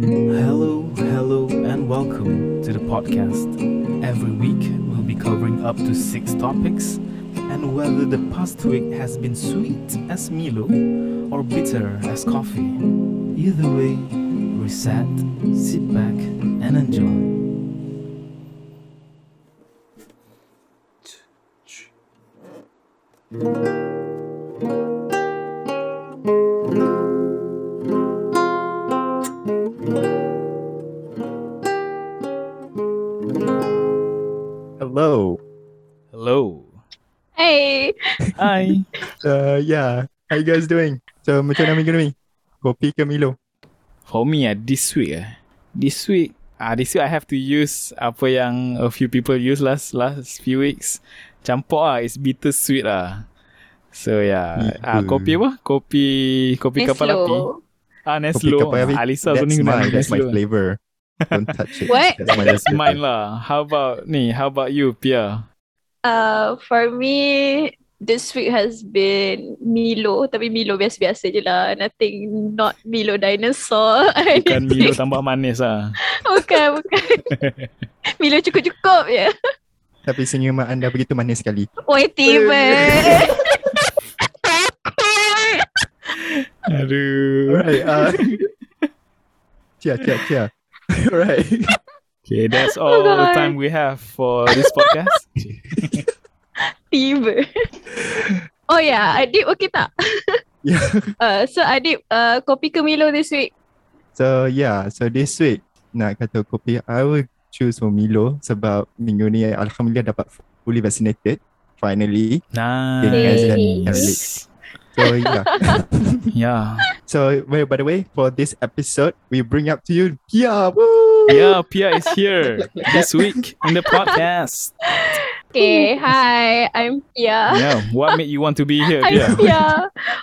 Hello, hello, and welcome to the podcast. Every week, we'll be covering up to six topics, and whether the past week has been sweet as Milo or bitter as coffee, either way, reset, sit back, and enjoy. Hello. Yeah. How you guys doing? So, macam mana minggu ni? Kopi ke Milo? For me, uh, this week, uh, this week, ah, uh, this week I have to use apa yang a few people use last last few weeks. Campur ah, it's bitter sweet lah. So yeah, ah, kopi apa? Kopi kopi kapal api. Ah, Kopi Neslo. kapal api? Alisa that's my, that's my Neslo. flavor. Don't touch it. What? That's my That's flavor. mine lah. How about ni? How about you, Pia? Uh, for me, this week has been Milo, tapi Milo biasa-biasa je lah. Nothing, not Milo dinosaur. Bukan Milo tambah manis lah. bukan, bukan. Milo cukup-cukup je. Tapi senyuman anda begitu manis sekali. Oi, tiba. Aduh. Alright. Uh, chia, chia, chia. Alright. Okay, that's all the time we have for this podcast. Tiba. Oh yeah, Adib okay tak? Yeah. Uh, so Adib, uh, kopi ke Milo this week? So, yeah. So, this week, nak kata kopi, I will choose for Milo sebab minggu ni, Alhamdulillah dapat fully vaccinated. Finally. Nice. So, yeah. Yeah. so, well, by the way, for this episode, we bring up to you Pia. Woo! Yeah, Pia is here this week in the podcast. Okay, hi, I'm Pia. Yeah, what made you want to be here, I'm Pia? Pia.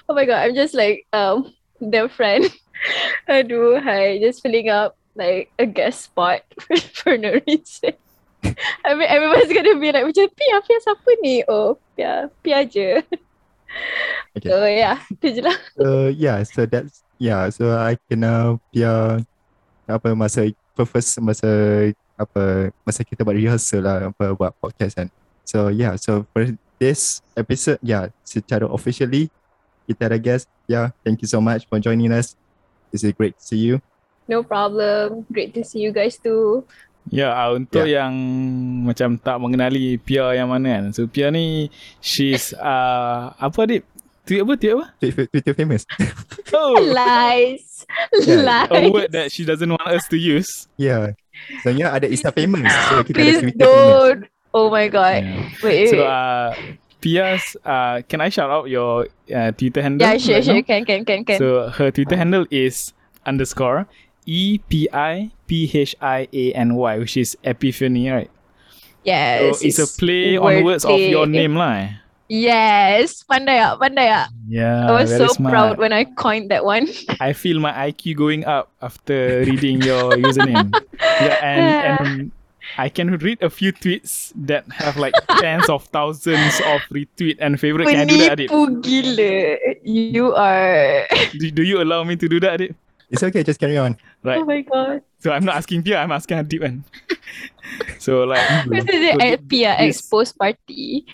Oh my god, I'm just like um their friend. Aduh, hi, just filling up like a guest spot for no reason. I mean, everyone's gonna be like, macam Pia, Pia siapa ni? Oh, Pia, Pia je. Okay. So yeah, tu je lah. So yeah, so that's yeah, so I kena Pia apa masa first masa apa masa kita buat rehearsal lah apa buat podcast kan. So yeah, so for this episode yeah, secara officially kita ada guest. Yeah, thank you so much for joining us. It's great to see you. No problem. Great to see you guys too. Ya, ah, untuk yang macam tak mengenali Pia yang mana kan. So Pia ni she's uh, apa dia? Tweet apa? Tweet apa? Twitter, Twitter famous. Oh, Lies. Yeah, a Lies. word that she doesn't want us to use. Yeah. Sebenarnya ada Insta famous. So kita ada Please Twitter famous. don't. Oh my god. Yeah. Wait, So wait. uh, Pia's uh, can I shout out your uh, Twitter handle? yeah, sure, right sure. now? Can, can, can, can. So her Twitter handle is underscore E P I P H I A N Y, which is Epiphany, right? yes. so it's a play on words of your name, lah. Yes. Pandai pandai ah. Yeah, I was so smart. proud when I coined that one. I feel my IQ going up after reading your username. Yeah, and and I can read a few tweets that have like tens of thousands of retweet and favorite. Can I do that, Adit? Gila. You are. Do, do you allow me to do that, Adit? It's okay, just carry on. Right. Oh my god. So I'm not asking Pia, I'm asking Adit, man. so like, This is So a Pia this- expose party.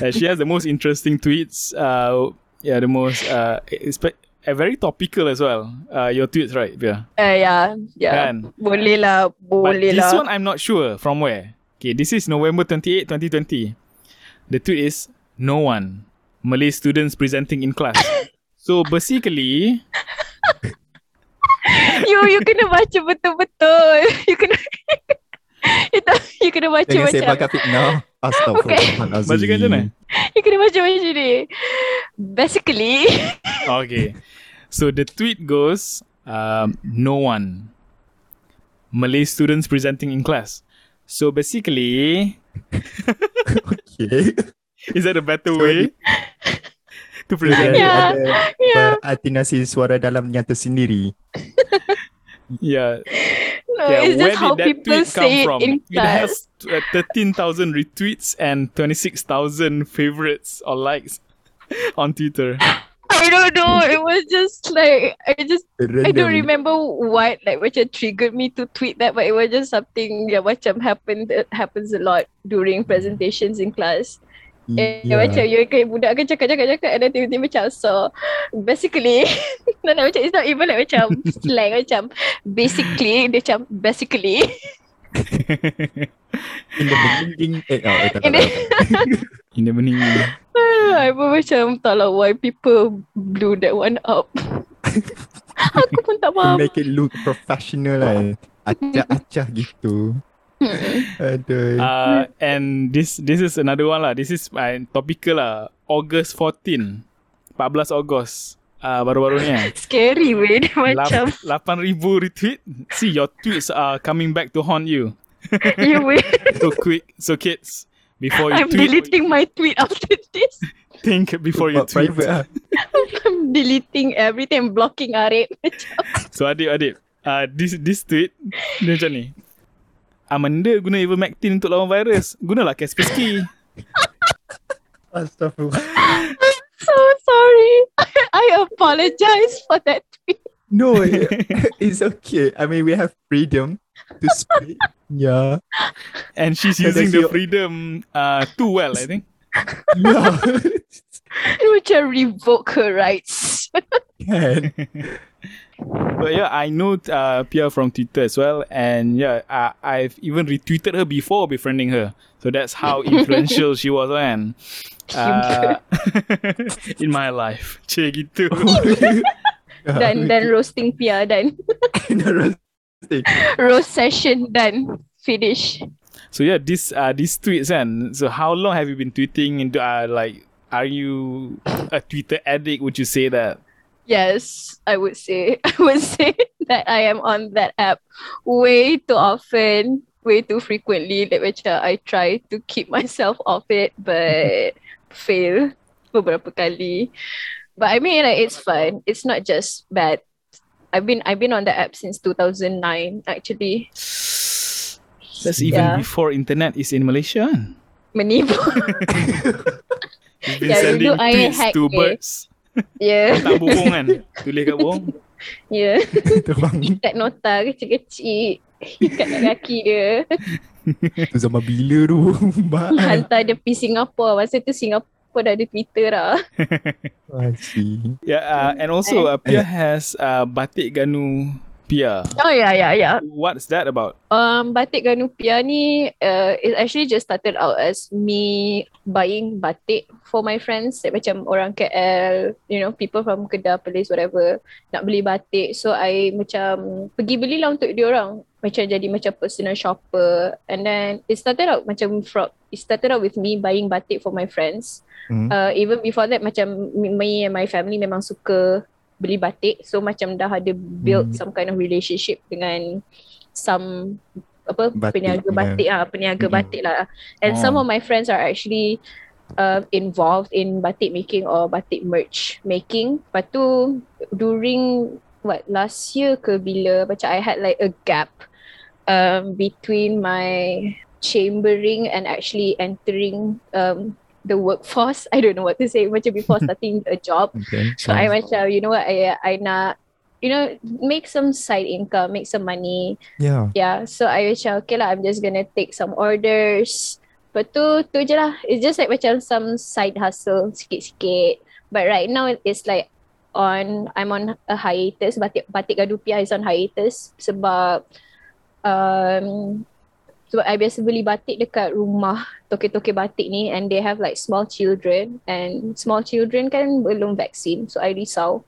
Uh, she has the most interesting tweets. Uh, yeah, the most uh, espe- uh, very topical as well. Uh, your tweets, right, Pia? Uh, yeah. Yeah. Kan? Boleh lah. But Boleh this lah. one I'm not sure from where. Okay, this is November 28, 2020. The tweet is no one. Malay students presenting in class. so basically, You, you kena baca betul-betul. You kena... Itu, you kena baca Jangan macam sebarkan kan fitnah. Astaghfirullahalazim. baca kat mana? You kena baca macam ni Basically Okay. So the tweet goes, um, no one. Malay students presenting in class. So basically, Okay. is that a better So way to present? Yeah. ada Yeah berartinasi suara dalamnya tersendiri. Yeah. No, yeah, it's where just how did that people tweet come say it from? in It class has uh, 13,000 retweets and 26,000 favorites or likes on Twitter. I don't know. It was just like I just Random. I don't remember what like macam triggered me to tweet that, but it was just something yang macam happened happens a lot during presentations in class. Eh, Yeah. macam you kayak budak kan cakap cakap cakap and then tiba-tiba macam so basically dan macam it's not even like macam slang macam basically dia macam basically In the beginning. Eh, oh, eh, tak, In tak, the- tak, tak. Ini bening. I pun macam tak lah why people blew that one up. Aku pun tak To faham. make it look professional lah. Acah-acah gitu. Aduh. Uh, and this this is another one lah. This is uh, topical lah. August 14. 14 Ogos. Uh, baru-baru ni kan. Scary weh dia macam Lap- 8,000 retweet. See, your tweets are coming back to haunt you. you weh. So quick. So kids, before you I'm tweet, deleting my tweet after this. think before you tweet. private lah. I'm deleting everything, blocking Arif. So adik-adik, uh, this this tweet dia macam ni. Amanda guna ivermectin untuk lawan virus. Gunalah Kaspersky. Astaghfirullah. so sorry. I apologize for that tweet. No, it- it's okay. I mean, we have freedom to speak. Yeah. And she's using the freedom uh, too well, I think. Yeah. Macam revoke her rights. Can. But yeah, I know uh, Pia from Twitter as well, and yeah, I, I've even retweeted her before befriending her. So that's how influential she was, kan? Uh, in my life, cik gitu. dan dan roasting Pia dan roast session dan finish. So yeah, this uh these tweets and so how long have you been tweeting into uh like are you a Twitter addict? Would you say that? Yes, I would say I would say that I am on that app way too often, way too frequently. That macam I try to keep myself off it, but fail beberapa kali. But I mean, like it's fun. It's not just bad. I've been I've been on the app since 2009 actually. That's even Yeah. before internet is in Malaysia. kan? Menipu. You've been Yeah, sending tweets hack to eh. birds. yeah, Tak burung kan? Tulis kat burung. yeah. Terbang Kat nota kecil-kecil kat kaki dia. tu zaman bila tu? Hantar dia pergi Singapura. Masa tu Singapura dah ada Twitter dah. I see. Yeah, uh, and also uh, Pia has uh, batik ganu Pia. Oh yeah, yeah, yeah. What's that about? Um, batik Ganupia ni uh, it actually just started out as me buying batik for my friends. Like, macam orang KL, you know, people from Kedah, Perlis, whatever, nak beli batik. So I macam pergi belilah untuk dia orang. Macam jadi macam personal shopper. And then it started out macam from, it started out with me buying batik for my friends. Hmm. Uh, even before that macam me- me and my family memang suka beli batik. So macam dah ada build Hmm. some kind of relationship dengan some apa Batik, peniaga yeah. batik ah peniaga Mm-mm. batik lah and some Oh. of my friends are actually uh, involved in batik making or batik merch making lepas tu during what last year ke bila macam I had like a gap um, between my chambering and actually entering um, the workforce I don't know what to say macam before starting a job Okay. So I macam you know what I I nak you know make some side income, make some money. Yeah. Yeah. So I macam okay lah I'm just gonna take some orders. Lepas tu tu je lah. It's just like macam some side hustle sikit-sikit. But right now it's like on I'm on a hiatus. Batik Batik Gadupia is on hiatus sebab um sebab I biasa beli batik dekat rumah toke-toke batik ni and they have like small children and small children kan belum vaksin so I risau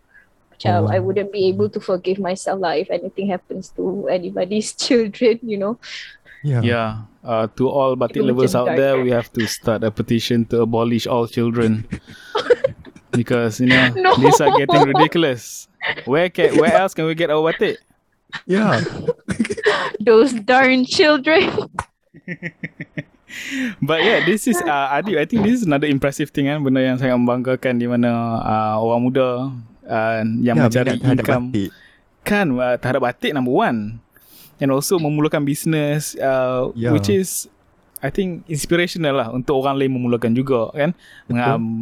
macam Oh. I wouldn't be able to forgive myself lah if anything happens to anybody's children you know Yeah. Yeah. Uh, to all batik Itu lovers out there, we have to start a petition to abolish all children. because you know No. these are getting ridiculous. Where can where else can we get our batik? Yeah. those darn children But yeah, this is uh, Adi. I think this is another impressive thing kan, benda yang sangat membanggakan di mana uh, orang muda uh, yang yeah, mencari income batik. kan uh, terhadap batik number one and also memulakan bisnes uh, Yeah. which is I think inspirational lah untuk orang lain memulakan juga kan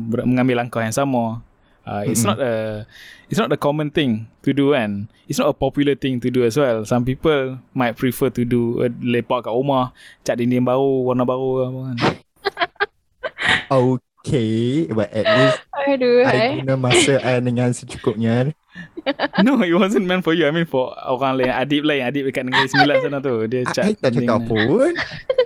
ber- mengambil langkah yang sama Uh, it's Mhm. not a it's not a common thing to do and it's not a popular thing to do as well. Some people might prefer to do uh, lepak kat rumah, cat dinding baru, warna baru apa kan. Okay, but at least Aduh, I hai. guna masa I dengan secukupnya. no, it wasn't meant for you. I mean for orang lain, Adib lain, Adib dekat Negeri Sembilan sana tu. Dia cat I tak cakap pun.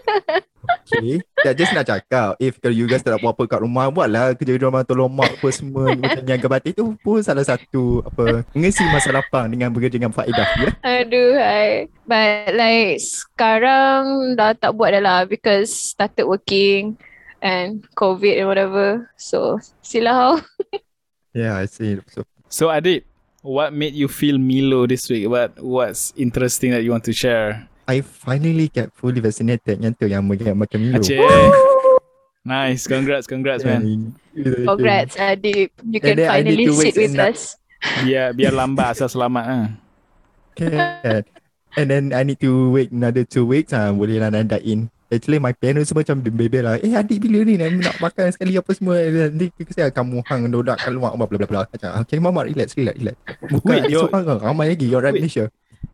Okay. Tak just nak cakap. If kalau you guys tak nak buat apa kat rumah, buatlah kerja di rumah tolong mak apa semua. Macam niaga batik tu pun salah satu apa mengisi masa lapang dengan bekerja dengan faedah. Ya? Aduh, hai. But like sekarang dah tak buat dah lah because started working and COVID and whatever. So, sila how. Yeah, I see. So, So Adib, what made you feel Milo this week? What what's interesting that you want to share? I finally get fully vaccinated. Yang tu yang makan makan Milo. Aceh. Nice, congrats, congrats man. Congrats, Adib. You can finally sit with us. Biar biar lambat asal selamat ah. Kan. And then I need to wait another two weeks. Ah, boleh lah nak in. Actually my parents semua macam bebel lah. Eh adik bila ni nak, nak makan sekali apa semua. Nanti saya kamu hang dodak kat luar bla bla bla. Macam okay mama relax relax relax. Bukan Wait, seorang ramai lagi orang Wait. Malaysia.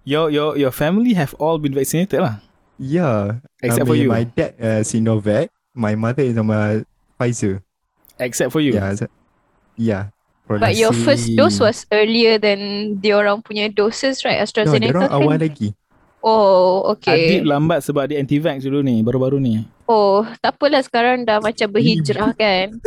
Your your your family have all been vaccinated lah. Yeah. Except I for mean, you. My dad uh, Sinovac. My mother is on my Pfizer. Except for you. Yeah. so- yeah. But your first dose was earlier than diorang punya doses, right? No, AstraZeneca dia orang kan? awal lagi. Oh, okay. Adib lambat sebab dia anti-vax dulu ni, baru-baru ni. Oh, tak apalah sekarang dah macam berhijrah kan.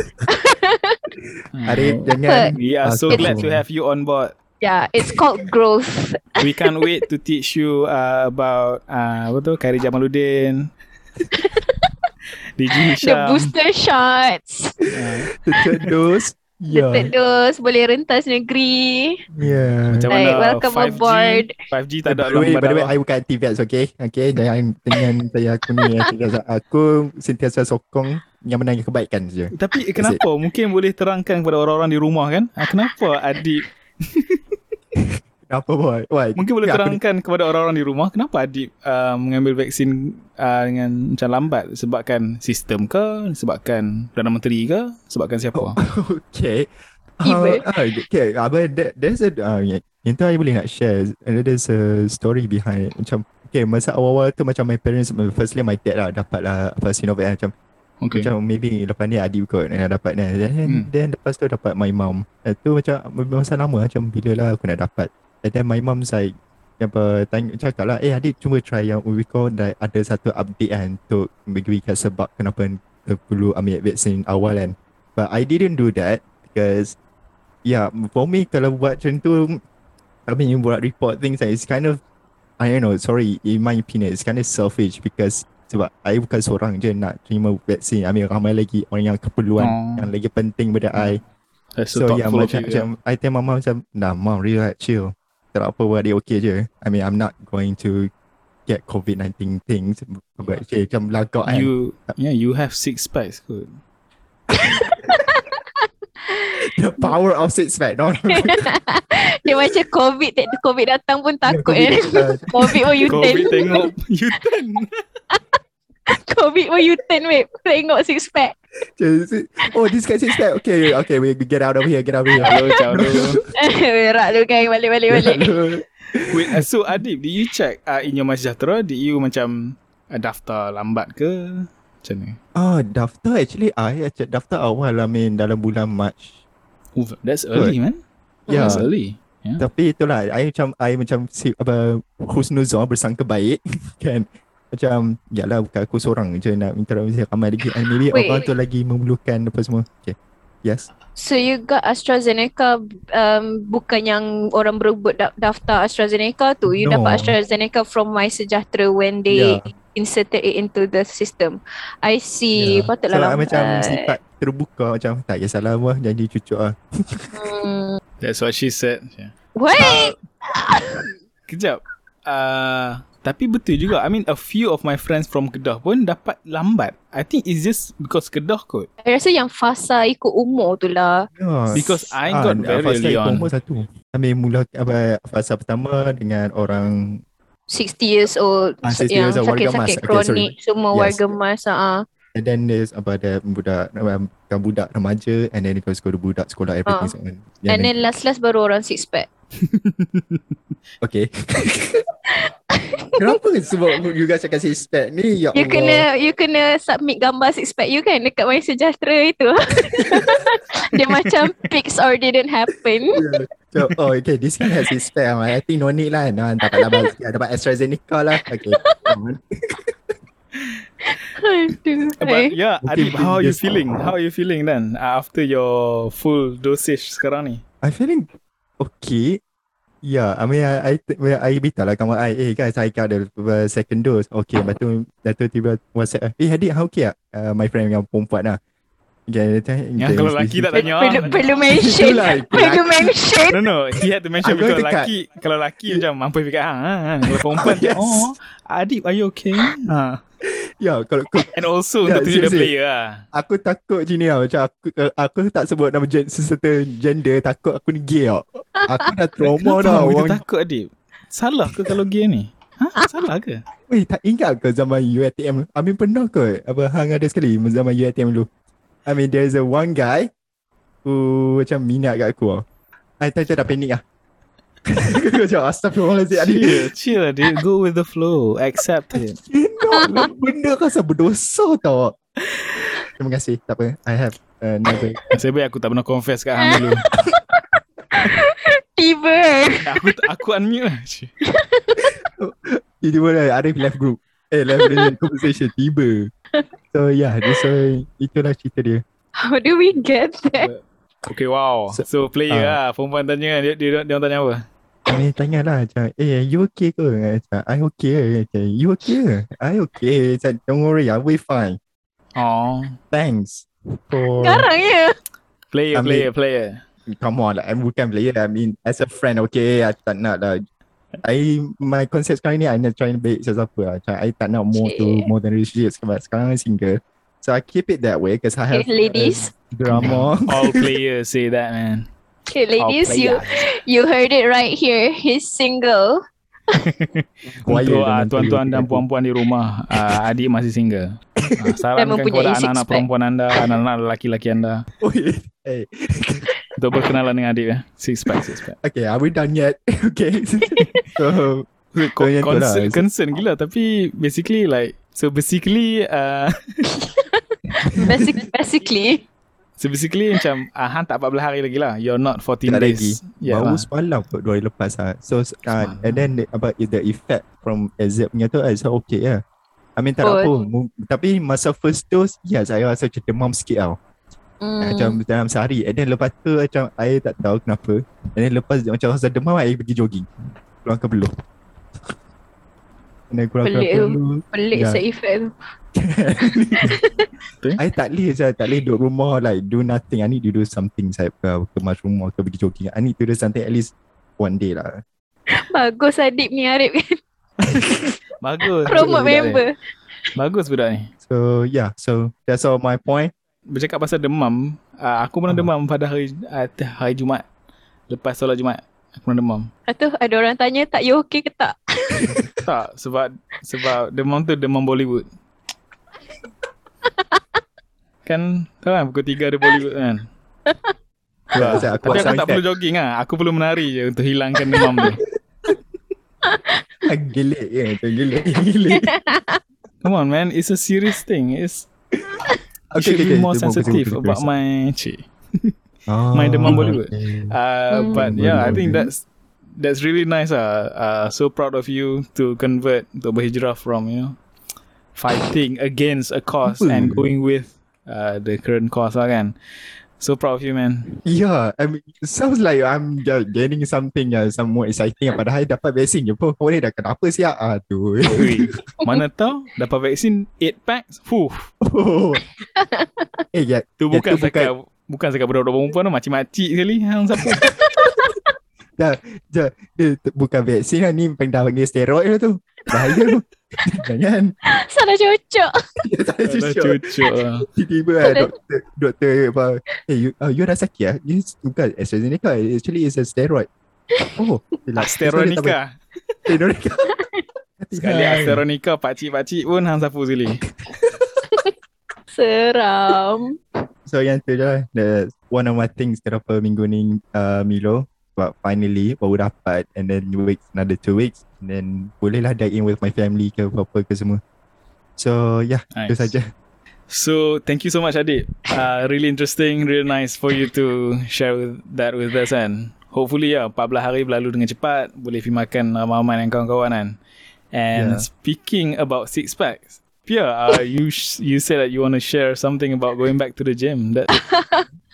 Arif Hmm. jangan. We are so glad to have you on board. Yeah, it's called growth. We can't wait to teach you uh, about uh, apa tu Khairi Jamaluddin. DJ The booster shots. Uh, The third dose. The Yeah. third dose boleh rentas negeri. Yeah. macam Like, mana welcome 5G, aboard. 5G tak ada by the way, alam by the way. I bukan anti-vax, okay? Okay, jangan dengan saya aku ni anti-vax. Aku sentiasa sokong yang menangnya kebaikan saja. Tapi eh, kenapa? Mungkin boleh terangkan kepada orang-orang di rumah kan? Ah, kenapa Adib? Apa boy? Why? Mungkin boleh Ya, aku terangkan kepada orang-orang di rumah kenapa Adib uh, mengambil vaksin uh, dengan macam lambat? Sebabkan sistem ke? Sebabkan Perdana Menteri ke? Sebabkan siapa? Oh. Okay. Uh, uh, okay, there, there's a uh, yang, yang tu I boleh nak share. And there's a story behind macam okay masa awal-awal tu macam my parents firstly my dad lah dapat lah apa Sinovac macam Okay. Macam maybe lepas ni adik kot yang dapat ni. Then, Hmm. then lepas tu dapat my mom. Itu macam masa lama macam bila lah aku nak dapat. And then my mom like apa tanya cakap lah eh adik cuba try yang we call like ada satu update kan untuk berikan sebab kenapa perlu ambil vaksin awal kan. But I didn't do that because yeah for me kalau buat macam tu I mean you buat report things like it's kind of I don't know sorry in my opinion it's kind of selfish because sebab I bukan seorang je nak terima vaksin. I mean ramai lagi orang yang keperluan Oh. yang lagi penting pada I. That's so, so, yeah macam, macam I tell mama macam nah mom relax chill tak apa buat dia okay je I mean I'm not going to get COVID-19 things but okay, macam lagak kan You yeah, you have six packs kot. the power of six pack no, Dia macam COVID, COVID datang pun takut COVID, eh. COVID pun you turn. Covid tengok you turn. COVID pun you turn, wait. Tengok six pack. oh this guy six pack okay okay we get out of here get out of here Hello, ciao dulu. Berak lu kan, balik-balik balik. Wait, uh, so Adib, did you check uh, in your MySejahtera, did you macam uh, daftar lambat ke? Macam ni? Oh, daftar actually I actually daftar awal I mean dalam bulan March. Ooh, that's early, man. Yeah. That's early. Yeah. Tapi itulah I macam I macam si apa husnuzon bersangka baik kan. Macam yalah bukan aku seorang je nak minta ramai ramai lagi and maybe Wait. orang tu lagi memerlukan apa semua. Okay. Yes. So you got AstraZeneca um, bukan yang orang berebut da- daftar AstraZeneca tu. You No. dapat AstraZeneca from My Sejahtera when they Yeah. inserted it into the system. I see. Yeah. Patutlah so, lambat. macam sifat terbuka macam tak kisahlah wah janji cucuk ah. Hmm. That's what she said. Yeah. Wait! Kejap. Uh, tapi betul juga. I mean, a few of my friends from Kedah pun dapat lambat. I think it's just because Kedah kot. I rasa yang fasa ikut umur tu lah. Yeah. Because I got very fasa early ikut on. Umur satu. I mean mula apa fasa pertama dengan orang 60 years old Ah, 60 yang years old, warga sakit-sakit mas. Okay, sorry. kronik semua Yes. warga mas ah. And then there's apa ada budak um, budak remaja and then go to budak sekolah everything Ah. so on. And then last last baru orang six pack. okay. Kenapa sebab you guys cakap six pack ni ya You Allah. kena you kena submit gambar six pack you kan dekat My Sejahtera itu. Dia macam pics or didn't happen. Yeah. So, oh okay, this one has six pack. I think no need lah. No, dapat dapat dapat AstraZeneca lah. Okay. But hai. yeah, Mungkin Adib, how are you feeling? How are you feeling then uh, after your full dosage sekarang ni? I feeling okay. Yeah, I mean, I, I, well, I beritahu lah kawan I, eh guys, I got the uh, second dose. Okay, lepas tu, lepas tu tiba WhatsApp, eh Hadik, how okay tak? Uh, my friend yang perempuan lah. Okay, dia- Yang kalau lelaki tak tanya. Perlu perlu mention. Perlu mention. No no, he had to mention because lelaki kalau lelaki macam mampu fikir ha, ha, kalau perempuan Yes. oh Adib are you okay? Ha. Ya, kalau kau, And also Yeah, untuk tunjuk the player lah. aku takut je ni lah. Macam aku, uh, aku tak sebut nama gen, seserta gender, takut aku ni gay tau. Aku dah trauma Kenapa dah. orang Orang, takut Adib? Salah ke kalau gay ni? Ha? Salah ke? weh, tak ingat ke zaman UATM? I mean, pernah ke? Apa, hang ada sekali zaman UATM dulu. I mean, there's a one guy who macam minat kat aku tau. I tak dah panik lah. Aku macam astagfirullahaladzim. Adik. Chill, chill Adib. Go with the flow. Accept it. Cannot lah. Benda rasa berdosa tau. Terima kasih. Tak apa. I have another. Nasib baik aku tak pernah confess kat hang dulu. Tiba. Aku aku unmute lah. Tiba-tiba Arif left group. Eh, left the conversation. Tiba. So yeah, this uh, itulah cerita dia. How do we get there? Okay, wow. So- So, player Ah. lah. Perempuan tanya dia, dia, dia orang tanya apa? Ni tanya lah macam, eh, you okay ke? Macam, I okay. Macam, you okay ke? I okay. Macam, don't worry, I will fine. Oh. Thanks. For, Sekarang ya. Player, I mean- player, player. come on, like, I bukan player. I mean, as a friend, okay, I tak nak lah. I, my concept sekarang ni, I nak try and baik sesiapa lah. Macam, I tak nak more to Okay. more than relationship. Sebab sekarang I single. So, I keep it that way because I have Okay, ladies. uh, drama. All players say that, man. Okay, ladies, you you heard it right here. He's single. Untuk uh, tuan-tuan dan puan-puan di rumah, uh, adik masih single. Uh, sarankan kepada anak-anak perempuan anda, anak-anak lelaki-lelaki anda Oh, yeah. Hey. Untuk berkenalan dengan adik ya. Six pack, six pack. Okay, are we done yet? okay. so, Con- yang tu lah. concern, concern gila tapi basically like so basically uh, Basic, basically. so basically macam uh, han tak 14 hari lagi lah. You're not 14 Tak days. yeah, Yeah, baru lah. semalam kot dua hari lepas lah. So, uh, Semalam. and then the, about the effect from exam punya tu, I said okay lah. I mean tak Oh. ada apa. Tapi masa first dose, ya saya rasa macam demam sikit tau. Mm. Macam dalam sehari. And then lepas tu macam I tak tahu kenapa. And then lepas macam rasa demam, I pergi jogging. Keluar ke keluar ke Pelik tu. Pelik Yeah. side effect tu. I tak boleh saya tak boleh duduk rumah like do nothing. I need to do something saya ke kemas rumah ke pergi jogging. I need to do something at least one day lah. Bagus Adib ni Arif kan. Bagus. Promote ni. member. Bagus budak ni. So yeah, so that's all my point. Bercakap pasal demam, uh, aku pernah Ah. demam pada hari uh, hari Jumaat. Lepas solat Jumaat, aku pernah demam. Tu ada orang tanya tak you okay ke tak? Tak, sebab sebab demam tu demam Bollywood. kan, tahu kan pukul 3 ada Bollywood kan? Yeah, Lah. aku Tapi aku tak perlu jogging lah. Aku perlu menari je untuk hilangkan demam tu. effect. Gelik je macam gelik. gelik. Come on man, it's a serious thing. It's Okay, should okay, be more okay. sensitive Terima about my cik. Ah, my demam Bollywood. okay. Uh, Hmm. but yeah, I think Okay. that's that's really nice. Uh, uh, so proud of you to convert to berhijrah from you know fighting against a cause and going with uh, the current cause lah kan. So proud of you man. Yeah, I mean, it sounds like I'm getting something yang some more exciting. Padahal dapat vaksin je pun. Kau ni dah kenapa siap? Aduh. Ui, mana tahu dapat vaksin 8 packs. Fuh, eh, ya, tu Ya, bukan tu sekat bukan sekat budak-budak perempuan tu macam-macam sekali hang siapa. dia, dia tu- bukan vaksin lah ni pengen panggil steroid lah tu. Bahaya tu. Jangan. Salah cocok. Dia tak ada Alah cucuk. cucuk lah. Tiba-tiba lah doktor, doktor apa, hey, you, uh, you dah sakit lah? You, bukan AstraZeneca, actually it's a steroid. Oh, dia lah. Apa. nikah. Asteronica. Sekali Asteroid nikah pakcik-pakcik pun hang sapu sekali. Seram. So yang tu je lah. One of my things kenapa minggu ni uh, Milo. But finally baru dapat and then wait another two weeks and then bolehlah dine in with my family ke apa-apa ke semua. So yeah, nice. itu saja. So thank you so much Adik. Uh, really interesting, really nice for you to share with that with us kan. Hopefully ya 14 hari berlalu dengan cepat, boleh pergi makan ramai-ramai dengan kawan-kawan kan. And Yeah. speaking about six packs, Pia, uh, you sh- you said that you want to share something about going back to the gym. That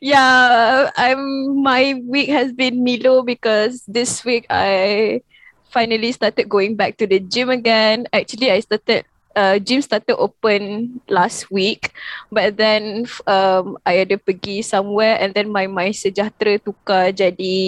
yeah, I'm my week has been Milo because this week I finally started going back to the gym again. Actually, I started uh, gym started open last week, but then um I ada pergi somewhere and then my my sejahtera tukar jadi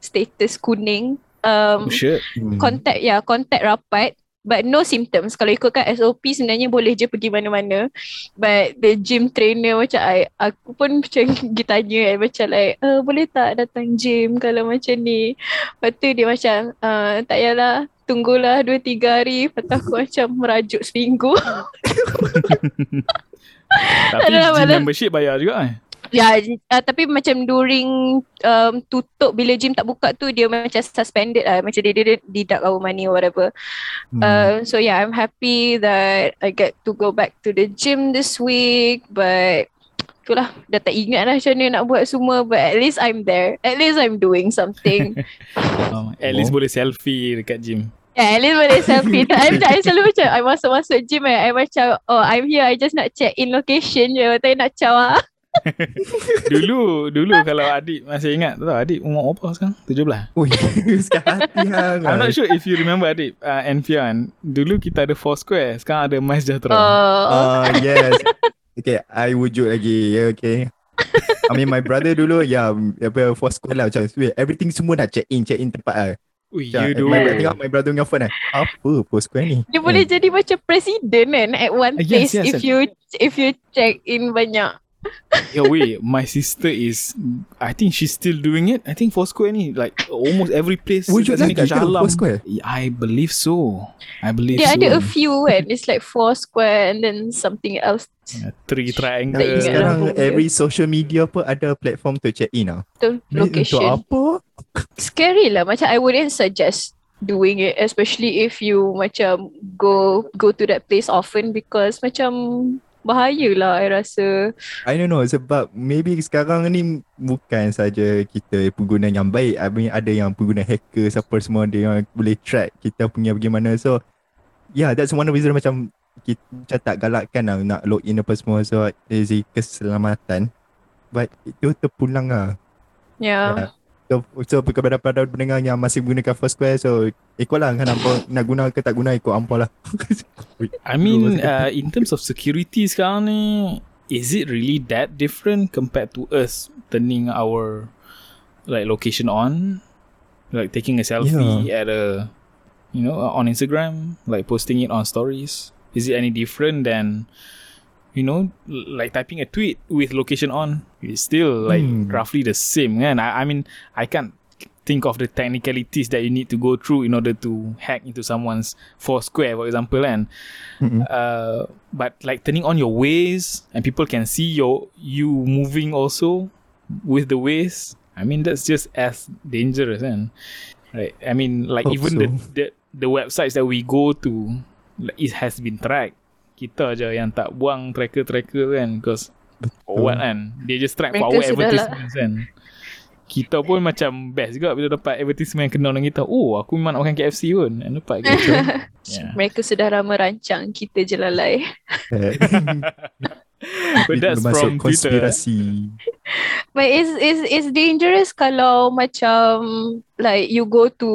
status kuning. Um, oh, shit. Hmm. contact ya contact rapat but no symptoms. Kalau ikutkan SOP sebenarnya boleh je pergi mana-mana. But the gym trainer macam I, aku pun macam pergi tanya eh, macam like uh, boleh tak datang gym kalau macam ni? Lepas tu dia macam uh, tak payahlah. Tunggulah 2-3 hari. Lepas tu aku macam merajuk seminggu. Tapi gym membership bayar juga eh. Ya, uh, tapi macam during um, tutup bila gym tak buka tu dia macam suspended lah. Macam dia, dia, dia deduct our money or whatever. Hmm. Uh, so yeah, I'm happy that I get to go back to the gym this week. But itulah, dah tak ingat lah macam mana nak buat semua. But at least I'm there. At least I'm doing something. Oh, at least Oh. boleh selfie dekat gym. yeah, at least boleh selfie. Tak, I, I selalu macam, I masuk-masuk gym eh. I macam, oh I'm here, I just nak check in location je. Tak nak caw. Dulu dulu kalau adik masih ingat tahu adik umur berapa sekarang? 17. Ui, sekarang. I'm not sure if you remember adik uh, and Fian. Dulu kita ada four square, sekarang ada My Sejahtera. Uh, Uh, yes. Okay, I wujud lagi. Yeah, okay. I mean, my brother dulu, ya, yeah, apa, for school lah. Macam, everything semua dah check in, check in tempat lah. Ui, you do. my, tengok my brother dengan phone lah. Apa post square ni? Dia boleh jadi macam presiden kan at one Ah, yes, place yes, if yes. you if you check in banyak. Yo, wait, my sister is, I think she's still doing it. I think four square ni, like almost every place. Wujud kat sini, lagi ke Shah Alam. Foursquare? I believe so. I believe Dia so. ada a few kan. It's like four square and then something else. Yeah, Three triangle. lah. Sekarang every social media pun ada platform to check in lah. Ni location. Untuk apa? Scary lah. Macam I wouldn't suggest doing it especially if you macam go go to that place often because macam bahaya lah I rasa. I don't know sebab maybe sekarang ni bukan saja kita pengguna yang baik. I mean ada yang pengguna hacker siapa semua dia yang boleh track kita punya bagaimana. So yeah that's one of the reason macam kita macam tak galakkan lah nak login apa semua. So dari keselamatan. But itu terpulang lah. Yeah. So, so kepada para pendengar yang masih gunakan Foursquare so ikutlah kan apa nak guna ke tak guna ikut ampun lah. I mean, uh, in terms of security sekarang ni, is it really that different compared to us turning our like location on, like taking a selfie at a, you know, on Instagram, like posting it on stories? Is it any different than, you know, like typing a tweet with location on? It's still like Hmm. roughly the same, kan? I, I mean, I can't think of the technicalities that you need to go through in order to hack into someone's Foursquare, for example, and Mm-mm. uh, but like turning on your ways and people can see your you moving also with the ways. I mean that's just as dangerous, and right? I mean like Hope even so. the, the the websites that we go to, it has been tracked. Kita je yang tak buang tracker-tracker kan because or what kan They just track for Mereka our sudah lah. advertisements kan Kita pun macam best juga Bila dapat advertisement yang kenal dengan kita Oh aku memang nak makan KFC pun Dan dapat gitu yeah. Mereka sudah dah merancang kita je lalai. But that's from Twitter konspirasi. But it's, it's, it's dangerous kalau macam like you go to,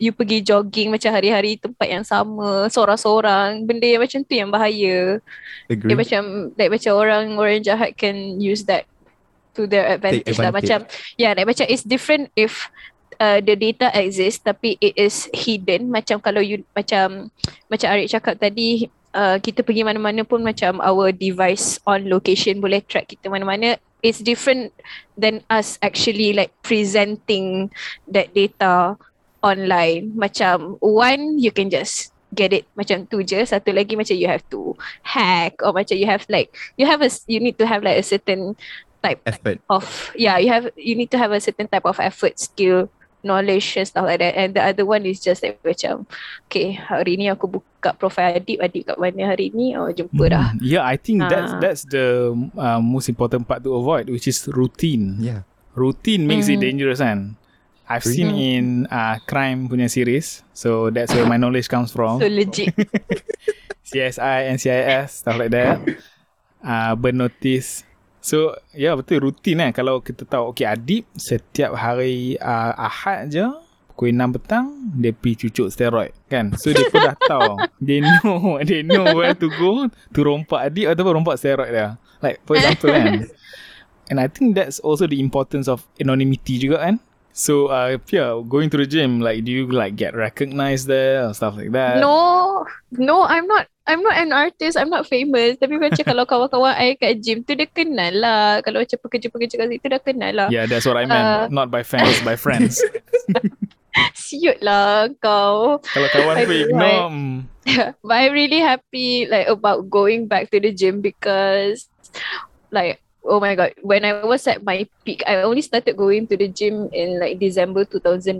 you pergi jogging macam hari-hari tempat yang sama, seorang-seorang. Benda yang macam tu yang bahaya. Agree. Dia macam, like macam orang orang jahat can use that to their advantage, lah. advantage. Macam, yeah, like macam it's different if uh, the data exists tapi it is hidden. Macam kalau you, macam, macam Arik cakap tadi, uh, kita pergi mana-mana pun macam our device on location boleh track kita mana-mana. It's different than us actually like presenting that data online. Macam one, you can just get it macam tu je. Satu lagi macam you have to hack or macam you have like you have a you need to have like a certain type Effort. of yeah you have you need to have a certain type of effort, skill, knowledge and stuff like that. And the other one is just like macam okay hari ni aku buka profile Adib, Adib kat mana hari ni? Oh jumpa dah. Mm, Yeah, I think that's Ah. that's the uh, most important part to avoid, which is routine. Yeah. Routine makes it Mm. dangerous, kan? I've seen Mm. in uh, crime punya series, so that's where my knowledge comes from. So legit. CSI, NCIS, stuff like that. Uh, burn notice. So, ya yeah, betul rutin kan. Kalau kita tahu, okay Adib setiap hari uh, Ahad je, pukul 6 petang, dia pergi cucuk steroid kan. So, dia pun dah tahu. They know, they know where to go to rompak Adib ataupun rompak steroid dia. Like, for example kan. And I think that's also the importance of anonymity juga kan. So, uh, yeah, going to the gym, like, do you like get recognized there or stuff like that? No, no, I'm not. I'm not an artist. I'm not famous. Tapi macam kalau kawan-kawan I kat gym tu dia kenal lah. Kalau macam pekerja-pekerja kat situ dah kenal lah. Yeah, that's what I meant. Uh, Not by fans, by friends. Siut lah kau. Kalau kawan pun ignore. mm, But I'm really happy like about going back to the gym because like oh my god when I was at my peak I only started going to the gym in like December 2019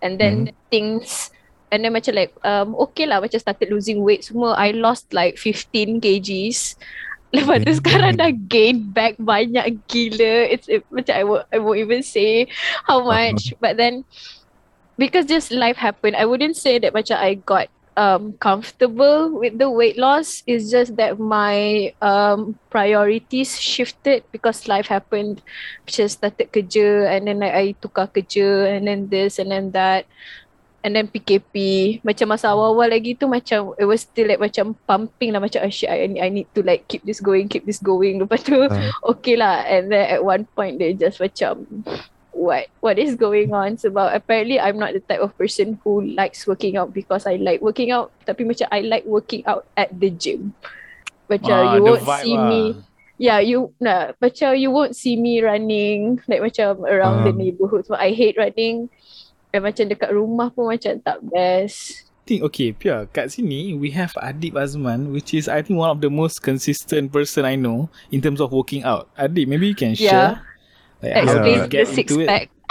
and then things and then macam like um okay lah macam started losing weight semua I lost like 15 kgs Lepas tu sekarang dah gain back banyak gila. It's it, macam I won't, I won't even say how much. But then because just life happened, I wouldn't say that macam I got um comfortable with the weight loss. It's just that my um priorities shifted because life happened. Macam started kerja and then like, I tukar kerja and then this and then that. And then PKP Macam masa awal-awal lagi tu Macam It was still like Macam pumping lah Macam oh shit I, I need to like Keep this going Keep this going Lepas tu Ah. Okay lah And then at one point They just macam What What is going on Sebab apparently I'm not the type of person Who likes working out Because I like working out Tapi macam I like working out At the gym Macam Ah, you won't see lah. me Yeah, you nah, macam you won't see me running like macam around the Um. neighborhood. So I hate running. And macam dekat rumah pun macam tak best. think okay, Pia, kat sini we have Adib Azman, which is I think one of the most consistent person I know in terms of working out. Adib, maybe you can share. Like Explain the six pack.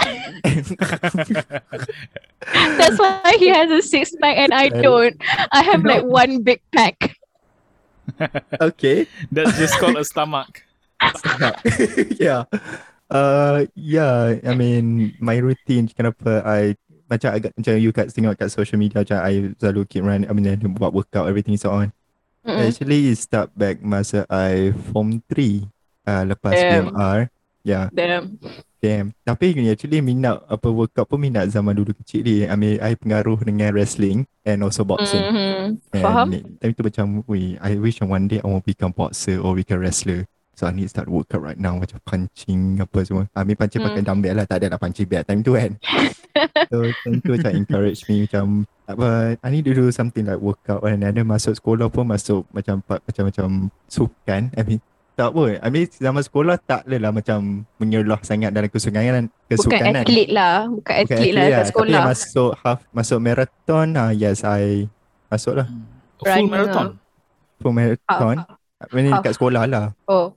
That's why he has a six pack and I don't. I have like one big pack. Okay. That's just called a stomach. yeah. Uh, yeah. I mean, my routine kenapa I macam agak macam you kat tengok kat social media macam I selalu keep run I mean buat workout everything so on. Mm-mm. Actually it start back masa I form 3 uh, lepas Damn. BMR. Yeah, Damn. damn. Tapi actually minat apa workout pun minat zaman dulu kecil ni. I mean I pengaruh dengan wrestling and also boxing. Mhm. And Faham? Time tu macam, we, I wish one day I want become boxer or become wrestler. So I need start workout right now macam punching apa semua. I mean punching pakai Hmm. dumbbell lah. Tak ada nak punching bag time tu kan. so time tu macam encourage me macam apa I need to do something like workout and then masuk sekolah pun masuk macam macam macam sukan. I mean tak pun. I mean zaman sekolah tak adalah macam menyelah sangat dalam kesukanan Bukan kesukanan. atlet lah. Bukan Bukan atlet lah kat Tapi sekolah. masuk half masuk marathon ah yes I masuk lah Full Running marathon. full marathon. Ah, I mean Half. kat sekolah lah. Oh.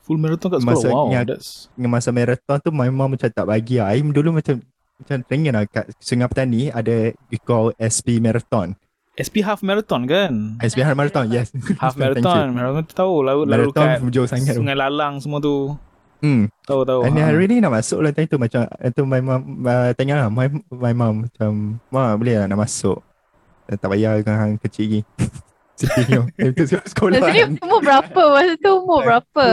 Full marathon kat sekolah. Wow, Maksudnya- that's Dengan masa marathon tu my mom macam tak bagi lah. I dulu macam macam teringat lah kat Sungai Petani ada you call SP Marathon. SP half marathon kan? SP Half Marathon, yes. Half marathon. Marathon tu tahu lalu lalu Marathon kat jauh sangat tu. Sungai Lalang semua tu. Hmm. Tahu tahu. And ha. I really nak masuk lah time tu macam tu my mom uh, tanya lah my, my mom macam ma boleh lah nak masuk. Tak payah dengan hang kecil lagi. Sedih Time tu sekolah. Jadi umur berapa? Masa tu umur berapa?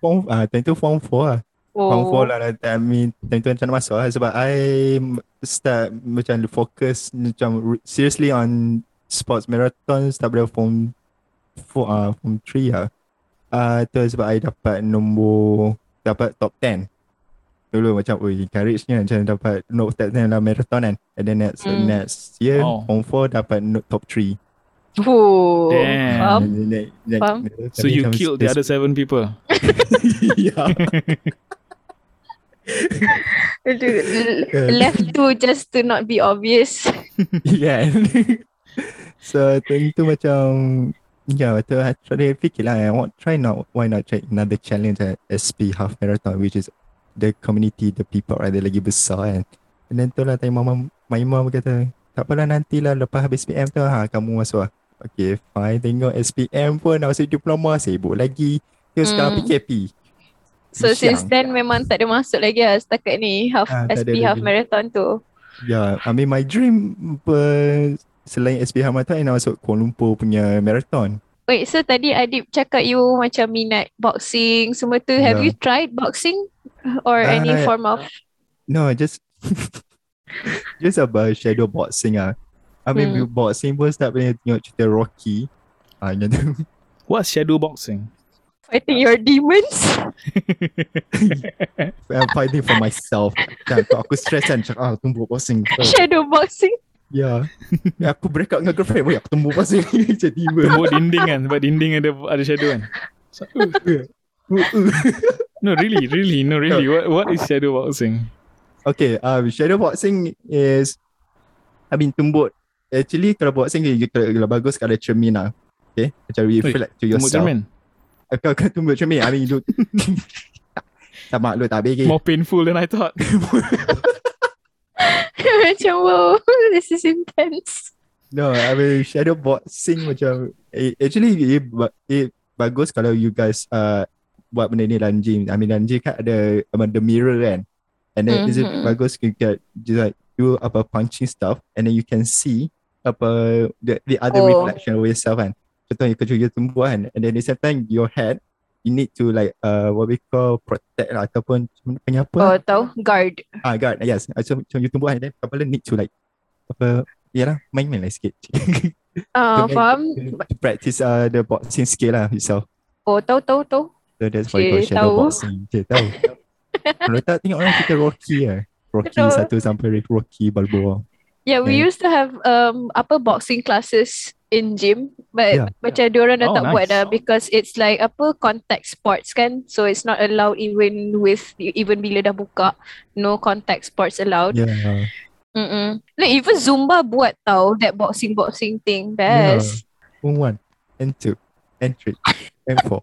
Form, ah, time tu form 4 lah. Form Oh. 4 lah I mean time tu macam nak masuk lah sebab I start macam fokus macam seriously on sports marathon start dari form 4 ah form 3 lah. Ah tu sebab I dapat nombor dapat top 10. Dulu macam oi encourage ni macam dapat top 10 dalam marathon kan. And then next Hmm. next year Oh. form 4 dapat no- top 3. Oh. Damn. Faham? Faham. So you killed the other seven people. yeah. Left to just to not be obvious. yeah. So tentu macam Ya betul I try fikir lah I want try not Why not try another challenge at SP Half Marathon Which is The community The people Ada lagi besar kan And then tu lah tanya mama My mom kata Tak apalah nantilah Lepas habis SPM tu ha, Kamu masuk lah Okay fine Tengok SPM pun Nak masuk diploma Sibuk lagi Terus sekarang Hmm. PKP So since Siang. then memang tak ada masuk lagi lah setakat ni half Ah, tak ada SP half lagi. marathon tu. Yeah, I mean my dream uh, selain SPH Marathon, I nak masuk Kuala Lumpur punya marathon. Wait, so tadi Adib cakap you macam minat boxing semua tu. Have Yeah. you tried boxing or any Ah, form of No, just just about shadow boxing ah. I mean, Hmm. boxing pun start punya tengok cerita Rocky. Ah, yang tu. What's shadow boxing? fighting your demons? I'm fighting for myself. Aku stress kan, cakap, ah, tumbuk boxing. Shadow boxing? Yeah. Ya, aku break up dengan girlfriend, boy, aku tumbuk boxing. Jadi, Tembok dinding kan Sebab dinding ada ada shadow kan so, uh, No really really No really What what is shadow boxing Okay, um, shadow boxing is, I mean, tumbuk. Actually, kalau boxing, you, kalau, kalau bagus, kalau ada cermin lah. Okay, macam reflect to yourself. cermin Kau kau tumbuk cermin, I mean, you tak mak lu tak bagi. More painful than I thought macam wow, this is intense. No, I mean, shadow boxing macam, eh, actually, it, ba- it bagus kalau you guys uh, buat benda ni dalam gym. I mean, dalam gym kan ada, um, the mirror kan. And then is it Mhm. bagus you get just like do apa punching stuff and then you can see apa the, the other Oh. reflection of yourself kan. Contohnya kau juga tumbuh kan and then at the same time your head you need to like uh, what we call protect lah ataupun macam apa Oh, lah. tahu guard. ah guard yes macam macam you tumbuh kan and then kepala need to like apa yalah main-main lah sikit Ah, To make- faham? to practice uh, the boxing skill lah yourself Oh, tahu tahu tahu. so that's why you call shadow tahu. boxing Cik tahu kalau tak tengok orang kita Rocky lah Rocky satu sampai Rocky Balboa Yeah, we Yeah. used to have um apa boxing classes in gym, but Yeah. macam diorang dah Oh, tak buat nice. dah because it's like apa contact sports kan, so it's not allowed even with even bila dah buka, no contact sports allowed. yeah Mm-mm. Like even Zumba buat tau that boxing boxing thing best. Pun one and two and three and four.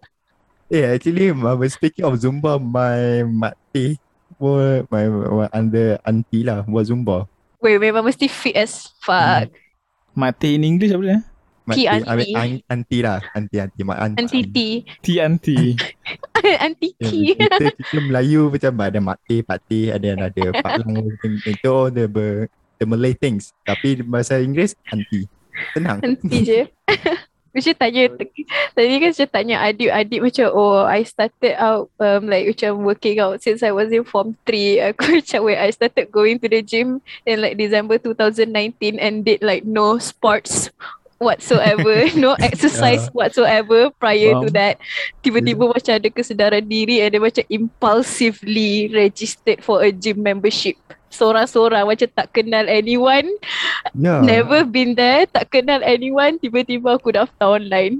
Yeah, actually, I was speaking of Zumba, my mati pun my, my under auntie lah buat Zumba. Wait, memang mesti fit as fuck. Mate in English apa dia Mati, I mean, auntie. auntie lah, auntie auntie, mak auntie. Auntie T. T anti Auntie Yeah, T. kita, kita Melayu macam ada mati, pati, ada yang ada pak lang, itu the, the, the Malay things. Tapi bahasa Inggeris, auntie. Tenang. Nanti je. Macam tanya Tadi kan saya tanya adik-adik macam Oh I started out um, Like macam working out Since I was in form 3 Aku macam Wait I started going to the gym In like December 2019 And did like no sports Whatsoever No exercise whatsoever Prior to Faham. that Tiba-tiba macam ada kesedaran diri And then macam impulsively Registered for a gym membership Sorang-sorang Macam tak kenal anyone Yeah. Never been there, tak kenal anyone, tiba-tiba aku daftar online.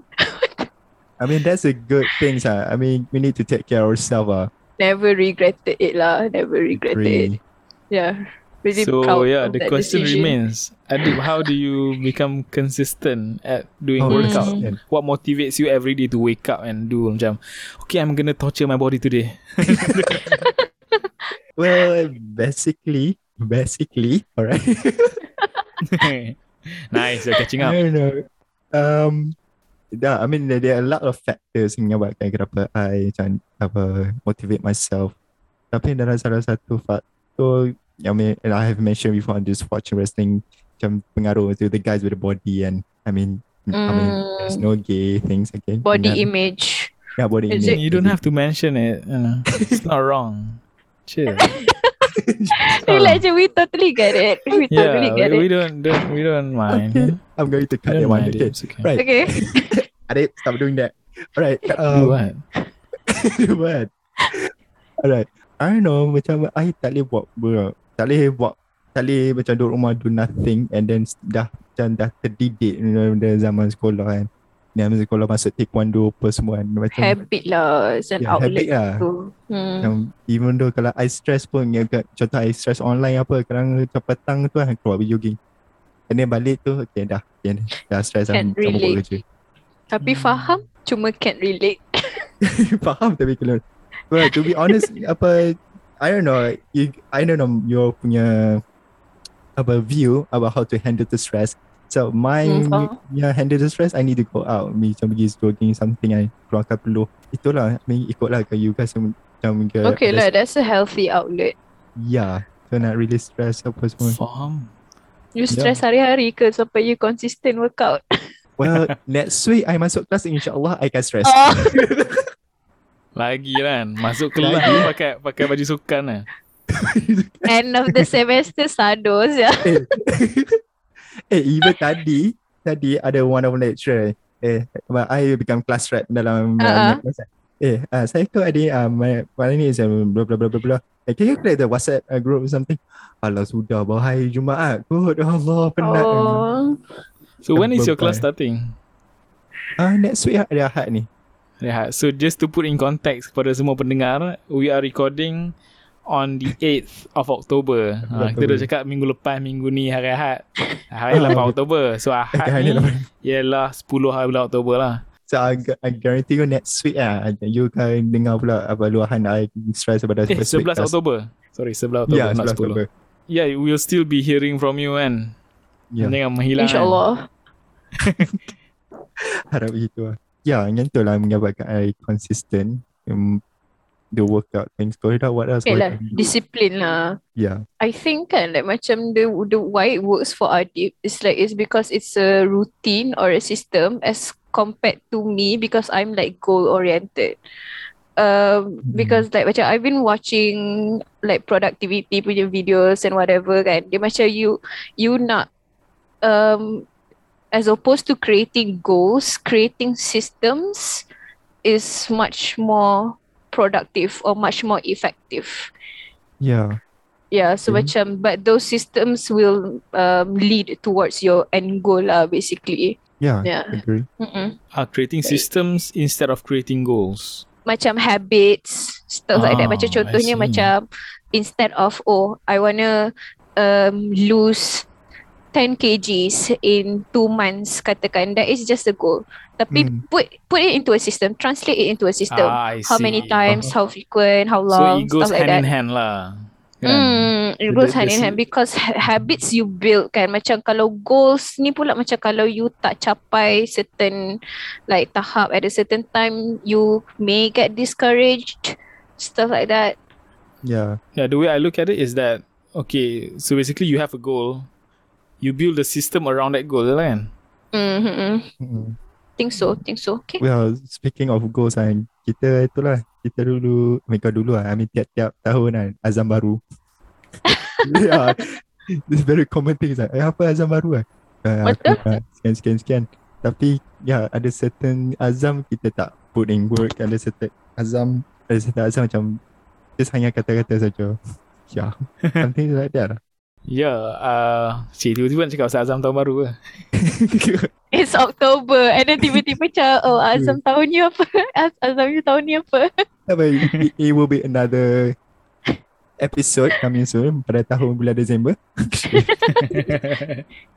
I mean, that's a good thing. Ah. I mean, we need to take care of ourselves. Ah. Never regretted it lah, never regretted it. Agree. Yeah, really So proud yeah of the that question decision. remains Adib how do you become consistent At doing Oh, workout consistent. What motivates you every day To wake up and do Macam Okay I'm gonna torture my body today Well, basically, basically, alright. Nice you're catching up I don't know. Um, yeah, I mean there, there are a lot of factors yang menyebabkan kenapa I macam apa motivate myself. Tapi dalam salah satu faktor I mean, and I have mentioned before, I'm just watching wrestling macam pengaruh to the guys with the body and I mean, I mean there's no gay things again. Body And then- image. Yeah, body Is image. You don't have to mention it you know. It's not wrong Chill Feel like we totally get it. We Yeah totally get we, we don't, don't We don't mind Okay. I'm going to cut We that don't one. mind Okay. it, it's okay. Right. Okay. Adik, stop doing that. Alright. Do Um, what? What? Alright. I don't know macam I tak boleh buat bro. Tak boleh buat tak boleh macam duduk rumah do nothing and then dah macam dah terdidik dari zaman sekolah kan. Zaman sekolah masuk taekwondo apa semua kan. Macam Habit lah, it's an yeah, outlet habit lah. tu. Hmm. Macam, even though kalau I stress pun ya, contoh I stress online apa kadang macam petang tu kan keluar pergi jogging. and then balik tu okay dah okay, dah stress lah Can't sama buat relate. kerja Tapi faham cuma can't relate. faham tapi kalau well, to be honest apa I don't know you, I don't know your punya apa view about how to handle the stress so my Hmm, faham. yeah, handle the stress I need to go out macam pergi jogging something I keluarkan peluh itulah I mean, ikutlah ke you guys macam ke Okay lah, that's a healthy outlet. yeah so not really stress apa semua Faham. You stress hari-hari ke sampai you consistent workout? well next week I masuk kelas insyaAllah I can stress Oh, Lagi kan. Masuk kelas tu pakai pakai baju sukan lah. end of the semester sados ya. eh even tadi tadi ada one of lecturer eh I become class rep dalam Uh-uh. uh, eh uh, saya tu ada uh, my, my name is um, blah blah blah blah blah eh, can you create the WhatsApp uh, group or something Alah sudah bahai Jumaat kot Allah penat Oh. So when is your class starting? Ah next week hari Ahad ni Yeah, so just to put in context kepada semua pendengar, we are recording on the 8th of October. Ha, kita October. dah cakap minggu lepas minggu ni hari Ahad. Hari 8 Oktober. So Ahad ni ialah 10 hari bulan Oktober lah. So I, I guarantee you next week ah you akan dengar pula apa luahan I stress pada Eh, first 11 week class. Oktober. Sorry, 11 Oktober, Ya, not 10. 11 Oktober. Yeah, we'll still be hearing from you kan. Ya, Jangan menghilang. kan? InsyaAllah. harap begitu lah. Ya, yang tu lah menyebabkan I consistent um, the workout things. Kalau tak, what else? Okay what lah, can I do? disiplin lah. Yeah. I think kan like macam the the why it works for Adib is like it's because it's a routine or a system as compared to me because I'm like goal oriented. Um, because like macam I've been watching like productivity punya videos and whatever kan. Dia macam you you nak um as opposed to creating goals, creating systems is much more productive or much more effective. Yeah. Yeah, so Okay. macam but those systems will um, lead towards your end goal lah basically. Yeah. Yeah. Agree. Mm-mm. Are creating systems instead of creating goals. Macam habits, stuff like that. Ah, Macam contohnya macam instead of oh I wanna um, lose 10 kgs in two months katakan that is just a goal. Tapi Hmm. put put it into a system, translate it into a system. Ah, how many times, how frequent, how So long, it goes stuff like hand that. in hand lah. Kan? Hmm, it So goes hand in hand because ha- habits you build kan macam kalau goals ni pula macam kalau you tak capai certain like tahap at a certain time you may get discouraged stuff like that. Yeah. Yeah, the way I look at it is that okay, so basically you have a goal, you build a system around that goal, lah kan? Mm-hmm. Mm. Think so, think so. Okay. Well, speaking of goals kan, kita itulah, kita dulu, mereka dulu lah, I mean tiap-tiap tahun kan, azam baru. yeah. This very common thing is like, eh, apa azam baru? Uh, aku nak sekian, sekian, sekian. Tapi, ya, yeah, ada certain azam kita tak put in work, ada certain azam, ada certain azam macam, just hanya kata-kata saja. Yeah, something like that lah. Ya, yeah, uh, cik tiba-tiba nak cakap pasal Azam tahun baru ke? It's October and then tiba-tiba macam oh Azam tahun ni apa? Az- Azam ni tahun ni apa? Tapi it, it will be another episode coming soon pada tahun bulan Disember.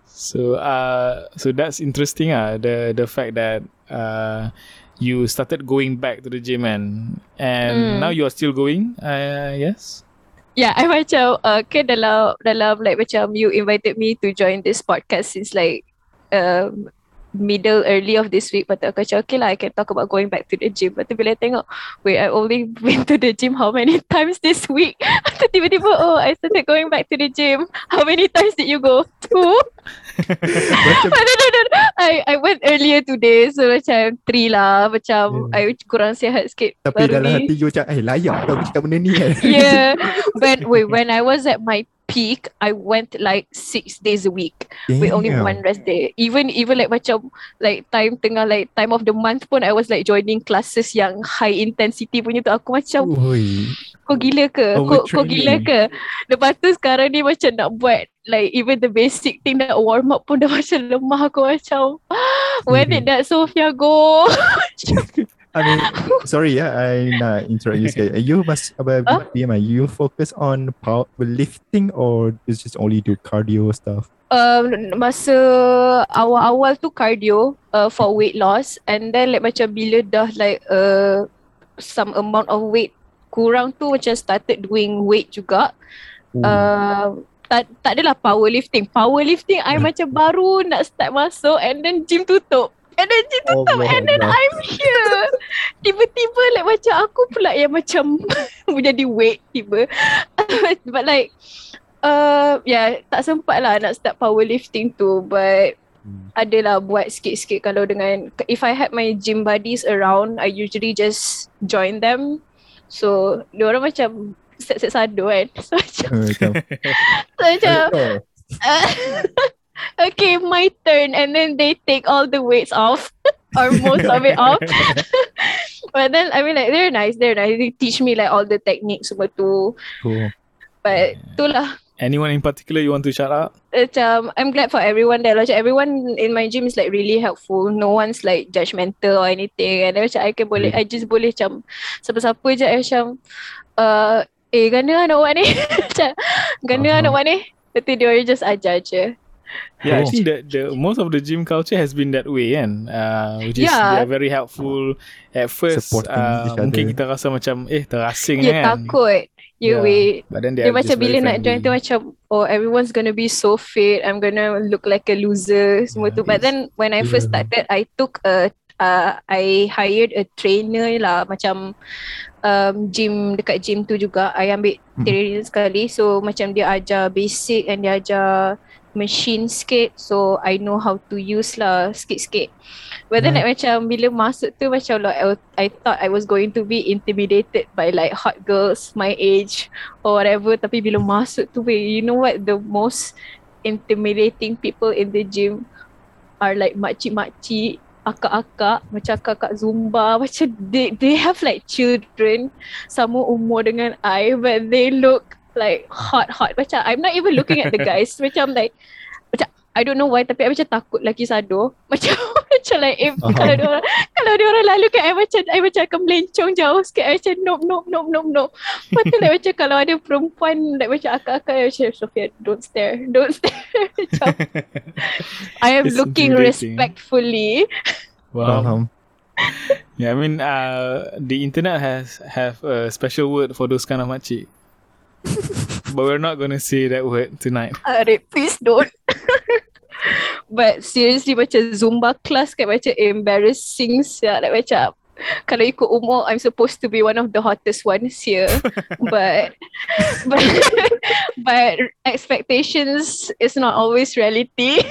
so uh so that's interesting ah the the fact that uh you started going back to the gym and and Mm. now you are still going uh yes Yeah, I macam uh, kan dalam dalam like macam you invited me to join this podcast since like um, middle early of this week. Tu aku macam okay lah I can talk about going back to the gym. Tu bila I tengok wait I only been to the gym how many times this week? Tiba-tiba oh I started going back to the gym. How many times did you go? Two? Macam no, no, no, no. I I went earlier today so macam three lah. Macam I kurang sihat sikit tapi dalam ni. hati you macam eh layak kau aku cakap benda ni kan. yeah. When wait, when I was at my peak, I went like six days a week with only Damn. one rest day. Even even like macam like time tengah like time of the month pun I was like joining classes yang high intensity punya tu aku macam Oi. kau gila ke? Kau, kau gila ke? Lepas tu sekarang ni macam nak buat like even the basic thing nak warm up pun dah macam lemah aku macam when did that Sophia go? I mean, sorry ya, I nak interrupt you. You must, apa, Huh? BMI, you focus on power lifting or is just only do cardio stuff? um, masa awal-awal tu cardio uh, for weight loss and then like macam bila dah like uh, some amount of weight kurang tu macam started doing weight juga. Ooh. Uh, tak, tak adalah powerlifting. Powerlifting I macam baru nak start masuk and then gym tutup. And then gym tutup Allah and then Allah. I'm here. Tiba-tiba like macam aku pula yang macam menjadi weight tiba. But like uh, yeah, tak sempat lah nak start powerlifting tu. But Hmm. adalah buat sikit-sikit kalau dengan if I had my gym buddies around I usually just join them. So dia orang macam set-set sado kan. So macam, macam, so macam oh, uh, okay my turn. And then they take all the weights off. Or most of it off but then I mean like they're nice they're nice they teach me like all the techniques semua tu cool. but itulah Anyone in particular you want to shout out? macam I'm glad for everyone there. Macam everyone in my gym is like really helpful. No one's like judgmental or anything. And then macam I can boleh, I just boleh macam siapa-siapa je I macam uh, eh gana lah nak buat ni. macam gana lah nak buat ni. Lepas tu dia orang just ajar je. Yeah, I Oh. think that the most of the gym culture has been that way, kan? Uh, which is Yeah. they're very helpful. At first, Supporting uh, mungkin kita rasa macam eh terasing You kan. takut. You Yeah. wait. But then they Dia macam bila nak join tu macam oh everyone's gonna be so fit. I'm gonna look like a loser semua Yeah, tu. But then when I first yeah. started I took a uh, I hired a trainer lah macam um, gym dekat gym tu juga. I ambil Hmm. training sekali. So macam dia ajar basic and dia ajar machine sikit. So I know how to use lah sikit-sikit. But then Yeah. like macam bila masuk tu macam like I, I thought I was going to be intimidated by like hot girls my age or whatever. Tapi bila masuk tu weh, you know what the most intimidating people in the gym are like makcik-makcik akak-akak macam kakak Zumba macam they they have like children sama umur dengan I but they look like hot hot. Macam I'm not even looking at the guys. Macam like macam I don't know why tapi I macam takut lagi sado macam macam like if Faham. kalau dia orang kalau dia orang lalu kat I macam I macam akan melencong jauh sikit. I macam nope nope nope nope nope. Lepas tu like macam kalau ada perempuan like macam akak-akak I macam Sophia don't stare don't stare. Macam I am It's looking respectfully. Wow. Yeah, I mean, uh, the internet has have a special word for those kind of makcik. but we're not gonna say that word tonight. Arif, please don't. But seriously macam Zumba class kan macam embarrassing siap. Like macam kalau ikut umur I'm supposed to be one of the hottest ones here. but but but expectations is not always reality.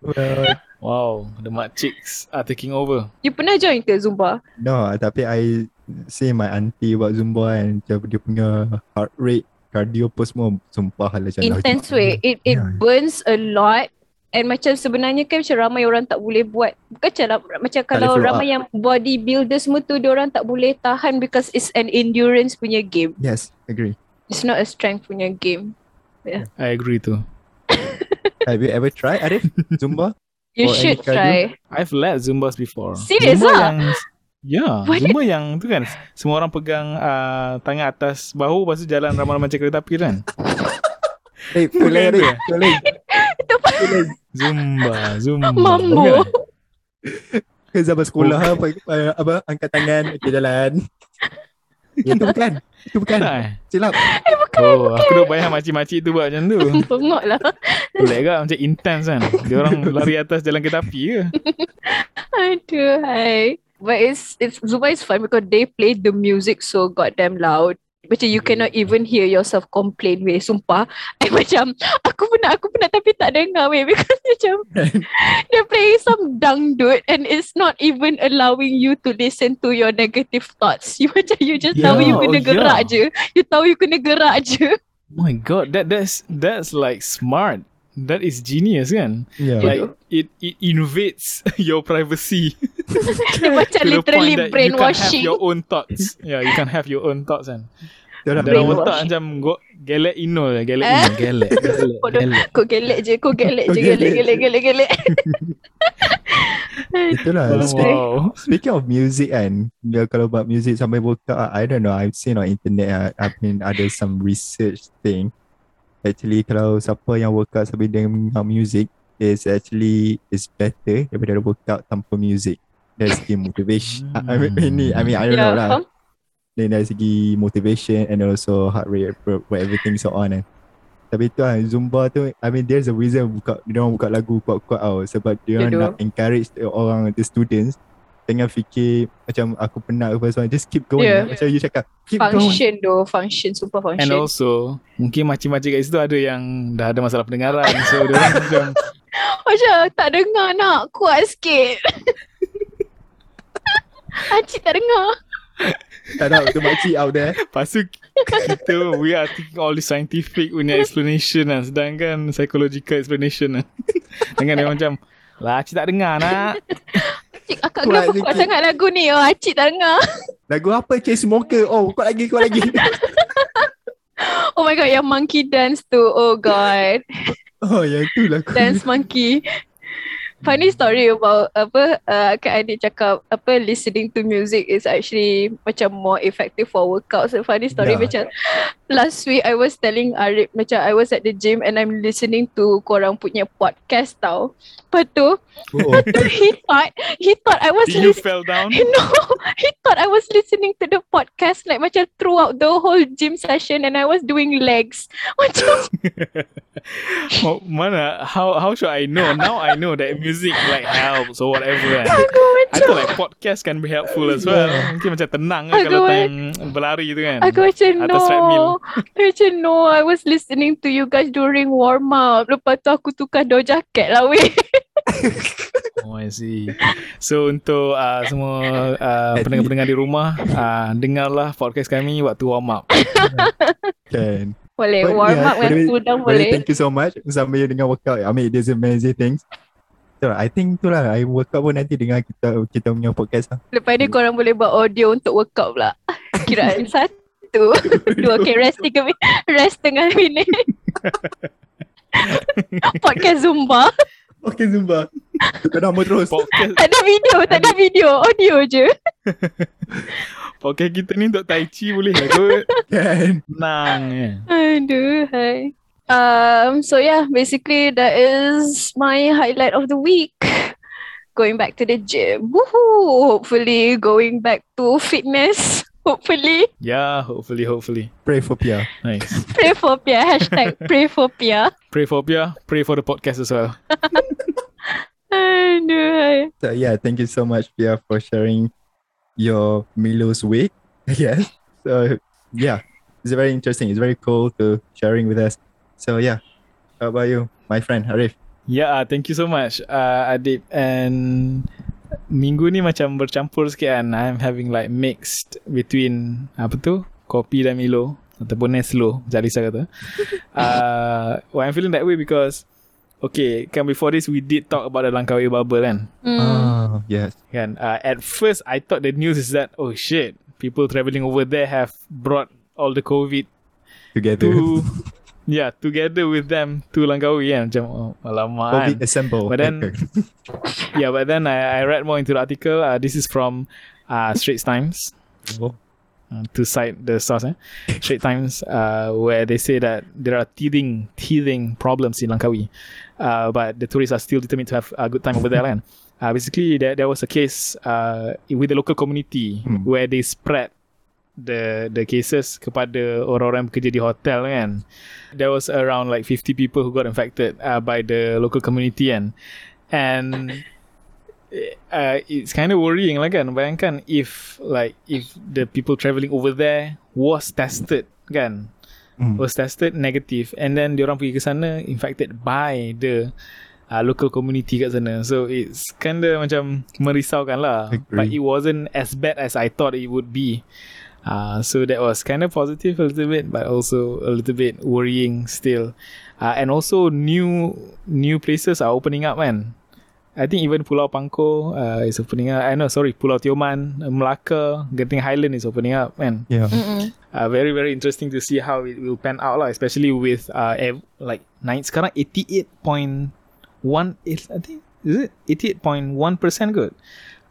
Well, Wow, the makciks are taking over. You pernah join ke Zumba? no, tapi I see my auntie buat Zumba kan, macam dia punya heart rate, cardio apa semua, sumpah lah macam Intense way. It it Yeah. burns a lot. And macam sebenarnya kan macam ramai orang tak boleh buat. Bukan macam, lah, macam kalau ramai yang bodybuilder semua tu, orang tak boleh tahan because it's an endurance punya game. Yes, agree. It's not a strength punya game. I agree too. Have you ever tried Arif? Zumba? You Or should try. I've led Zumbas before. Serious Zumba ah? yang Ya, What? Zumba yang tu kan semua orang pegang uh, tangan atas bahu lepas tu jalan ramai-ramai macam kereta api kan. Eh, Arif. Tu lain. Itu Zumba, Zumba. Mambo. Ke zaman sekolah apa, apa, angkat tangan, okay jalan. Ya, itu bukan. Itu bukan. Tak eh? Silap. Oh, aku duk bayang makcik-makcik tu buat macam tu. Bengok lah. Pelik kan macam intense kan. Dia orang lari atas jalan kereta api ke? Aduh, hai. But it's it's Zumba is fun because they play the music so goddamn loud. Macam you cannot even hear yourself complain weh. Sumpah. I macam aku pun nak, aku pun nak tapi tak dengar weh. Because macam they're playing some dangdut and it's not even allowing you to listen to your negative thoughts. You macam you just tahu Yeah, you kena oh gerak yeah. je. You tahu you kena gerak je. Oh my god, that that's that's like smart. That is genius kan? Ya. Like it it invades your privacy. Macam to the point literally that You can't have brainwashing. your own thoughts. Yeah, you can have your own thoughts kan. Dalam otak macam go, gelek ino je, gelek Eh? ino, gelek, gelek. Kau gelek je, kau gelek je, gelek, gelek gelek, gelek. Itulah Wow. Speaking of music kan, dia kalau buat music sampai workout, I don't know, I've seen on internet, uh, I mean ada some research thing. Actually kalau siapa yang workout sambil dengar music is actually is better daripada workout tanpa music. Dari segi motivation. I mean, ini, I mean, I don't know Ya, lah. Then dari segi motivation and also heart rate, for everything so on kan. Tapi tu kan, Zumba tu, I mean there's a reason buka, dia orang buka lagu kuat-kuat tau. Sebab dia orang Betul. nak encourage orang, the students Jangan fikir macam aku penat apa semua. Just keep going. Yeah. Macam you cakap, keep going. Function though, function, super And function. also Mungkin makcik-makcik kat situ Ada yang Dah ada masalah pendengaran So dia orang macam Macam tak dengar nak, kuat sikit. Acik tak dengar. Tak tahu, tu makcik out there. Lepas tu Kita We are thinking all the scientific Punya explanation lah Sedangkan Psychological explanation lah Dengan dia macam Lah cik tak dengar nak Acik, akak Kuat kenapa kuat sikit. sangat lagu ni? Oh, acik tak dengar. Lagu apa? Chase Smoker. Oh, kuat lagi, kuat lagi. Oh my god, yang monkey dance tu. Oh god. oh, yang tu lah. Dance monkey. Funny story about apa uh, Kak Adik cakap apa listening to music is actually macam more effective for workout. So funny story Yeah. macam last week I was telling Arif macam I was at the gym and I'm listening to korang punya podcast tau. Lepas tu Oh, he thought he thought I was Did you listening fell down No, he thought I was listening to the podcast like macam throughout the whole gym session and I was doing legs. Macam oh, Mana How how should I know Now I know that music Like helps Or whatever kan aku I macam thought like podcast can be helpful as well. Mungkin macam tenang kan kalau time berlari tu kan. Aku macam no Atas treadmill. Macam no I was listening to you guys during warm up Lepas tu aku tukar door jacket lah weh Oh, I see. So untuk uh, semua uh, pendengar-pendengar di rumah, uh, dengarlah podcast kami waktu warm up. kan. Boleh But warm yeah, up dengan tudang Well, boleh thank you so much sambil dengan workout. I mean, there's amazing things. So, I think tu lah. I workout pun nanti dengan kita kita punya podcast lah. Lepas ni korang boleh buat audio untuk workout pula Kiraan satu Dua Okay rest tiga minit Rest tengah minit Podcast Zumba Okay, Zumba. Tukar nama terus. Podcast Tak ada video Tak ada video Audio je podcast kita ni untuk tai chi boleh lah kot. Kan. Tenang je. Aduh hai Um, so yeah, basically that is my highlight of the week. Going back to the gym. Woohoo! Hopefully going back to fitness. Hopefully. Yeah, hopefully, hopefully. Pray for Pia. Nice. Pray for Pia. Hashtag pray for Pia. Pray for Pia, pray for the podcast as well. Aduh hai. So yeah, thank you so much, Pia, for sharing your Milo's week. Yes. So yeah, it's very interesting. It's very cool to sharing with us. So yeah, how about you, my friend Arif? Yeah, uh, thank you so much uh, Adib and minggu ni macam bercampur sikit kan. I'm having like mixed between apa tu? Kopi dan Milo ataupun Neslo, macam Alisa kata. uh, well, I'm feeling that way because okay, kan before this we did talk about the Langkawi bubble kan. Mm. Oh yes. Kan, uh, at first I thought the news is that oh shit, people travelling over there have brought all the COVID Together. to yeah together with them to Langkawi kan macam oh, alamak kan. COVID assemble. But then- Yeah, but then I, I read more into the article. Uh, this is from uh, Straits Times. Oh. Uh, to cite the source, eh? Straits Times, uh, where they say that there are teething, teething problems in Langkawi, uh, but the tourists are still determined to have a good time over there, kan? Uh, basically, there, there was a case uh, with the local community Hmm. where they spread the the cases kepada orang-orang bekerja di hotel kan. There was around like 50 people who got infected uh, by the local community kan. And uh, it's kind of worrying lah kan. Bayangkan if like if the people travelling over there was tested kan. Mm. Was tested negative and then diorang pergi ke sana infected by the uh, local community kat sana. So it's kind of macam merisaukan lah. But it wasn't as bad as I thought it would be. Uh, so that was kind of positive a little bit, but also a little bit worrying still. Uh, and also new new places are opening up, man. I think even Pulau Pangko uh, is opening up. I know, sorry, Pulau Tioman, Melaka, Genting Highland is opening up, man. Yeah. Uh, very very interesting to see how it will pan out lah, especially with uh ev- like nine sekarang 88.1 is I think is it 88.1 percent good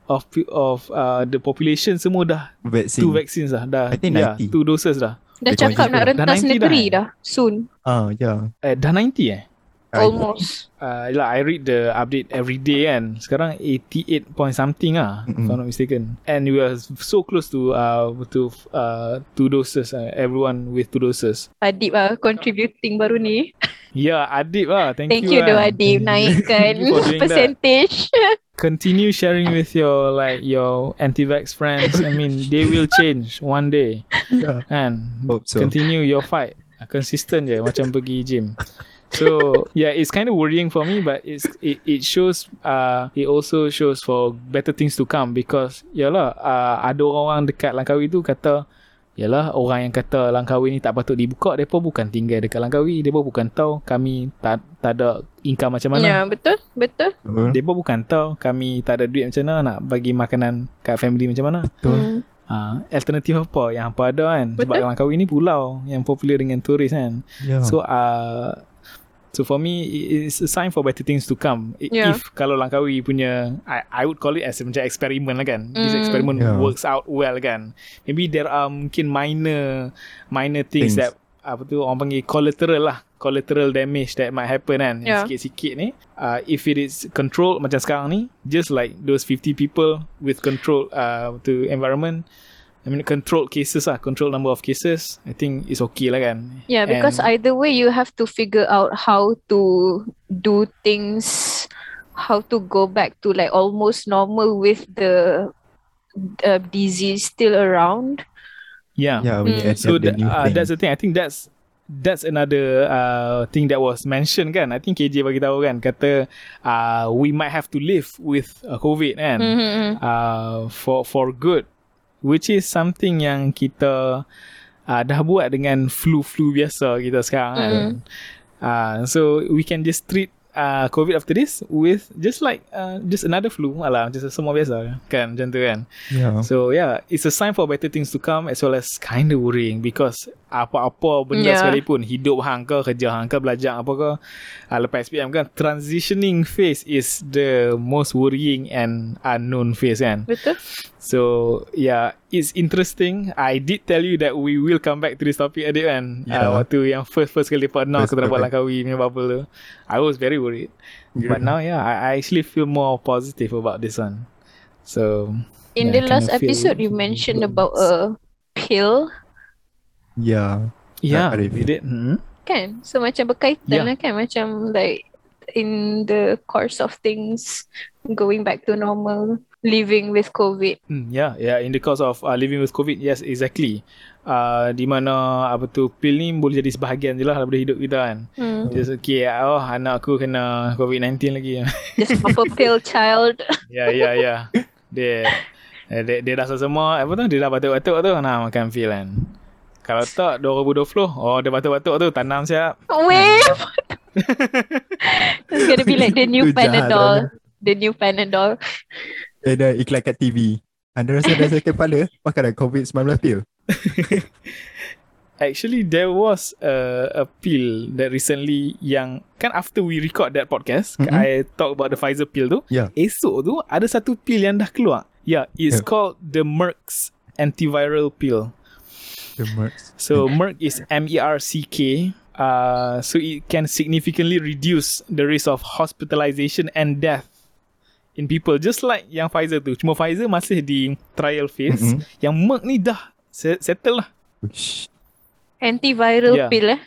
of of uh, the population semua dah Vaccine. two vaccines dah dah I think yeah, 90. two doses dah Dah Dia cakap nak dah. Dah rentas 90 negeri dah. dah. Soon. Ah, yeah. eh, dah 90 eh Almost. uh, lah, I read the update every day kan. Sekarang 88 point something ah, if Mm-mm. I'm not mistaken. And we are so close to uh to uh two doses. Uh, everyone with two doses. Adib lah contributing baru ni. Yeah, Adib lah. Thank, Thank you. you lah. Adib naikkan percentage. Continue sharing with your like your anti-vax friends. I mean, they will change one day. Yeah. And Hope so. continue your fight. Consistent je macam pergi gym. So yeah, it's kind of worrying for me, but it's it, it shows uh it also shows for better things to come because yalah uh, ada orang dekat Langkawi tu kata yalah orang yang kata Langkawi ni tak patut dibuka depa bukan tinggal dekat Langkawi depa bukan tahu kami tak tak ada income macam mana Ya, betul. Betul. Depa bukan tahu kami tak ada duit macam mana nak bagi makanan kat family macam mana Betul. Hmm. uh, alternatif apa yang apa ada kan sebab Betul. Langkawi ni pulau yang popular dengan turis kan Yeah. So uh, so for me i- it's a sign for better things to come. Yeah. If kalau Langkawi punya I, I would call it as macam eksperimen lah kan. This Mm. experiment Yeah. works out well kan. Maybe there are mungkin minor minor things, Things. that apa tu orang panggil collateral lah collateral damage that might happen kan Yeah. sikit-sikit ni uh, if it is controlled macam sekarang ni just like those 50 people with control uh, to environment I mean controlled cases lah controlled number of cases I think it's okay lah kan. Yeah, because And- either way you have to figure out how to do things, how to go back to like almost normal with the uh, disease still around. yeah. Yeah, you Mm. so the uh, that's the thing. I think that's that's another uh, thing that was mentioned kan. I think KJ bagi tahu kan kata uh, we might have to live with uh, COVID kan. Mm-hmm. uh, for for good which is something yang kita uh, dah buat dengan flu-flu biasa kita sekarang kan Mm. uh, so we can just treat uh, COVID after this with just like uh, just another flu alah just semua biasa kan macam tu kan Yeah. So yeah, it's a sign for better things to come as well as kind of worrying because apa-apa benda Yeah. yeah. sekalipun hidup hang ke kerja hang ke belajar apa ke uh, lepas SPM kan transitioning phase is the most worrying and unknown phase kan. Betul? So yeah, it's interesting. I did tell you that we will come back to this topic adik kan. Yeah. Uh, waktu yang first first kali partner First kita buat kali. Langkawi punya bubble tu. I was very worried. Yeah. But now yeah, I, I actually feel more positive about this one. So In Yeah, the I last episode, you mentioned about a pill, Yeah. yeah, we did. Hmm? kan? So macam berkaitan Yeah. lah kan? Macam like in the course of things going back to normal, living with COVID. Hmm, yeah, yeah. In the course of uh, living with COVID, yes, exactly. Uh, di mana apa tu pil ni boleh jadi sebahagian je lah daripada hidup kita kan. Hmm. Just okay, oh anak aku kena COVID-19 lagi. Just apa pill child. ya, ya, ya. Dia, eh, dia dia dah semua apa tu dia dah batuk-batuk tu nak makan pil kan. Kalau tak 2020, oh dia batuk-batuk tu tanam siap. Wait. It's gonna be like the new Panadol. The new Panadol. Eh, dah iklan kat TV. Anda rasa dah sakit kepala? Makan dah COVID-19 pill. Actually, there was a, a pill that recently yang kan after we record that podcast, Mm-mm. I talk about the Pfizer pill tu. Yeah. Esok tu ada satu pill yang dah keluar. Yeah, it's Yeah. called the Merck's antiviral pill. The Mercs. So Merck is M E R C K. Uh, so it can significantly reduce the risk of hospitalization and death in people just like yang Pfizer tu. Cuma Pfizer masih di trial phase. Mm-mm. Yang Merck ni dah se- settle lah. Antiviral Yeah. pill eh.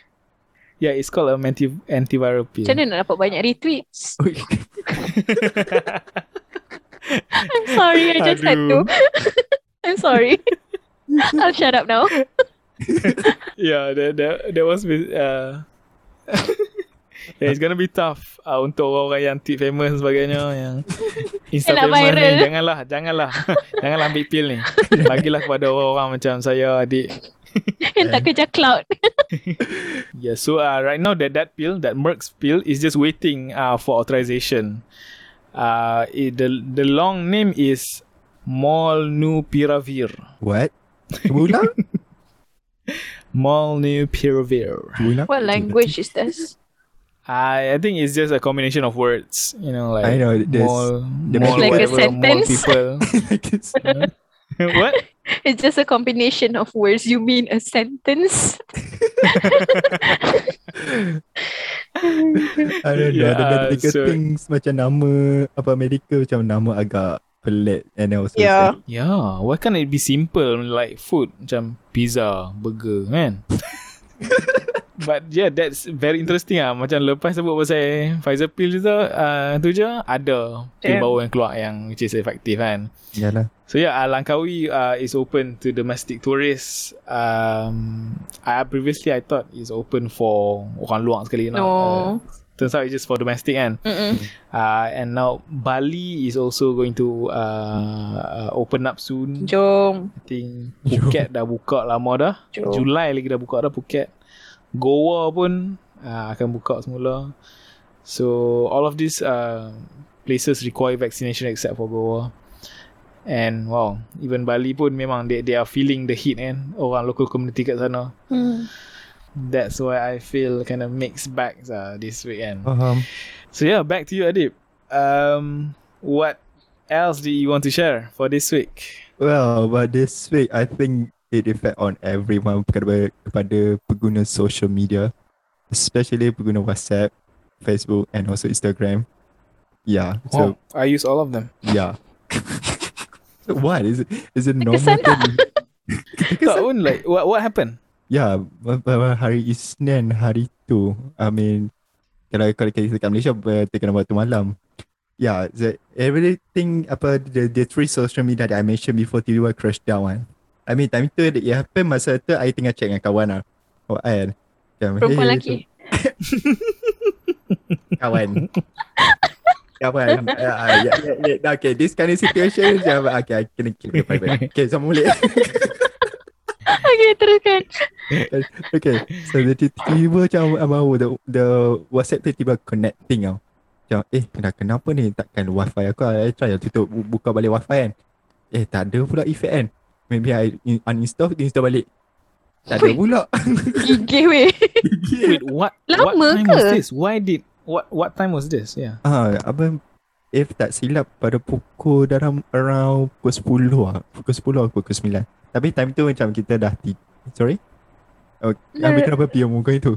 Yeah, it's called a anti antiviral pill. Macam mana nak dapat banyak retweets? I'm sorry, I just had to. Aduh. I'm sorry. I'll shut up now. yeah, that that that was with uh yeah, it's gonna be tough uh, untuk orang-orang yang tweet famous dan sebagainya yang Insta famous viral. ni janganlah janganlah janganlah ambil pil ni bagilah kepada orang-orang macam saya adik Yang tak kerja cloud. yeah so uh, right now that that pill that Merck's pill is just waiting uh, for authorization Uh, it, the the long name is Molnupiravir. What? Ulang? Molnupiravir. What language is this? I I think it's just a combination of words. You know, like I know, there's- mall, the mall Like a whatever, mall sentence? people. Like it's- what? It's just a combination of words. You mean a sentence? I don't know. Yeah, the medical so- things macam nama apa medical macam nama agak pelik and then also Yeah. Yeah, why can't it be simple like food macam pizza, burger kan? But yeah, that's very interesting ah. Macam lepas sebut pasal Pfizer pill tu, uh, tu je ada pil baru yang keluar yang which is effective kan. Yalah. So yeah, uh, Langkawi uh, is open to domestic tourists. Um, I previously I thought it's open for orang luar sekali. not, Uh, No. turns out it's just for domestic kan. Mm-mm. Uh, and now Bali is also going to uh, uh, open up soon. Jom. I think Phuket dah buka lama dah. Jom. Julai lagi dah buka dah Phuket. Goa pun uh, akan buka semula. So all of these uh, places require vaccination except for Goa. And wow, even Bali pun memang they, they are feeling the heat kan. Orang local community kat sana. Hmm. That's why I feel kind of mixed bags uh, this weekend. Faham. So yeah, back to you Adib. Um, what else do you want to share for this week? Well, but this week I think it affect on everyone kepada, kepada pengguna social media, especially pengguna WhatsApp, Facebook, and also Instagram. Yeah. So Wow, I use all of them. yeah. so what is it? Is it normal? Tak? thing? Tak pun like what what happened? Yeah, hari Isnin hari tu, I mean, kalau kalau kita kat Malaysia, uh, kena waktu malam. Yeah, the, everything apa the, the three social media that I mentioned before tiba-tiba crash down kan. I mean time tu it happen masa tu I tengah check dengan kawan lah. Oh kan. Macam, Perempuan hey, lelaki. Kawan. kawan. Uh, uh, yeah, yeah, yeah. Okay, this kind of situation macam okay, I kena keep it private. Okay, sama boleh. Okay, teruskan. okay, so dia tiba-tiba macam abang the, the WhatsApp tu tiba connecting tau. Macam eh dah kenapa ni takkan wifi aku I try lah tutup bu- buka balik wifi kan. Eh tak ada pula effect kan. Maybe I in- uninstall install balik. Tak ada Wait. pula. Gigi weh. Wait, what? what Lama time ke? was this? Why did what what time was this? Yeah. Ah, abang if tak silap pada pukul dalam around pukul 10 lah. Pukul 10 atau pukul 9. Tapi time tu macam kita dah ti- Sorry? Oh, Habis no. kenapa pium muka itu?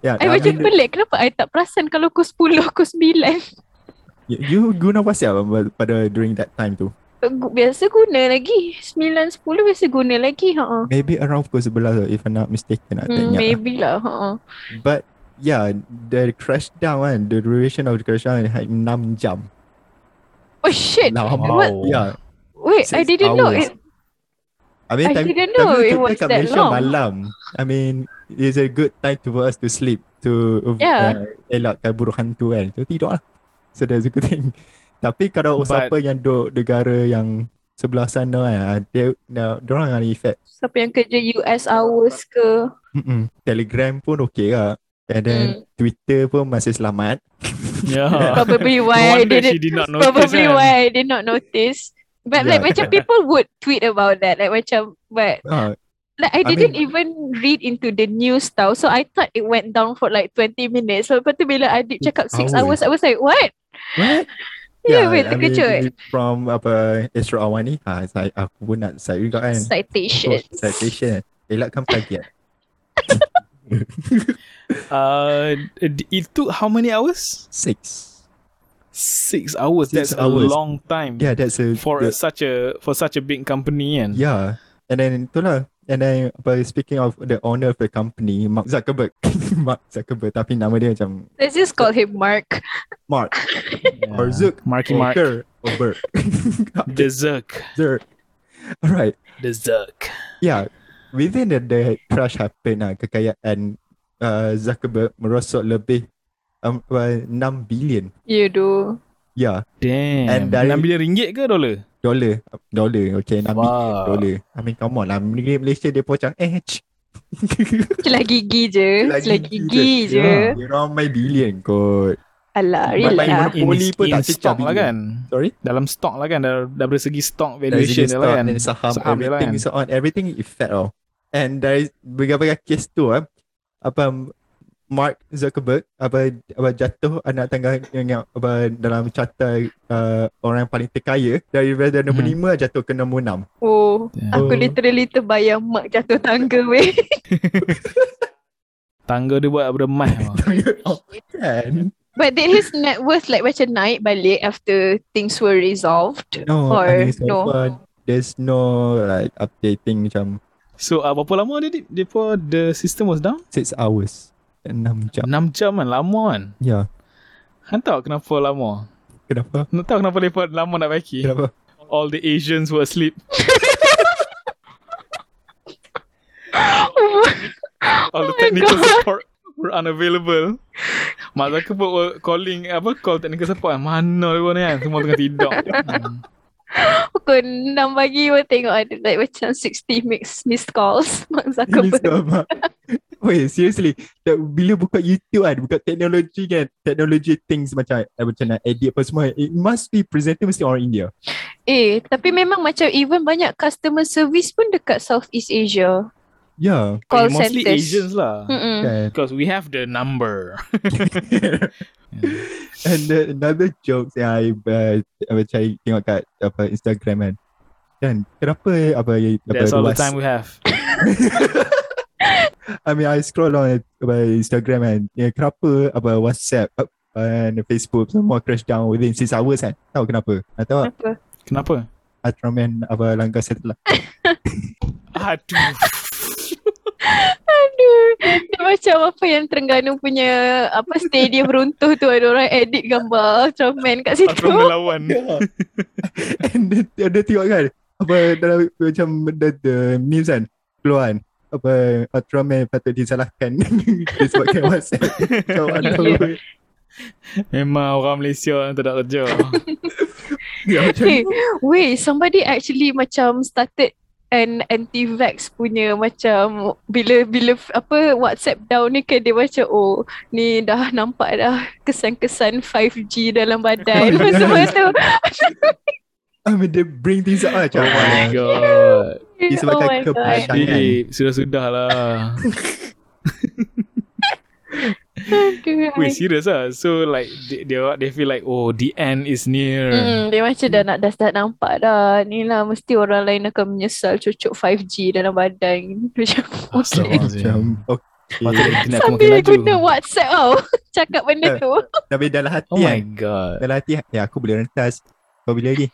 Ya, I I macam mean, pelik. Kenapa I tak perasan kalau pukul 10, pukul 9? you, you guna WhatsApp apa pada during that time tu? Biasa guna lagi. 9, 10 biasa guna lagi. Ha. Maybe around pukul 11 lah, if I'm not mistaken. I tak Hmm, ingat lah. maybe lah. Ha. But yeah, the crash down kan, the duration of the crash down like 6 jam. Oh shit. Lama. What? Yeah. Wait, I Six didn't know hours. it. I mean, I time, didn't time know tu it was kat that Malaysia long. malam. I mean, it's a good time to for us to sleep to Yeah. uh, elakkan buruk hantu kan. So tidur lah. So that's a good thing. Tapi kalau But- siapa yang duduk negara yang sebelah sana kan, ah, dia, dia, dia orang ada effect. Siapa yang kerja US hours ke? Mm-mm. Telegram pun okay lah. And then Hmm. Twitter pun masih selamat. Yeah. Probably no why I she didn't. did not notice. Probably kan? why I did not notice. But like Yeah. macam people would tweet about that. Like macam, but Ah, like I I didn't mean- even read into the news tau. So I thought it went down for like 20 minutes. So lepas tu bila Adib cakap 6 hours. hours, I was like, what? what? Yeah, wait, I mean, terkejut. from apa Astro Awani, ha, saya, aku pun nak cite juga kan. Citation. Oh, citation. Elakkan plagiat. Uh, it it took how many hours? Six. Six hours. Six That's hours. a long time. Yeah, that's a For the- such a for such a big company and Yeah. And then itulah. And then apa, speaking of the owner of the company, Mark Zuckerberg. Mark Zuckerberg. Tapi nama dia macam Let's just call him Mark. Mark. Yeah. Or Zuck. Marky Mark. Or Berg. The Zuck. Zuck. Alright. The Zuck. Yeah. Within the, the crash happen lah, kekayaan uh, Zuckerberg merosot lebih um, uh, 6 billion. You do. Yeah. Damn. And dari- 6 bilion ringgit ke dolar? Dollar. Dollar. Okay. 6 billion Wow. dollar. I mean come on lah. Negeri Malaysia dia pun macam eh. Celah gigi je. Celah gigi gigi je. je. Dia ramai billion kot. Alah, my relax. in, Monopoli pun in tak stock lah kan Sorry? dalam stock lah kan dar- daripada segi stock Dari valuation segi dia lah kan dan saham, Saham dia lah everything kan. so on everything fed off and dari berbagai kes tu ah apa Mark Zuckerberg apa apa jatuh anak tangga yang apa dalam carta uh, orang yang paling terkaya dari daripada nombor Hmm. lima jatuh ke nombor enam. Oh, Yeah. aku Oh. literally terbayang mak jatuh tangga weh. tangga dia buat daripada emas tau. kan? But did his net worth like macam naik balik after things were resolved? No, Or so no? far, there's no like updating macam so uh, berapa lama dia before the system was down six hours. Enam jam. 6 jam kan lama kan Ya. Han tahu kenapa lama Kenapa? Nak tahu kenapa mereka lama nak baiki Kenapa? All the Asians were asleep All the Oh technical God. support were unavailable Mak Zuckerberg were calling Apa call technical support Mana dia ni kan Semua tengah tidur hmm. Pukul 6 pagi pun tengok ada like macam 60 mix missed calls Mak Ini Zuckerberg. Wait, seriously. Tak, bila buka YouTube kan, buka teknologi kan, teknologi things macam eh, macam nak edit apa semua, it must be presented mesti orang India. Eh, tapi memang macam even banyak customer service pun dekat Southeast Asia. Ya, Call Eh, Mostly centers. Asians lah Mm-mm. kan. Because we have the number And the, another jokes yang I uh, macam I tengok kat apa Instagram kan. Kan, kenapa apa apa That's all the luas- time we have I mean, I scroll on Instagram kan. Ya, kenapa apa WhatsApp uh, and Facebook semua crash down within 6 hours kan? Tahu kenapa? Tak tahu? Kenapa? Kenapa? Ultraman apa langkah setelah. Aduh Aduh. Dia macam apa yang Terengganu punya apa stadium runtuh tu ada orang edit gambar Ultraman kat situ. Ultraman lawan And dia, dia, dia tengok kan apa dalam macam the, the memes kan keluar kan apa Ultraman patut disalahkan disebabkan WhatsApp mana Ya. Memang orang Malaysia yang tak ada kerja ya, macam Hey, wait, somebody actually macam started an anti-vax punya macam bila bila apa WhatsApp down ni kan dia macam oh ni dah nampak dah kesan-kesan 5G dalam badan. Semua tu. I mean they bring things up lah macam Oh my mana disebabkan Oh kepanjangan Babe, sudah-sudah lah Wait, serious lah So like they, they, they feel like Oh, the end is near Hmm, dia macam dah nak dah start nampak dah. Ni lah mesti orang lain akan menyesal cucuk 5G dalam badan. Macam okay. Macam okay. Patut Sambil laju guna WhatsApp tau. Cakap benda Eh. tu. tapi dalam hati Oh my kan god dalam hati ya aku boleh rentas kau bila lagi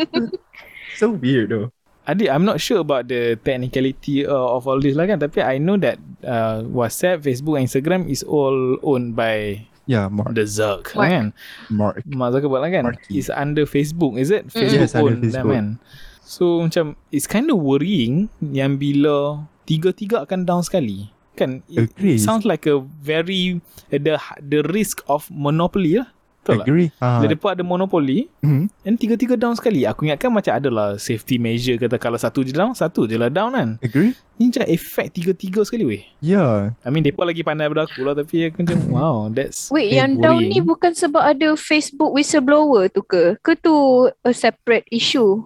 so weird though Adik, I'm not sure about the technicality uh, of all this lah kan Tapi I know that uh, WhatsApp, Facebook and Instagram is all owned by yeah Mark the Zuck Mark. kan Mark Mark Zuckerberg lah kan Marky. It's under Facebook, is it? Facebook Yes, under own them Facebook. kan So macam It's kind of worrying Yang bila Tiga-tiga akan down sekali Kan It, Agree. it sounds like a very The the risk of monopoly lah Betul tak? agree ah Bila mereka ada monopoli hmm. And tiga-tiga down sekali Aku ingatkan macam adalah Safety measure kata Kalau satu je down Satu je lah down kan agree Ni macam efek tiga-tiga sekali weh yeah I mean mereka lagi pandai daripada aku lah Tapi aku macam Wow that's Wait, yang down ni bukan sebab ada Facebook whistleblower tu ke? Ke tu a separate issue?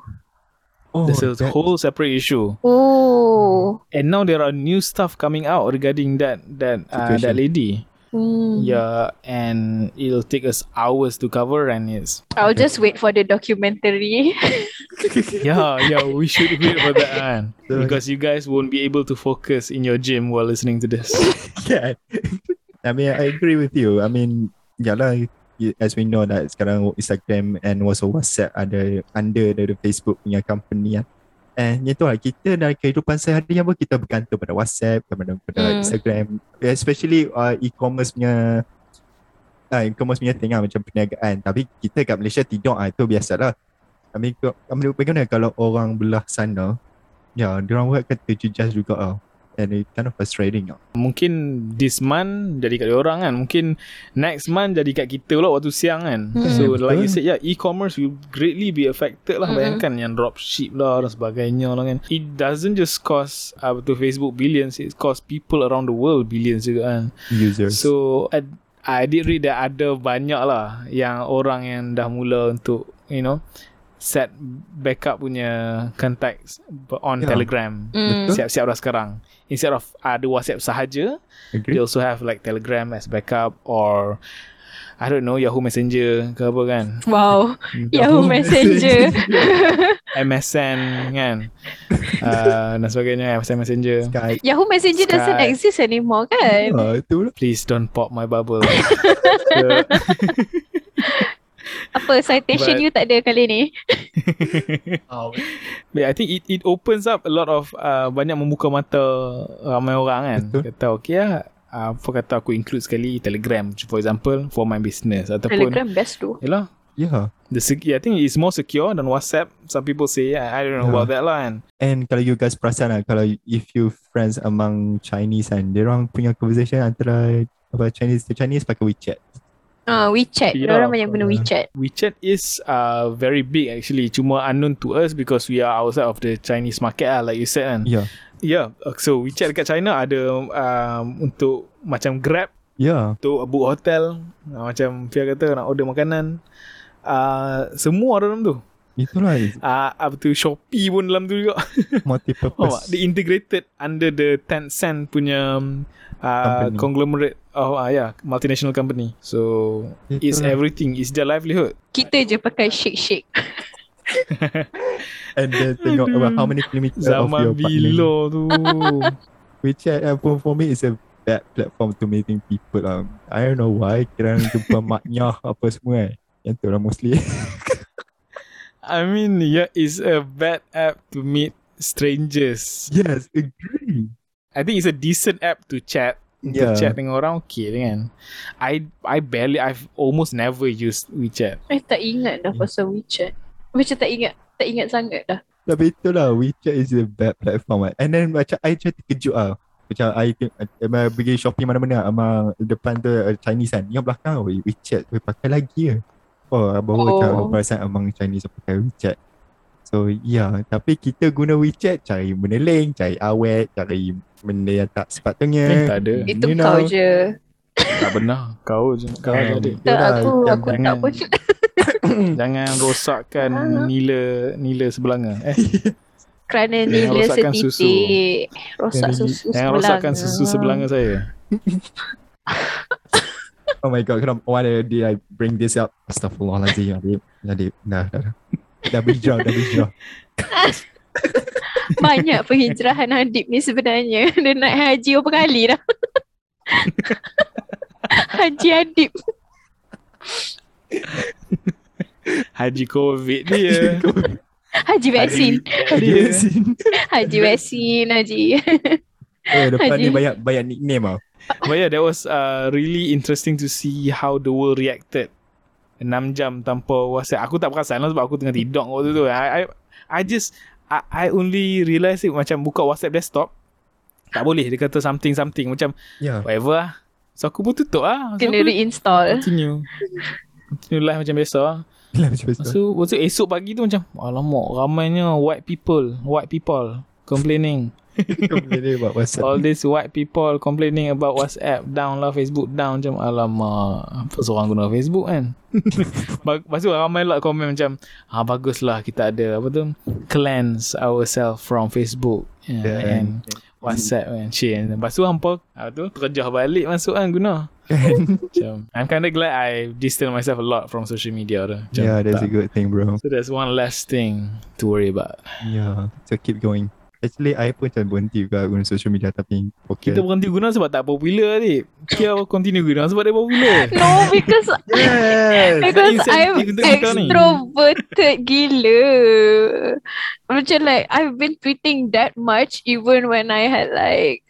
oh There's a that- whole separate issue Oh. And now there are new stuff coming out regarding that that uh, Situation. that lady. Hmm. Yeah, and it'll take us hours to cover, and it's I'll just wait for the documentary. yeah, yeah. We should wait for that man. Because you guys won't be able to focus in your gym while listening to this. yeah. I mean, I agree with you. I mean, yalah, y- as we know that sekarang Instagram and also WhatsApp ada under the Facebook punya company kan. And itu lah, kita dalam kehidupan seharian pun kita bergantung pada WhatsApp, kepada, pada Hmm. Instagram. Especially uh, e-commerce punya uh, e-commerce punya thing lah, macam perniagaan. Tapi kita kat Malaysia tidur ah itu biasalah. I mean, ko- I mean, bagaimana kalau orang belah sana, ya, dia orang buat akan terjejas juga tau. And it kind of frustrating tau. Mungkin this month jadi kat orang kan. Mungkin next month jadi kat kita pula waktu siang kan. Hmm. So Betul. like you said, yeah, e-commerce will greatly be affected lah. Mm-mm. Bayangkan yang dropship lah dan sebagainya lah kan. It doesn't just cost uh, to Facebook billions. It cost people around the world billions juga kan. Users. So I, I did read that ada banyak lah yang orang yang dah mula untuk you know set backup punya contacts on Ya. Telegram. Mm. Siap-siap dah sekarang. Instead of ada WhatsApp sahaja, they Agree? also have like Telegram as backup or I don't know Yahoo Messenger ke apa kan. Wow. Yahoo Messenger. MSN kan. uh, dan sebagainya MSN Messenger. Skype. Yahoo Messenger doesn't Skype. exist anymore kan? Ah, tu lah. Please don't pop my bubble. Apa citation But- you tak ada kali ni? But I think it it opens up a lot of uh, banyak membuka mata ramai orang kan. Betul. Kata okay lah. Uh, apa kata aku include sekali Telegram for example for my business ataupun Telegram best tu. Yalah Yeah. the sec- I think it's more secure than WhatsApp. Some people say I, I don't know Yeah. about that lah kan. And kalau you guys perasan lah, kalau if you friends among Chinese kan, dia orang punya conversation antara apa Chinese to Chinese pakai WeChat. Ah, WeChat. Ya. Yeah. Orang banyak guna Ah. WeChat. WeChat is uh, very big actually. Cuma unknown to us because we are outside of the Chinese market lah like you said kan. Yeah. Yeah. uh, So WeChat dekat China ada um, untuk macam Grab Yeah. untuk book hotel uh, macam Fia kata nak order makanan uh, semua ada dalam tu Itulah uh, apa tu Shopee pun dalam tu juga Faham tak? multi-purpose. Dia integrated under the Tencent punya uh, Company. conglomerate oh uh, yeah multinational company so it's Itulah. everything it's their livelihood Kita je pakai shake-shake. And then tengok Aduh. about how many kilometers of zaman your bila tu WeChat uh, for, for me is a bad platform to meeting people lah. I don't know why. Kira jumpa maknya apa semua eh. Yang tu lah mostly. I mean yeah it's a bad app to meet strangers yes, agree. I think it's a decent app to chat Yeah. chat dengan orang okay kan I I barely I've almost never used WeChat I tak ingat dah pasal WeChat. Macam tak ingat. Tak ingat sangat dah. Tapi itulah WeChat is a bad platform kan. And then macam I macam terkejut lah. Macam I uh, pergi shopping mana-mana among depan tu uh, Chinese kan. Yang belakang oh, WeChat boleh pakai lagi ke. Oh, baru Oh. macam perasaan among Chinese pakai WeChat. So yeah, tapi kita guna WeChat cari benda link, cari awet, cari benda yang tak sepatutnya. Eh, tak ada. Itu You kau know. je. Tak benar Kau je Kau je Um, adik Tak, Yalah, aku yang aku tak jangan. pun. Jangan rosakkan Ah. nila Nila sebelanga Eh Kerana Jangan nila rosakkan susu. setitik. Rosak Jangan- susu Jangan sebelanga. rosakkan susu sebelanga saya Oh my god, kenapa why did I bring this up? Astaghfirullahaladzim, Adib. Adib, dah, dah, dah. Dah berhijrah, dah berhijrah. Banyak penghijrahan Adib ni sebenarnya. Dia naik haji berapa kali dah. haji Adib. Haji Covid dia Haji vaksin. Haji dia vaksin. Haji vaksin. Haji. Eh, depan ni banyak banyak nickname tau. But yeah that was uh, really interesting to see How the world reacted 6 jam tanpa WhatsApp. Aku tak perasan lah sebab aku tengah tidur waktu tu. I, I, I just I, I only realise it macam buka WhatsApp desktop. Tak boleh. Dia kata something something. Macam Ya. whatever lah. So aku pun tutup lah. So, Kena reinstall. continue. Continue live macam biasa. Lah Lah macam biasa. So, tu esok pagi tu macam Alamak ramainya white people White people Complaining Boleh about WhatsApp. All these white people complaining about WhatsApp down lah, Facebook down macam alamak. Apa seorang guna Facebook kan? Lepas tu ramai lah komen macam ah baguslah kita ada apa tu cleanse ourselves from Facebook yeah, Dan- and WhatsApp kan. Lepas tu hampa apa tu terjah balik masuk kan guna. Macam I'm kind of glad I distance myself a lot from social media tu. Macam, Yeah, that's a tak. good thing, bro. So that's one less thing to worry about. Yeah, so keep going. Actually, I pun macam berhenti juga guna social media tapi okay. Kita berhenti guna sebab tak popular ni. Kia continue guna sebab dia popular. No, because Yes! Because I'm kau ni. extroverted gila. Macam like I've been tweeting that much even when I had like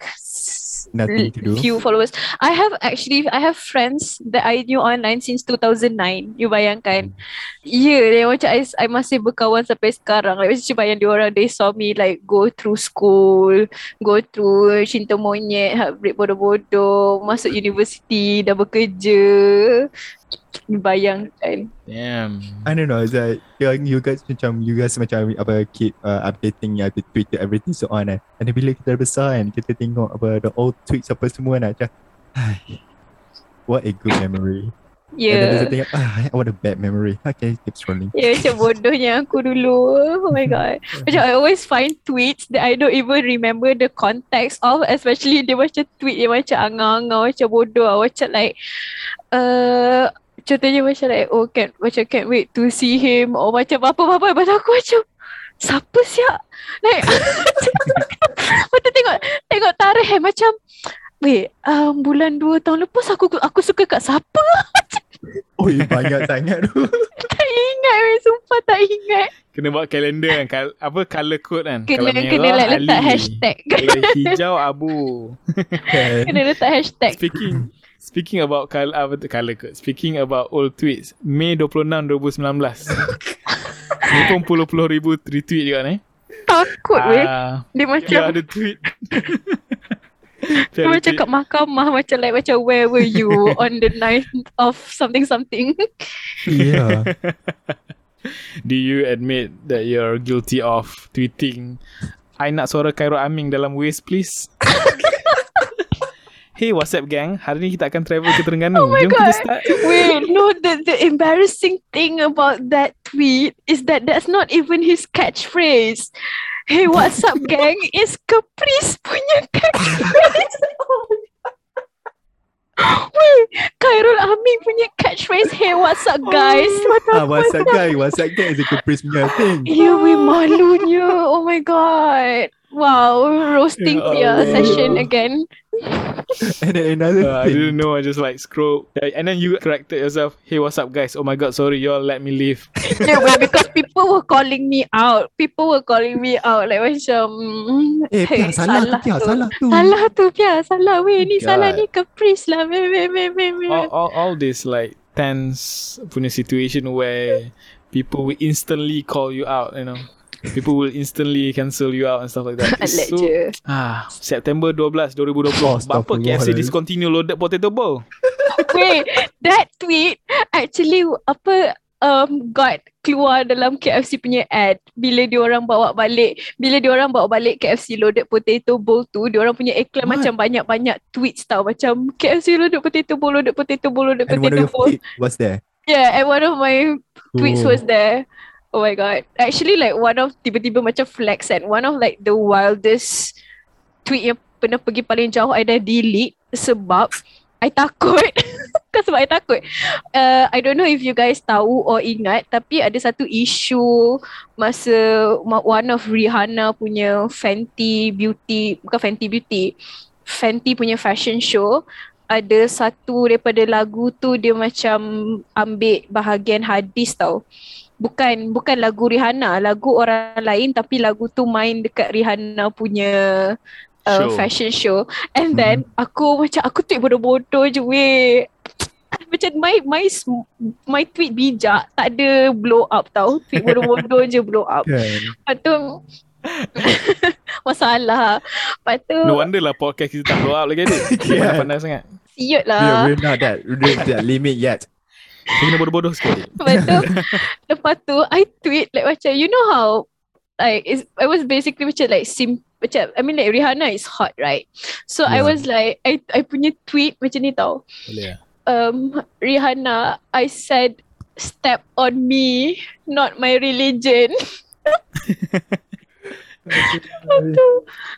Nothing to do. few followers. I have actually I have friends that I knew online since 2009. You bayangkan. Ya, yeah, macam I, I masih berkawan sampai sekarang. Like, macam bayang dia orang they saw me like go through school, go through cinta monyet, heartbreak bodoh-bodoh, masuk universiti, dah bekerja. Bayangkan. Damn. I don't know, it's like you guys macam you guys macam apa keep uh, updating ya Twitter everything so on kan. And then bila kita dah besar kan kita tengok apa the old tweets apa semua nak macam "Hai, what a good memory. And then Yeah. a thing, ah, what a bad memory. Okay, keep scrolling. Ya macam bodohnya aku dulu Oh my god Macam I always find tweets That I don't even remember the context of Especially dia macam tweet Yang macam angang-angang Macam bodoh. Macam like uh, Contohnya macam like Oh can, macam can't wait to see him Or macam apa-apa Lepas tu aku macam Siapa siap Like tu tengok Tengok tarikh eh, Macam Wait um, Bulan 2 tahun lepas Aku aku suka kat siapa Oh, banyak sangat tu. Tak ingat weh, Sumpah tak ingat Kena buat kalender kan. Kal- apa color code kan. Kena, Kalau kena merah, letak Ali. hashtag Kalau hijau abu. Kan? Kena letak hashtag Speaking Speaking about color, apa tu color code. Speaking about old tweets. Mei 26 2019. Ni pun puluh-puluh ribu retweet juga ni. Takut weh Ah, Dia macam Dia ada tweet. Dia macam kat mahkamah Macam like Macam where were you On the night of Something something Yeah. Do you admit that you're guilty of tweeting I nak suara Khairul Aming dalam Waze please? Hey what's up gang? Hari ni kita akan travel ke Terengganu. Oh my Jom kita God. start. Wait no the, the embarrassing thing About that tweet Is that that's not even his catchphrase Hey what's up gang Is Caprice punya catchphrase Oh. Wait Khairul Amin punya catchphrase Hey what's up guys What ah, what's up guy? What's up guy is a caprice punya thing. Ya, weh malunya. Oh my god. Wow, roasting Pia Allah. session again. And then another Uh, I didn't know. I just like scroll. Yeah, And then you corrected yourself. Hey, what's up, guys? Oh my god, sorry, y'all let me leave. No, weh, because people were calling me out. People were calling me out like macam mm, Eh, Pia, salah tu, Pia, tu. salah tu. Salah tu Pia, salah weh ni God. salah ni caprice lah. Weh weh weh weh weh. all, all, all this like tense punya situation where people will instantly call you out, you know. People will instantly cancel you out and stuff like that. It's Alat so, je. ah, September 12, 2020. Oh, Bapa KFC Astaghfirullah. discontinue loaded potato bowl. Wait, that tweet actually apa um got keluar dalam KFC punya ad bila dia orang bawa balik bila dia orang bawa balik KFC loaded potato bowl tu dia orang punya iklan What? macam banyak-banyak tweets tau macam KFC loaded potato bowl loaded potato bowl loaded And potato bowl was there. yeah and one of my tweets Oh. was there oh my god. Actually like one of tiba-tiba macam flex and one of like the wildest tweet yang pernah pergi paling jauh I dah delete sebab I takut. Bukan sebab I takut. Uh, I don't know if you guys tahu or ingat Tapi ada satu isu Masa ma- one of Rihanna punya Fenty Beauty Bukan Fenty Beauty Fenty punya fashion show Ada satu daripada lagu tu Dia macam ambil bahagian hadis tau Bukan bukan lagu Rihanna Lagu orang lain Tapi lagu tu main dekat Rihanna punya uh, Show. fashion show and then aku macam aku tweet bodoh-bodoh je weh macam my my sm- my tweet bijak tak ada blow up tau tweet bodoh-bodoh je blow up lepas tu masalah lepas tu No wonder lah podcast kita tak blow up lagi ni. Yeah. pandai sangat. siut Yeah, lah we're not that, we're not that limit yet. Kita kena bodoh-bodoh sikit. lepas tu lepas tu I tweet like macam you know how like it's, I was basically macam like sim macam I mean like Rihanna is hot right so I Yeah. was like I I punya tweet macam ni tau Boleh lah. um Rihanna, I said step on me, not my religion.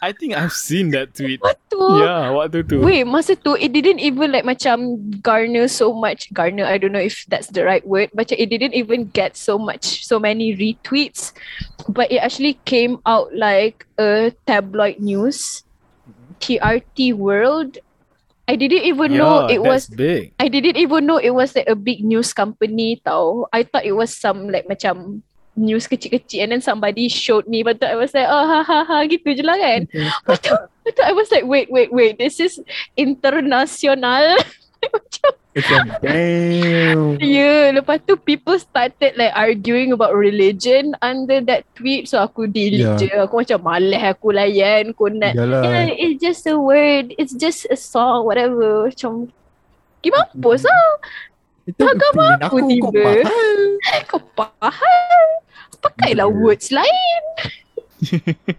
I think I've seen that tweet. What tu? Yeah, waktu tu. Wait, masa tu it didn't even like macam garner so much garner. I don't know if that's the right word. Macam it didn't even get so much so many retweets, but it actually came out like a tabloid news, TRT World. I didn't even know Yeah, it was big. I didn't even know it was like a big news company tau. I thought it was some like macam news kecil-kecil and then somebody showed me but I was like oh ha ha ha gitu je lah kan. Tu, lepas tu I was like wait wait wait this is international. macam Macam, damn. yeah, lepas tu people started like arguing about religion under that tweet so aku delete Yeah. je. Aku macam malas aku layan kunat. Yalah. Yeah, it's just a word. It's just a song, whatever. Macam, gimana lah. Itu agama aku aku kau tiba. faham. Kau faham? Pakailah Yeah. words lain.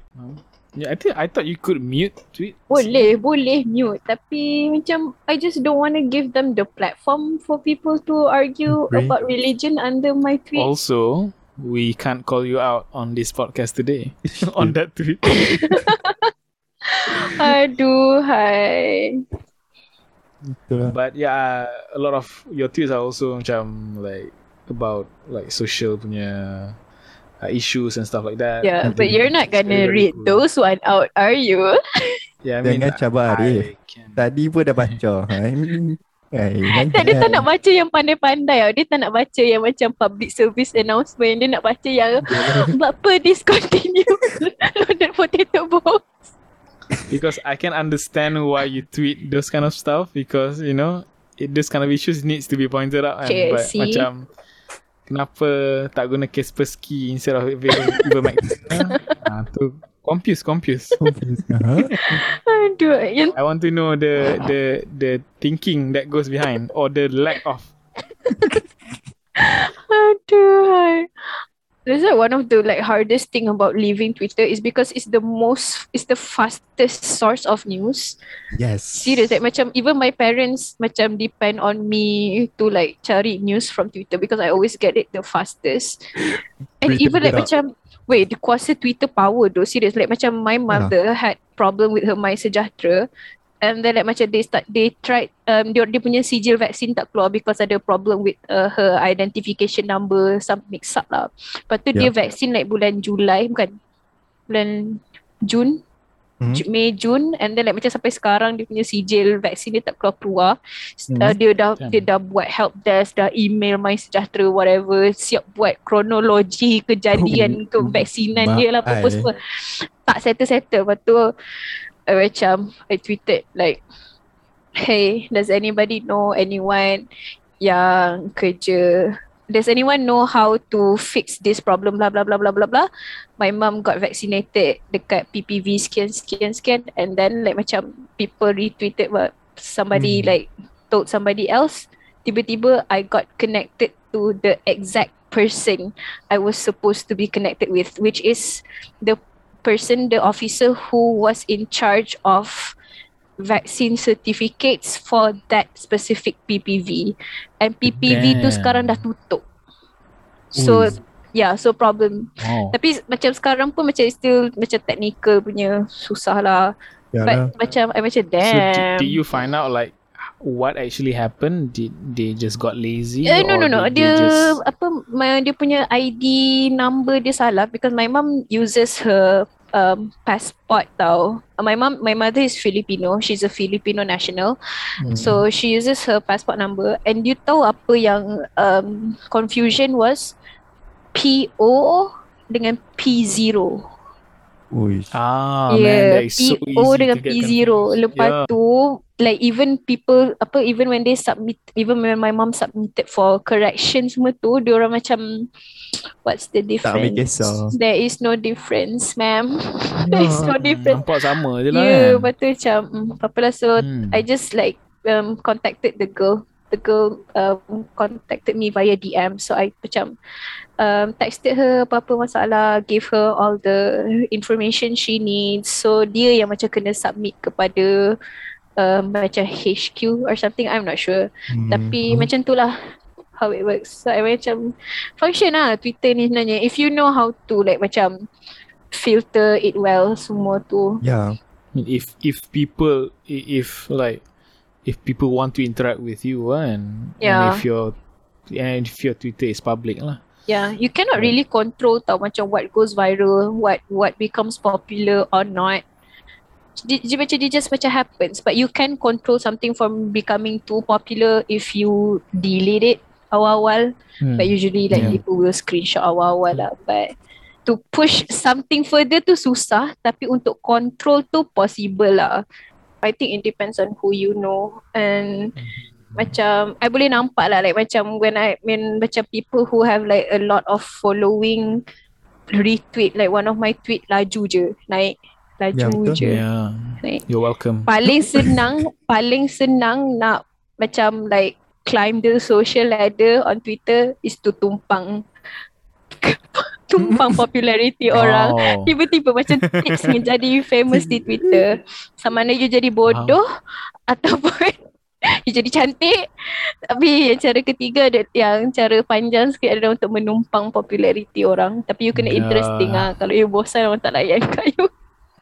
Yeah, I think I thought you could mute tweet. Boleh, boleh mute. Tapi macam I just don't want to give them the platform for people to argue Agree. about religion under my tweet. Also, we can't call you out on this podcast today on that tweet. Aduh, hai. Itulah. But yeah, a lot of your tweets are also macam like about like social punya uh, issues and stuff like that. Yeah, but you're not gonna very, very read cool. those one out, are you? Yeah, I mean, Jangan cabar I dia. can- Tadi pun dah baca. Hai. Hai, Tak, dia tak nak baca yang pandai-pandai tau. Dia tak nak baca yang macam public service announcement. Dia nak baca yang buat apa discontinue loaded potato box. because I can understand why you tweet those kind of stuff because you know it, those kind of issues needs to be pointed out. Okay, And, but see? macam kenapa tak guna Casper ski instead of ivermectin? ah, tu confused, confused. Ha? Aduh, yang I want to know the the the thinking that goes behind or the lack of. Aduh. That's like one of the like hardest thing about leaving Twitter is because it's the most it's the fastest source of news. Yes. Serious like macam even my parents macam depend on me to like cari news from Twitter because I always get it the fastest. And Twitter even like gerak. macam wait, the kuasa Twitter power though. Serious like macam my mother had problem with her My Sejahtera and then like macam they start they tried um dia, dia punya sijil vaksin tak keluar because ada problem with uh, her identification number some mix up lah. Lepas tu dia Yeah. vaksin like bulan Julai bukan bulan Jun Hmm. Mei Jun and then like macam sampai sekarang dia punya sijil vaksin dia tak keluar-keluar. Hmm. Uh, dia dah Damn. dia dah buat help desk, dah email My Sejahtera whatever, siap buat kronologi kejadian Oh, kevaksinan dia lah apa semua. Tak settle-settle. Lepas tu uh, macam I tweeted like Hey, does anybody know anyone yang kerja Does anyone know how to fix this problem blah blah blah blah blah blah my mom got vaccinated dekat PPV sekian sekian sekian and then like macam people retweeted what somebody Hmm. like told somebody else tiba-tiba I got connected to the exact person I was supposed to be connected with which is the person the officer who was in charge of vaccine certificates for that specific PPV and PPV tu Damn. sekarang dah tutup so Ui. yeah so problem Oh. tapi macam sekarang pun macam still macam technical punya susah lah. Ya But lah. macam I macam So damn. did, did you find out like what actually happened? Did they just got lazy? Eh, no no no did dia just... apa my, dia punya ID number dia salah because my mom uses her um, passport tau. My mom my mother is Filipino. She's a Filipino national. Hmm. So she uses her passport number and you tahu apa yang um, confusion was PO dengan P0. Ui. Ah, man, yeah, that is so PO easy dengan to get P0. confused. Lepas Yeah. tu, like even people, apa, even when they submit, even when my mom submitted for correction semua tu, dia orang macam, what's the Tak ambil difference? kisah. There is no difference, ma'am. There is no Hmm, difference. Nampak sama je lah Yeah, kan. lepas tu macam, mm, apa lah. So, Hmm. I just like um, contacted the girl. The girl um, contacted me via DM. So I macam um, texted her apa-apa masalah, gave her all the information she needs. So dia yang macam kena submit kepada um, macam HQ or something. I'm not sure. Hmm. Tapi macam tu lah how it works. So I macam function lah Twitter ni sebenarnya. If you know how to like macam filter it well semua tu. Ya. if if people if like if people want to interact with you uh, and, Yeah. and if your and if your Twitter is public lah. Yeah, you cannot really control tau macam what goes viral, what what becomes popular or not. Dia, dia macam dia just macam happens but you can control something from becoming too popular if you delete it awal-awal Hmm. but usually like Yeah. people will screenshot awal-awal lah but to push something further tu susah tapi untuk control tu possible lah. I think it depends on who you know and macam I boleh nampak lah like macam when I when macam people who have like a lot of following retweet like one of my tweet laju je naik laju Ya, betul. je Yeah. naik You're welcome. paling senang paling senang nak macam like climb the social ladder on Twitter is to tumpang tumpang popularity orang. Oh. Tiba-tiba macam tips ni jadi famous di Twitter. Sama mana you jadi bodoh ataupun you jadi cantik. Tapi yang cara ketiga ada yang cara panjang sikit adalah untuk menumpang popularity orang. Tapi you kena Ya. interesting ah. Kalau you bosan orang tak layan kat you.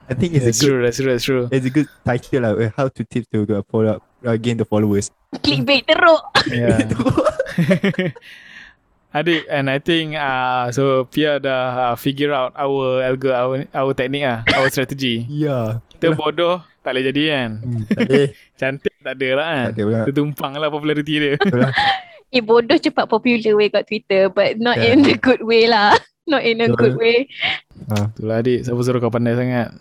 I think it's a That's good true, that's true, that's true. it's a good title lah. uh, How to tip to uh, follow up, uh, gain the followers. Clickbait teruk. Yeah. Adik, and I think uh, so Pia dah uh, figure out our algo, our, our technique ah, our strategy. yeah. Kita bodoh tak boleh jadi kan. Hmm, tak boleh. Cantik tak ada lah kan. Tak ada pula. Dia tumpang lah popularity dia. Betul. Eh bodoh cepat popular way kat Twitter but not Yeah. in the good way lah. Not in a Betul. good way. Itulah adik, siapa suruh kau pandai sangat.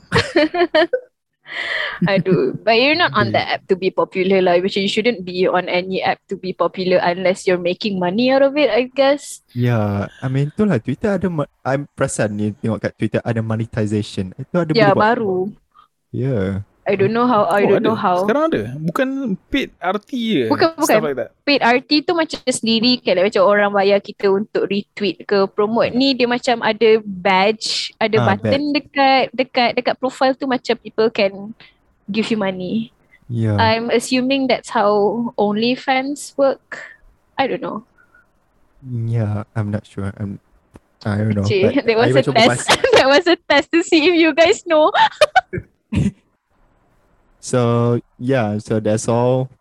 Aduh. But you're not on the app to be popular lah. Which you shouldn't be on any app to be popular unless you're making money out of it, I guess. Yeah, I mean tu lah Twitter ada I'm perasan ni tengok kat Twitter ada monetization. Itu ada Ya, boleh buat. baru. Yeah. I don't know how. I Oh, don't ada. know how. Sekarang ada. Bukan paid RT je. Bukan, bukan. Like that. Paid RT tu macam sendiri kan like, macam orang bayar kita untuk retweet ke promote ni dia macam ada badge, ada Ah, button dekat dekat dekat profile tu macam people can give you money. Yeah. I'm assuming that's how OnlyFans work. I don't know. yeah, I'm not sure. I'm I don't know. Cik, that was I a test. that was a test to see if you guys know. So yeah, so that's all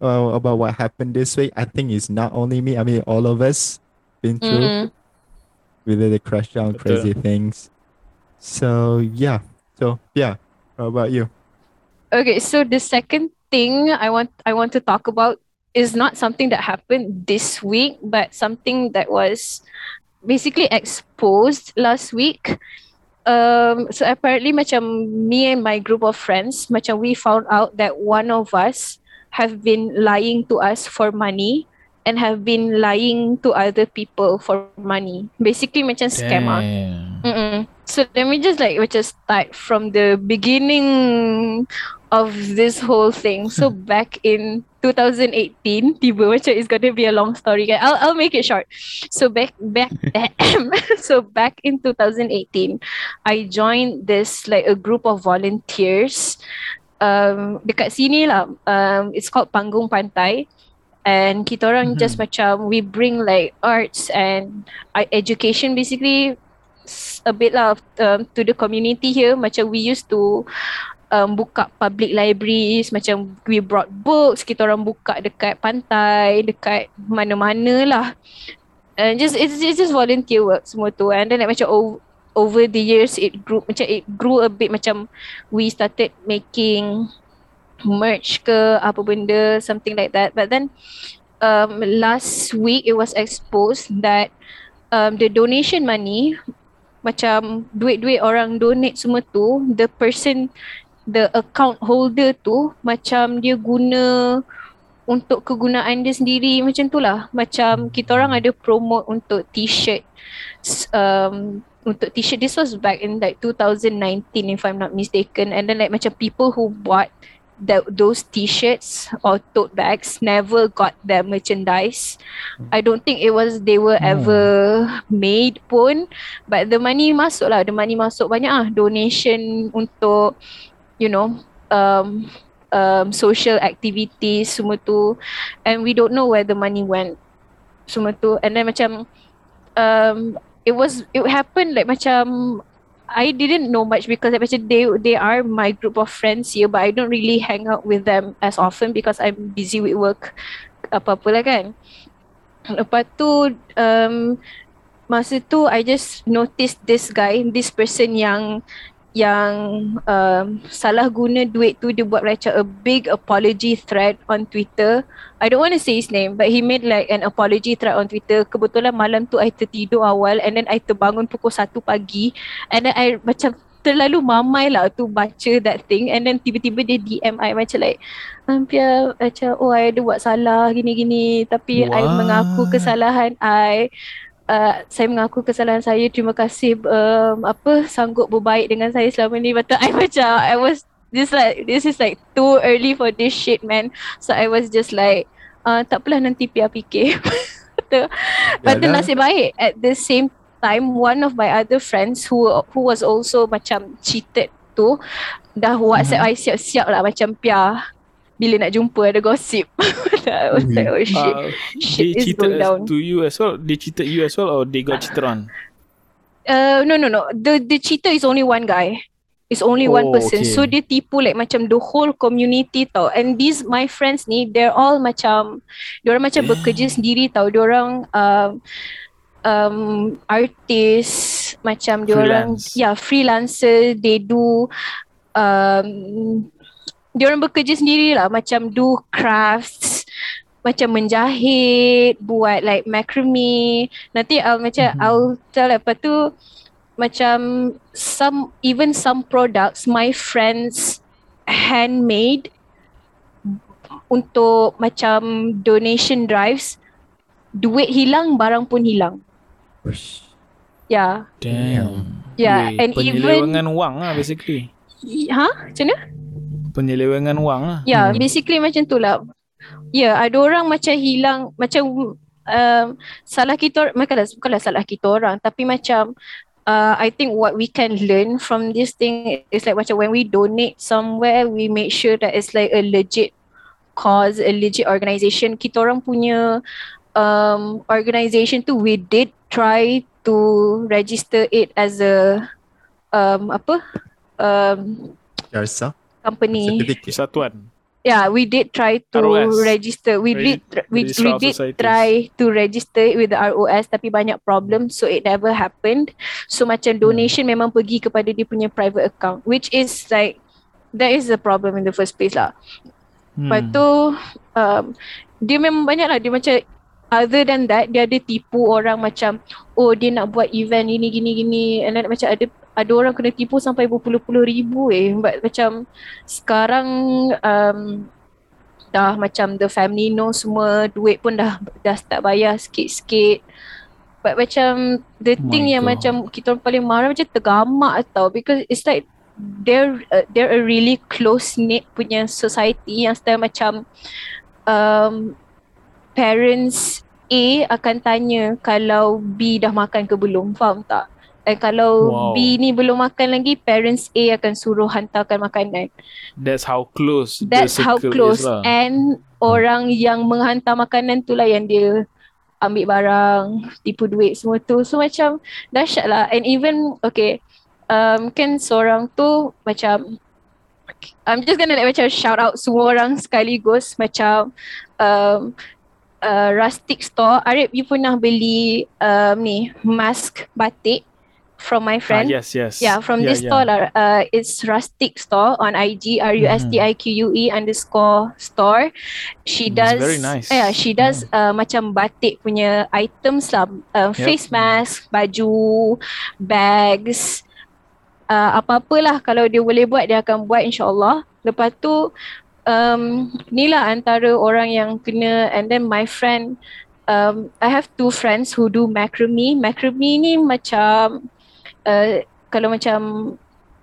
uh, about what happened this week. I think it's not only me. I mean, all of us been through Mm. really the crash down Betul. crazy things. So yeah. So yeah. How about you? Okay, so the second thing I want I want to talk about is not something that happened this week, but something that was basically exposed last week. Um, so apparently, macam me and my group of friends, macam we found out that one of us have been lying to us for money and have been lying to other people for money. Basically, macam scam ah. Damn. Mm-mm. So let me just like just start from the beginning of this whole thing. So back in 2018, tiba macam it's gonna be a long story. I'll I'll make it short. So back back so back in 2018, I joined this like a group of volunteers. Um, dekat sini lah. Um, it's called Panggung Pantai. And kita orang just macam we bring like arts and uh, education basically a bit lah of, um, to the community here macam we used to um, buka public libraries macam we brought books kita orang buka dekat pantai dekat mana-mana lah. And just it's, it's just volunteer work semua tu. And then like macam over, over the years it grew macam it grew a bit. Macam we started making merch ke apa benda something like that. But then um, last week it was exposed that um, the donation money macam duit-duit orang donate semua tu the person the account holder tu macam dia guna untuk kegunaan dia sendiri. Macam tu lah. Macam kita orang ada promote untuk t-shirt um, untuk t-shirt this was back in like 2019 if I'm not mistaken. And then like macam people who bought that those t-shirts or tote bags never got their merchandise. I don't think it was they were Hmm. ever made pun. But the money masuk lah. The money masuk banyak ah. Donation untuk you know um um social activities semua tu. And we don't know where the money went semua tu. And then macam um it was it happened like macam I didn't know much because like, macam they they are my group of friends here but I don't really hang out with them as often because I'm busy with work apa-apa lah kan. Lepas tu um, masa tu I just noticed this guy this person yang yang um, salah guna duit tu dia buat macam a big apology thread on Twitter. I don't want to say his name but he made like an apology thread on Twitter. Kebetulan malam tu I tertidur awal and then I terbangun pukul 1 pagi and then I macam terlalu mamai lah tu baca that thing and then tiba-tiba dia DM I macam like Ampia macam oh I ada buat salah gini-gini tapi I mengaku What? kesalahan I uh, saya mengaku kesalahan saya. Terima kasih um, apa sanggup berbaik dengan saya selama ni. But I macam I was this like this is like too early for this shit man. So I was just like uh, tak apalah nanti Pia fikir. But the Yalah. nasib baik at the same time one of my other friends who who was also macam cheated tu dah WhatsApp I siap-siap lah macam Pia bila nak jumpa ada gosip. I was like, oh shit. Uh, Shit they is cheated going down. to you as well. They cheated you as well, or they got cheated on. Uh, no, no, no. The the cheater is only one guy. It's only one Oh, person. okay. So dia tipu like macam the whole community tau. And these my friends ni, they're all macam, diorang macam bekerja sendiri tau. Diorang um, um, artis, macam diorang, Freelance. yeah, freelancer. They do, um, diorang bekerja sendiri lah. Macam do crafts, macam menjahit, buat like macrame. Nanti I'll macam Mhm. I'll tell lepas tu macam some even some products my friends handmade untuk macam donation drives duit hilang barang pun hilang. Yeah. Damn. Yeah, Weh, and even- penyelewengan wang lah basically. Ha? Macam mana? Penyelewengan wang lah. Ya, yeah, basically macam tu lah. Ya, yeah, ada orang macam hilang macam um, salah kita bukanlah bukanlah salah kita orang tapi macam uh, I think what we can learn from this thing is like macam when we donate somewhere we make sure that it's like a legit cause, a legit organisation. Kita orang punya um, organisation tu we did try to register it as a um, apa um, Jasa. Company. Kesatuan. Yeah, we did try to ROS. register. We Regi- did we, we did Societies. try to register it with the ROS tapi banyak problem so it never happened. So macam Hmm. donation memang pergi kepada dia punya private account which is like that is the problem in the first place lah. Hmm. Lepas tu um, dia memang banyak lah dia macam other than that dia ada tipu orang macam oh dia nak buat event ini gini gini and then macam ada ada orang kena tipu sampai berpuluh-puluh ribu eh. But macam sekarang um, dah macam the family know semua duit pun dah dah start bayar sikit-sikit. But macam the Oh thing yang God. macam kita orang paling marah macam tergamak tau. Because it's like they're uh, they're a really close knit punya society yang style macam um, parents A akan tanya kalau B dah makan ke belum faham tak dan kalau Wow. B ni belum makan lagi parents A akan suruh hantarkan makanan. That's how close that's how close is lah. and orang yang menghantar makanan tu lah yang dia ambil barang tipu duit semua tu. So macam dahsyat lah. And even okay um, kan seorang tu macam I'm just gonna like macam shout out semua orang sekaligus macam um, uh, rustic store. Arif you pernah beli um, ni mask batik from my Ah, friend yes, yes. Yeah, from this store lah. Uh, it's Rustic Store on IG, R U S T I Q U E underscore store. She Mm, it's does. very nice. Yeah, she does uh, macam batik punya items lah. Uh, Yep. Face mask, baju, bags, uh, apa-apalah kalau dia boleh buat dia akan buat insyaAllah. Lepas tu um, ni lah antara orang yang kena and then my friend um, I have two friends who do macrame. Macrame ni macam uh, kalau macam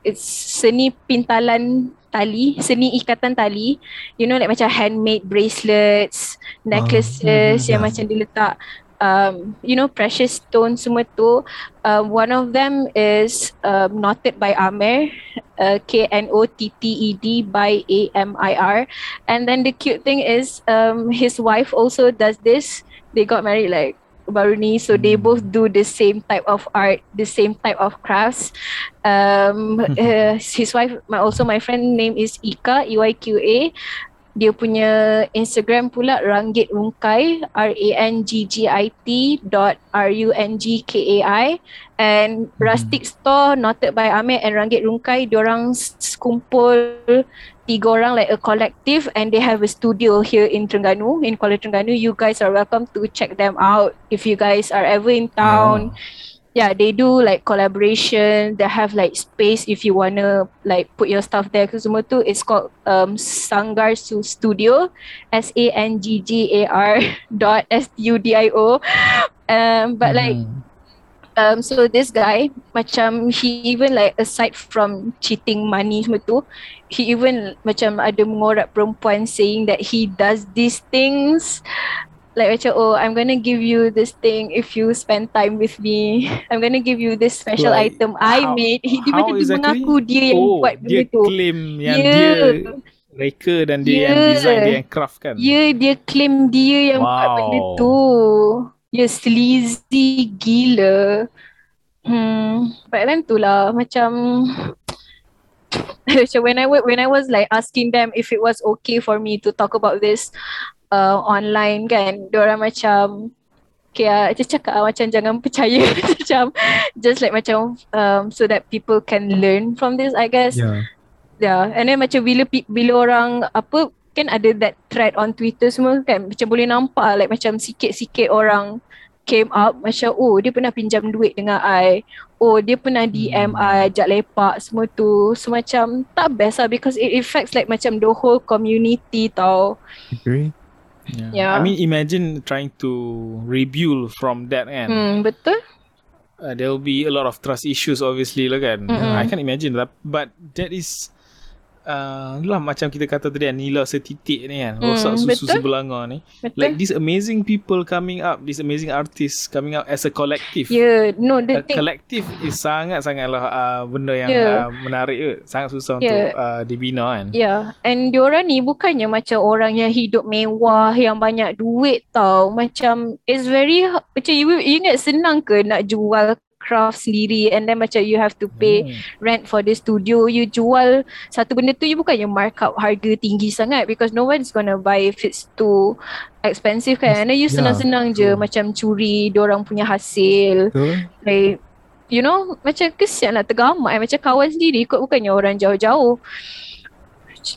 it's seni pintalan tali, seni ikatan tali, you know like macam handmade bracelets, necklaces mhm, yang yeah. macam diletak um, you know precious stones semua tu. Uh, one of them is um, noted by Amer, uh, K N O T T E D by A M I R. And then the cute thing is um, his wife also does this. They got married like baru ni. So they Hmm. both do the same type of art the same type of crafts. Um uh, his wife my also my friend name is Ika E Y Q A dia punya Instagram pula Ranggit Rungkai R A N G G I T dot R U N G K A I. And Rustic Store noted by Amir and Ranggit Rungkai diorang kumpul tiga orang like a collective and they have a studio here in Terengganu in Kuala Terengganu. You guys are welcome to check them out if you guys are ever in town yeah they do like collaboration. They have like space if you wanna like put your stuff there. Ke semua tu it's called um Sanggar Su Studio. S A N G G A R dot S U D I O. Um but like Hmm. um so this guy macam he even like aside from cheating money semua tu he even macam ada mengorak perempuan saying that he does these things like macam oh I'm gonna give you this thing if you spend time with me. I'm gonna give you this special Like, item I how- made. He dia macam dia exactly? mengaku dia yang oh, buat dia benda tu. claim yang Ya. dia reka dan dia yang Ya. design dia yang craft kan. Ya, dia claim dia yang buat Wow. benda tu. Ya, sleazy gila. Hmm, but then tu lah macam macam when I when I was like asking them if it was okay for me to talk about this uh, online kan, diorang macam Okay, uh, dia cakap ah, macam jangan percaya macam just like macam um, so that people can learn from this I guess Yeah. Yeah, and then macam bila bila orang apa kan ada that thread on Twitter semua kan macam boleh nampak like macam sikit-sikit orang came up macam oh dia pernah pinjam duit dengan I. Oh dia pernah DM I ajak lepak semua tu. So macam tak best lah because it affects like macam the whole community tau. Agree. Yeah. Yeah. I mean imagine trying to rebuild from that kan. Hmm, betul? uh, there will be a lot of trust issues obviously lah kan. Mm-mm. I can imagine lah. But that is uh, lah macam kita kata tadi kan nila setitik ni kan. Mm, Rosak susu betul. sebelanga ni. Betul? Like these amazing people coming up, these amazing artists coming up as a collective. yeah, no the thing collective is sangat-sangatlah uh, benda yang Yeah. uh, menarik ke. Sangat susah Yeah. untuk uh, dibina kan. Yeah, and diorang ni bukannya macam orang yang hidup mewah, yang banyak duit tau. Macam it's very macam you you ingat senang ke nak jual craft sendiri and then macam you have to pay Hmm. rent for the studio. You jual satu benda tu you bukannya mark up harga tinggi sangat because no one's gonna buy if it's too expensive kan. And then you Yeah, senang-senang je true. macam curi diorang punya hasil. Betul. Like you know macam kesian lah tergamak eh. macam kawan sendiri kot bukannya orang jauh-jauh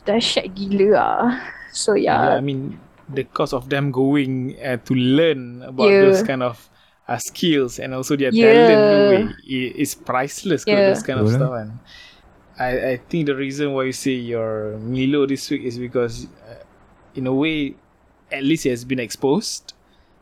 dahsyat gila lah so Yeah, yeah, I mean the cost of them going uh, to learn about Yeah. those kind of uh, skills and also their Yeah. talent yeah. i- is priceless yeah. Yeah. those kind of Betul lah. stuff kan. I I think the reason why you say your Milo this week is because uh, in a way at least it has been exposed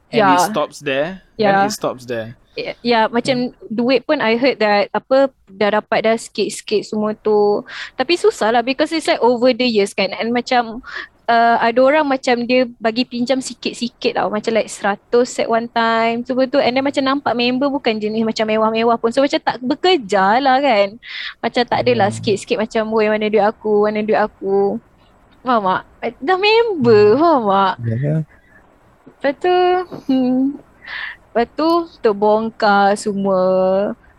and it Yeah. stops there Yeah. and it stops there. Ya, yeah, macam duit pun I heard that apa dah dapat dah sikit-sikit semua tu. Tapi susah lah because it's like over the years kan. And macam uh, ada orang macam dia bagi pinjam sikit-sikit tau. Macam like 100 at one time. Semua tu. And then macam nampak member bukan jenis macam mewah-mewah pun. So macam tak bekerja lah kan. Macam tak adalah Hmm. sikit-sikit macam woi mana duit aku, mana duit aku. Faham tak? Dah member, faham tak? Yeah. Lepas tu, hmm, lepas tu terbongkar semua.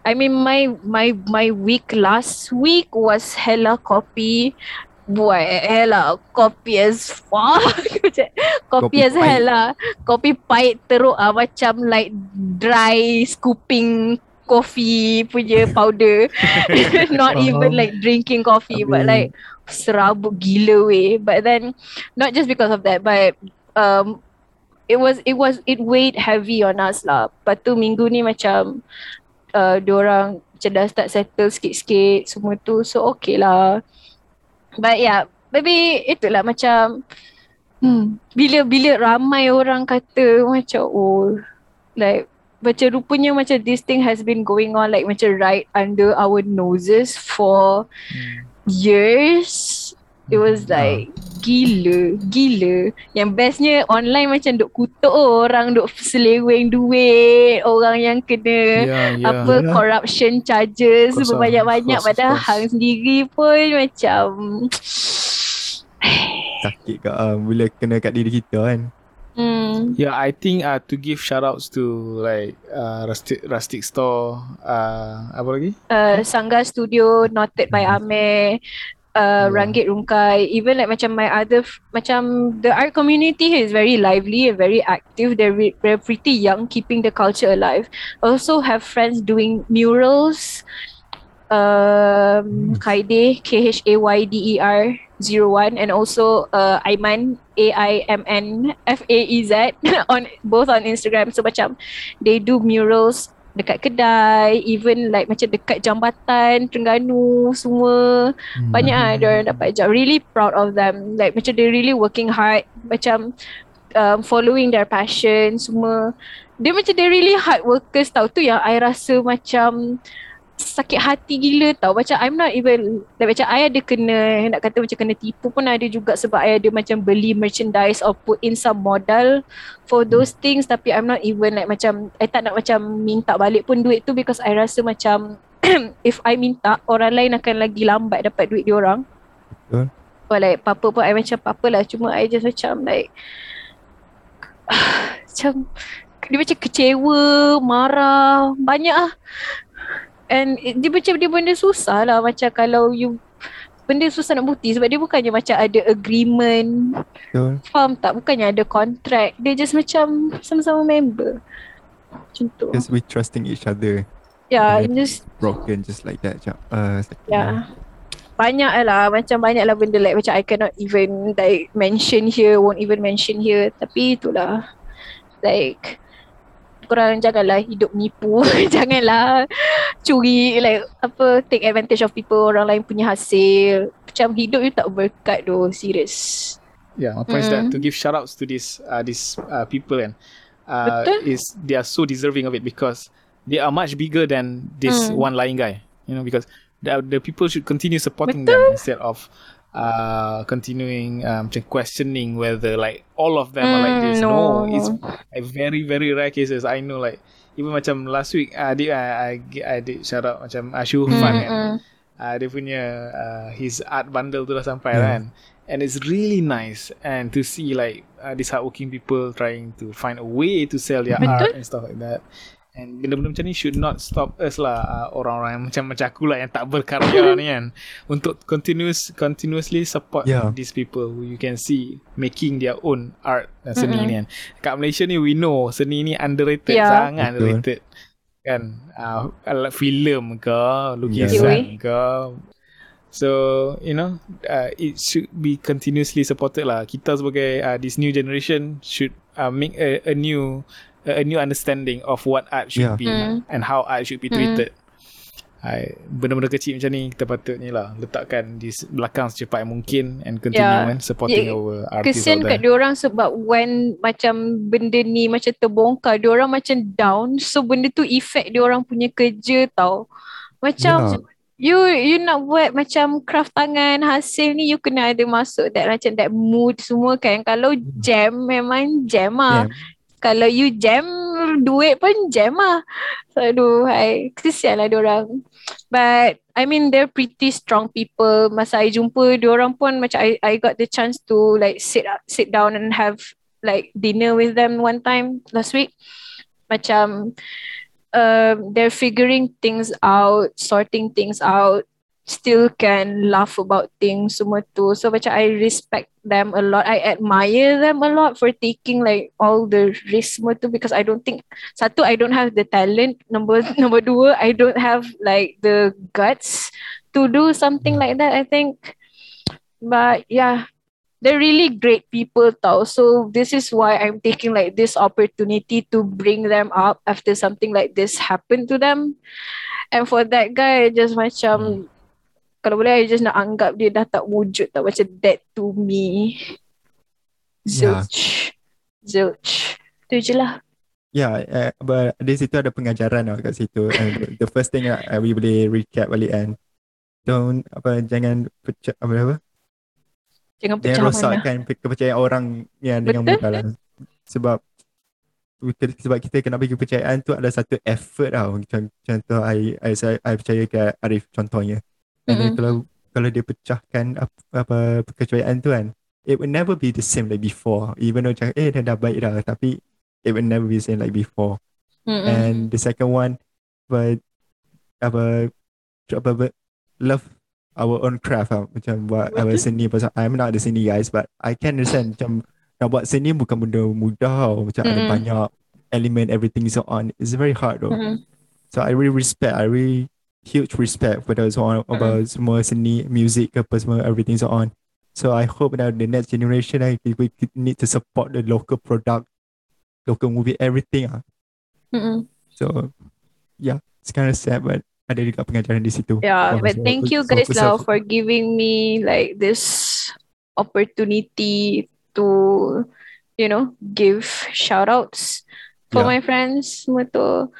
I mean my my my week last week was hella copy buat hella copy as fuck. Copy Kopi as hella copy pahit teruk ah macam like dry scooping coffee punya powder. Not even like drinking coffee but Habis- like serabut gila weh. But then not just because of that but um it was it was it weighed heavy on us lah. Lepas tu minggu ni macam uh, diorang macam dah start settle sikit-sikit semua tu. So okay lah. But yeah, maybe itulah macam hmm, bila bila ramai orang kata macam oh like macam rupanya macam this thing has been going on like macam right under our noses for years. It was Hmm, like gila, gila. Yang bestnya online macam duk kutuk orang, duk seleweng duit, orang yang kena Yeah, yeah. apa Yeah. corruption charges Of course banyak-banyak of course, of padahal hang sendiri pun macam Sakit kat uh, bila kena kat diri kita kan. hmm, Yeah, I think uh, to give shout outs to like uh, Rustic, Rustic Store, uh, apa lagi? uh, Sangga Studio noted by Mhm. Amir uh, Yeah. Ranggit Rungkai even like macam my other macam the art community here is very lively and very active. They're, re- they're pretty young keeping the culture alive. Also have friends doing murals um Kaide K H A Y D E R 01 and also uh, Aiman A I M N F A E Z on both on Instagram. So macam they do murals dekat kedai even like macam dekat jambatan Terengganu semua. Hmm. banyak ah dia orang dapat job. Really proud of them. Like macam they really working hard. Macam um, following their passion semua. Dia macam they really hard workers tau. Tu yang I rasa macam sakit hati gila tau macam I'm not even like, macam I ada kena nak kata macam kena tipu pun ada juga sebab I ada macam beli merchandise or put in some modal for those things tapi I'm not even like macam I tak nak macam minta balik pun duit tu because I rasa macam if I minta orang lain akan lagi lambat dapat duit dia orang Betul. or like apa pun I macam apa lah cuma I just macam like macam dia macam kecewa, marah, banyak ah. And it- dia macam dia benda susah lah. Macam kalau you benda susah nak bukti sebab dia bukannya macam ada agreement. Betul. faham tak? Bukannya ada contract. Dia just macam sama-sama member. Macam tu. Just we trusting each other. yeah and just Broken just like that. Macam, uh, sakit yeah banyak lah. Macam banyak lah benda like macam I cannot even like mention here won't even mention here. Tapi itulah. Like korang janganlah hidup nipu. Janganlah curi like apa take advantage of people orang lain punya hasil macam hidup you tak berkat doh serious Yeah, my point is that Mm. to give shout outs to these uh, these uh, people and uh, Betul. is they are so deserving of it because they are much bigger than this Mm. one lying guy. You know, because the the people should continue supporting them instead of uh continuing um macam questioning whether like all of them are like Mm, this. no. No, it's like very very rare cases. I know like even macam last week uh, I did I, I, I did shout out macam uh, Syuhfan Mm, kan mm. uh, dia punya uh, his art bundle tu dah sampai Yeah. kan and it's really nice and to see like uh, these hardworking people trying to find a way to sell their Betul. art and stuff like that and benda-benda macam ni should not stop us lah uh, orang-orang yang macam macam aku lah yang tak berkarya ni kan untuk continuous continuously support Yeah. these people who you can see making their own art dan seni Mm-mm. ni kan kat Malaysia ni we know seni ni underrated Yeah. sangat Betul. underrated kan uh, filem ke lukisan Yeah. ke so you know uh, it should be continuously supported lah kita sebagai uh, this new generation should uh, make a, a new a, a new understanding of what art should Yeah. be Mm. and how art should be Mm. treated I, benda-benda kecil macam ni kita patut ni lah letakkan di belakang secepat yang mungkin and continue Yeah. kan supporting Yeah. our artists Kesian kat diorang sebab when macam benda ni macam terbongkar, diorang macam down. So benda tu effect diorang punya kerja tau. Macam you you nak buat macam craft tangan hasil ni you kena ada masuk that macam that mood semua kan. Kalau jam memang jam ah. Yeah. Kalau you jam duit pun jam ah. So, aduh, hai. Kesian lah diorang. But I mean they're pretty strong people. Masa I jumpa diorang pun macam I I got the chance to like sit sit down and have like dinner with them one time last week. Macam um, they're figuring things out, sorting things out, still can laugh about things semua tu. So macam I respect them a lot. I admire them a lot for taking like all the risk semua tu because I don't think satu I don't have the talent. Number number dua I don't have like the guts to do something like that. I think. But yeah, they're really great people tau. So this is why I'm taking like this opportunity to bring them up after something like this happened to them. And for that guy, I just macam hmm. Kalau boleh I just nak anggap dia dah tak wujud tau macam dead to me. Yeah. Zilch. Zilch. Tu je lah. Yeah, uh, di situ ada pengajaran lah kat situ. And the first thing uh, we boleh recap balik kan. Don't apa jangan pecah apa apa. Jangan Jangan pecah mana. rosakkan pe- kepercayaan orang yang dengan mudah lah. Sebab sebab kita kena bagi kepercayaan tu ada satu effort tau. Contoh, contoh I, I, I percaya ke Arif contohnya. And then Mm-mm. kalau kalau dia pecahkan apa, apa kepercayaan tu kan, it will never be the same like before. Even though macam eh dah, dah baik dah tapi it will never be the same like before. Mm-mm. And the second one, but apa apa apa love our own craft lah. macam buat apa seni pasal I'm not the seni guys but I can understand macam nak buat seni bukan benda mudah tau. macam ada Mm-mm. banyak element everything is on it's very hard though Mm-mm. so I really respect I really huge respect for those on about semua seni music ke apa semua everything is on so I hope that the next generation I, we we need to support the local product local movie everything ah Mm-mm. So yeah, it's kind of sad but ada juga pengajaran di situ. Yeah, Oh, but so- thank you so guys aku lah for giving me like this opportunity to, you know, give shout outs for Yeah. my friends semua tu.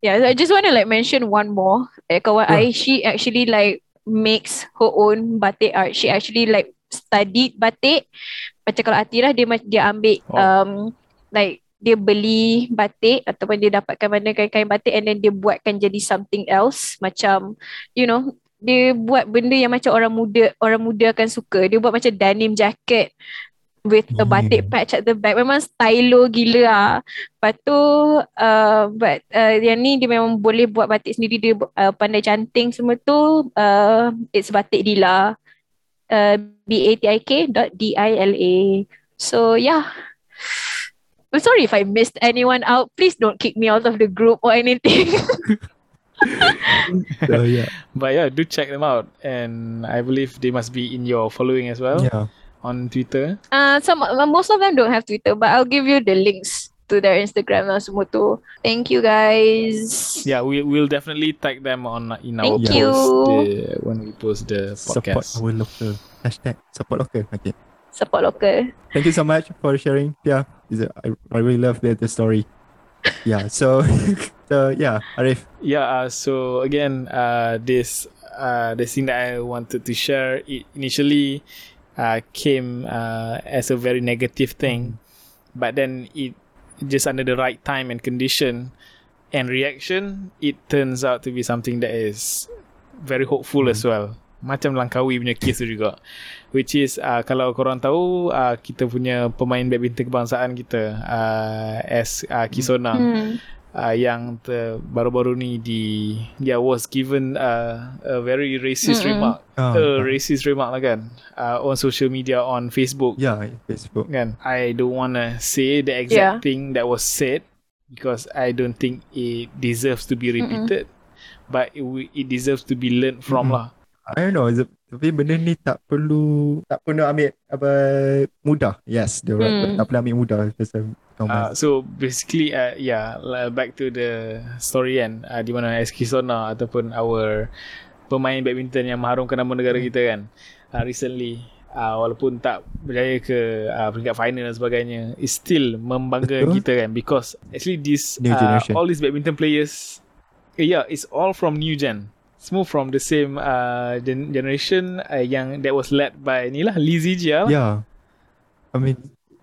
Yeah, I just want to like mention one more. Eh, kawan Yeah. I, she actually like makes her own batik art. She actually like studied batik. Macam kalau Atira dia dia ambil Oh. um like dia beli batik ataupun dia dapatkan mana kain-kain batik and then dia buatkan jadi something else macam you know dia buat benda yang macam orang muda orang muda akan suka. Dia buat macam denim jacket with a batik Hmm. patch at the back. Memang stylo gila ah. Lepas tu uh, but uh, yang ni dia memang boleh buat batik sendiri dia uh, pandai canting semua tu uh, it's batik Dila. Uh, B A T I K dot D I L A. So yeah. I'm sorry if I missed anyone out. Please don't kick me out of the group or anything. So yeah, But yeah, do check them out, and I believe they must be in your following as well yeah. On Twitter. Uh, some uh, most of them don't have Twitter, but I'll give you the links to their Instagram lah semua tu. Thank you guys. Yeah, we will definitely tag them on in our Thank post you. the, when we post the Support podcast. our local. Hashtag support local. Okay. Support local. Thank you so much for sharing. Yeah, Is it- I, I really love the, the story. Yeah. So, so yeah, Arif. Yeah, uh, so again, uh, this uh, the thing that I wanted to share it initially uh, came uh, as a very negative thing, but then it just under the right time and condition and reaction, it turns out to be something that is very hopeful as well. Macam Langkawi punya case tu juga. Which is uh, kalau korang tahu uh, kita punya pemain badminton kebangsaan kita uh, S uh, Kisona Hmm. Uh, yang ter, baru-baru ni di dia was given uh, a very racist Mm-mm. remark Ah, a racist remark lah kan uh, on social media on Facebook yeah, Facebook. kan I don't wanna say the exact Yeah. thing that was said because I don't think it deserves to be repeated but it, it deserves to be learned from Mm-mm. lah I don't know. is it- Tapi benda ni tak perlu tak perlu ambil apa mudah. Yes, the right. Hmm. Tak perlu ambil mudah. Pasal Uh, so basically uh, yeah back to the story kan uh, di mana SK Sona ataupun our pemain badminton yang mengharumkan nama negara Hmm. kita kan uh, recently uh, walaupun tak berjaya ke uh, peringkat final dan sebagainya is still membanggakan Betul. kita kan because actually this uh, all these badminton players uh, yeah it's all from new gen semua from the same uh, gen- generation uh, yang that was led by ni lah Lee Zijia lah. yeah. I mean,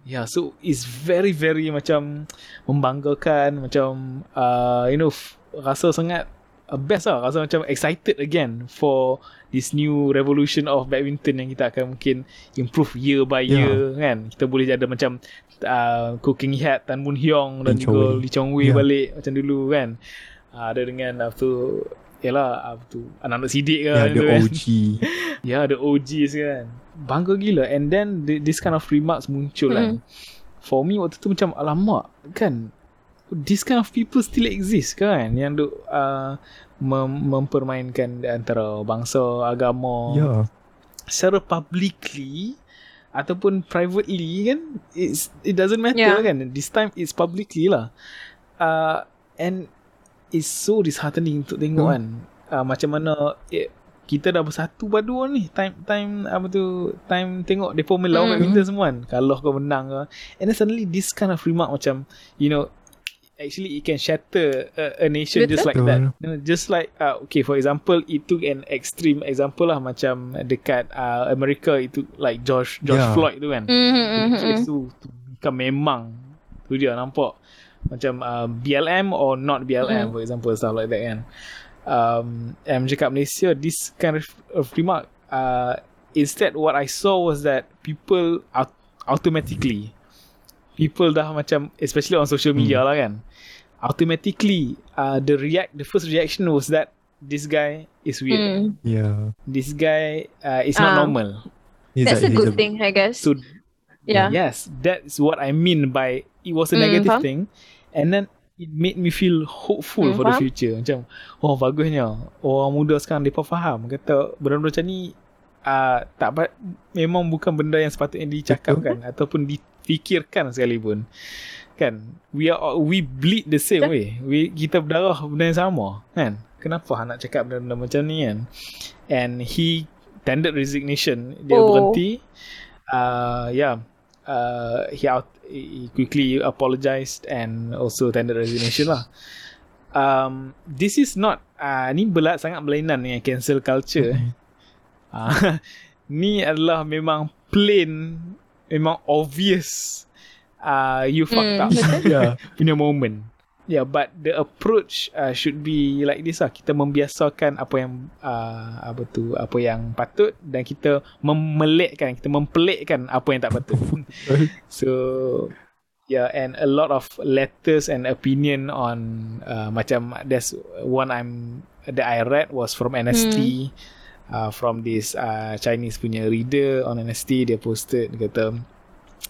Yeah, so it's very very macam membanggakan, macam uh, you know rasa sangat uh, best lah, rasa macam excited again for this new revolution of badminton yang kita akan mungkin improve year by Yeah. year kan. Kita boleh ada macam uh, Cooking Hat Tan Mun Hyong dan Lee juga. Lee Chong Wei Yeah. balik macam dulu kan. Uh, ada dengan apa tu Yalah apa tu Anak-anak sidik ke yeah, tu the kan. OG. Ya, the OGs kan. Bangga gila. And then the, this kind of remarks muncul Mm. kan. For me waktu tu macam alamak kan. This kind of people still exist kan. Yang duk uh, mem- mempermainkan antara bangsa, agama. Yeah. Secara publicly ataupun privately kan. It's, it doesn't matter Yeah. kan. This time it's publicly lah. Uh, and it's so disheartening untuk tengok Hmm. kan. Uh, macam mana eh, kita dah bersatu padu ni time time apa tu time tengok depa main lawan Hmm. badminton semua kan kalau kau menang ke and then suddenly this kind of remark macam you know actually it can shatter a, a nation just like Betul. that you know, just like uh, okay for example it took an extreme example lah macam dekat uh, America itu like George George Yeah. Floyd tu kan Mm-hmm, the case tu, tu bukan memang tu dia nampak macam uh, BLM or not BLM Mm. for example stuff like that kan um, and cakap Malaysia this kind of, of remark uh, instead what I saw was that people aut- automatically people dah macam especially on social media lah kan automatically uh, the react the first reaction was that this guy is weird Mm. Yeah. this guy uh, is not Ah. normal He's That's a he's good thing, I guess. so yeah. Yes, that's what I mean by it was a Mm, negative faham. thing, and then it made me feel hopeful Mm, for the future. Macam, oh bagusnya orang muda sekarang mereka faham kata benda-benda macam ni uh, tak ba- memang bukan benda yang sepatutnya dicakapkan ataupun difikirkan sekalipun. Kan, we are we bleed the same way. We kita berdarah benda yang sama, kan? Kenapa nak cakap benda-benda macam ni kan? And he tendered resignation. Dia Oh. berhenti. Uh, yeah. Uh, he out he quickly apologized and also tendered resignation lah. um, this is not uh, ni belat sangat berlainan dengan cancel culture. Ah, ni adalah memang plain memang obvious uh, you fucked Hmm, up. Yeah. punya moment. Yeah, but the approach uh, should be like this lah. Kita membiasakan apa yang uh, apa tu, apa yang patut dan kita memelekkan, kita mempelikkan apa yang tak patut. so yeah, and a lot of letters and opinion on uh, macam there's one I'm that I read was from NST. Uh, from this uh, Chinese punya reader on NST dia posted dia kata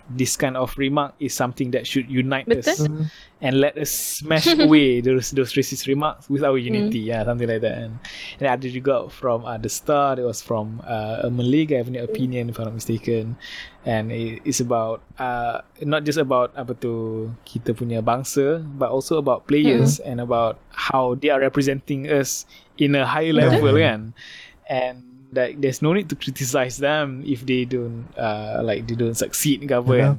this kind of remark is something that should unite us Betul. and let us smash away those those racist remarks with our unity. Yeah, something like that. And, and ada juga from uh, the star. It was from uh, a Malay guy punya opinion, if I'm not mistaken. And it, it's about uh, not just about apa tu kita punya bangsa, but also about players and about how they are representing us in a high level, kan? And like there's no need to criticize them if they don't uh, like they don't succeed ke apa Yeah. kan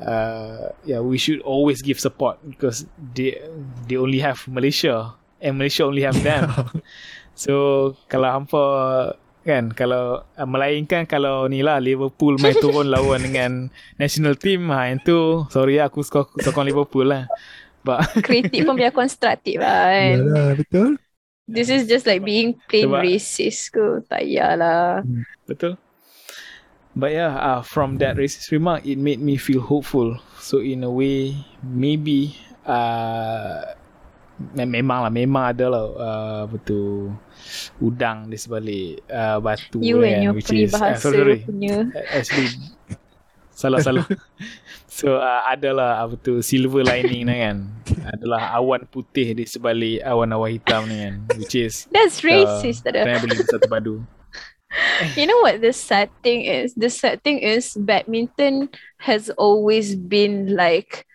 uh, yeah, we should always give support because they they only have Malaysia and Malaysia only have them. so kalau hampa kan kalau uh, melainkan kalau ni lah Liverpool main turun lawan dengan national team ha yang tu sorry lah, aku suka sokong Liverpool lah. But Kritik pun biar konstruktif lah kan. Yalah, betul. This is just like being plain Sebab- racist ke. Tak payahlah. Betul. But yeah, uh, from that racist remark, it made me feel hopeful. So in a way, maybe uh, me- memang lah, memang ada lah uh, betul udang di sebalik uh, batu You kan, and your which is uh, sorry, sorry. punya. actually salah salah. so uh, adalah apa tu silver lining ni kan. Adalah awan putih di sebalik awan-awan hitam ni kan, which is That's racist. Uh, Kena beli satu padu. You know what the sad thing is? The sad thing is badminton has always been like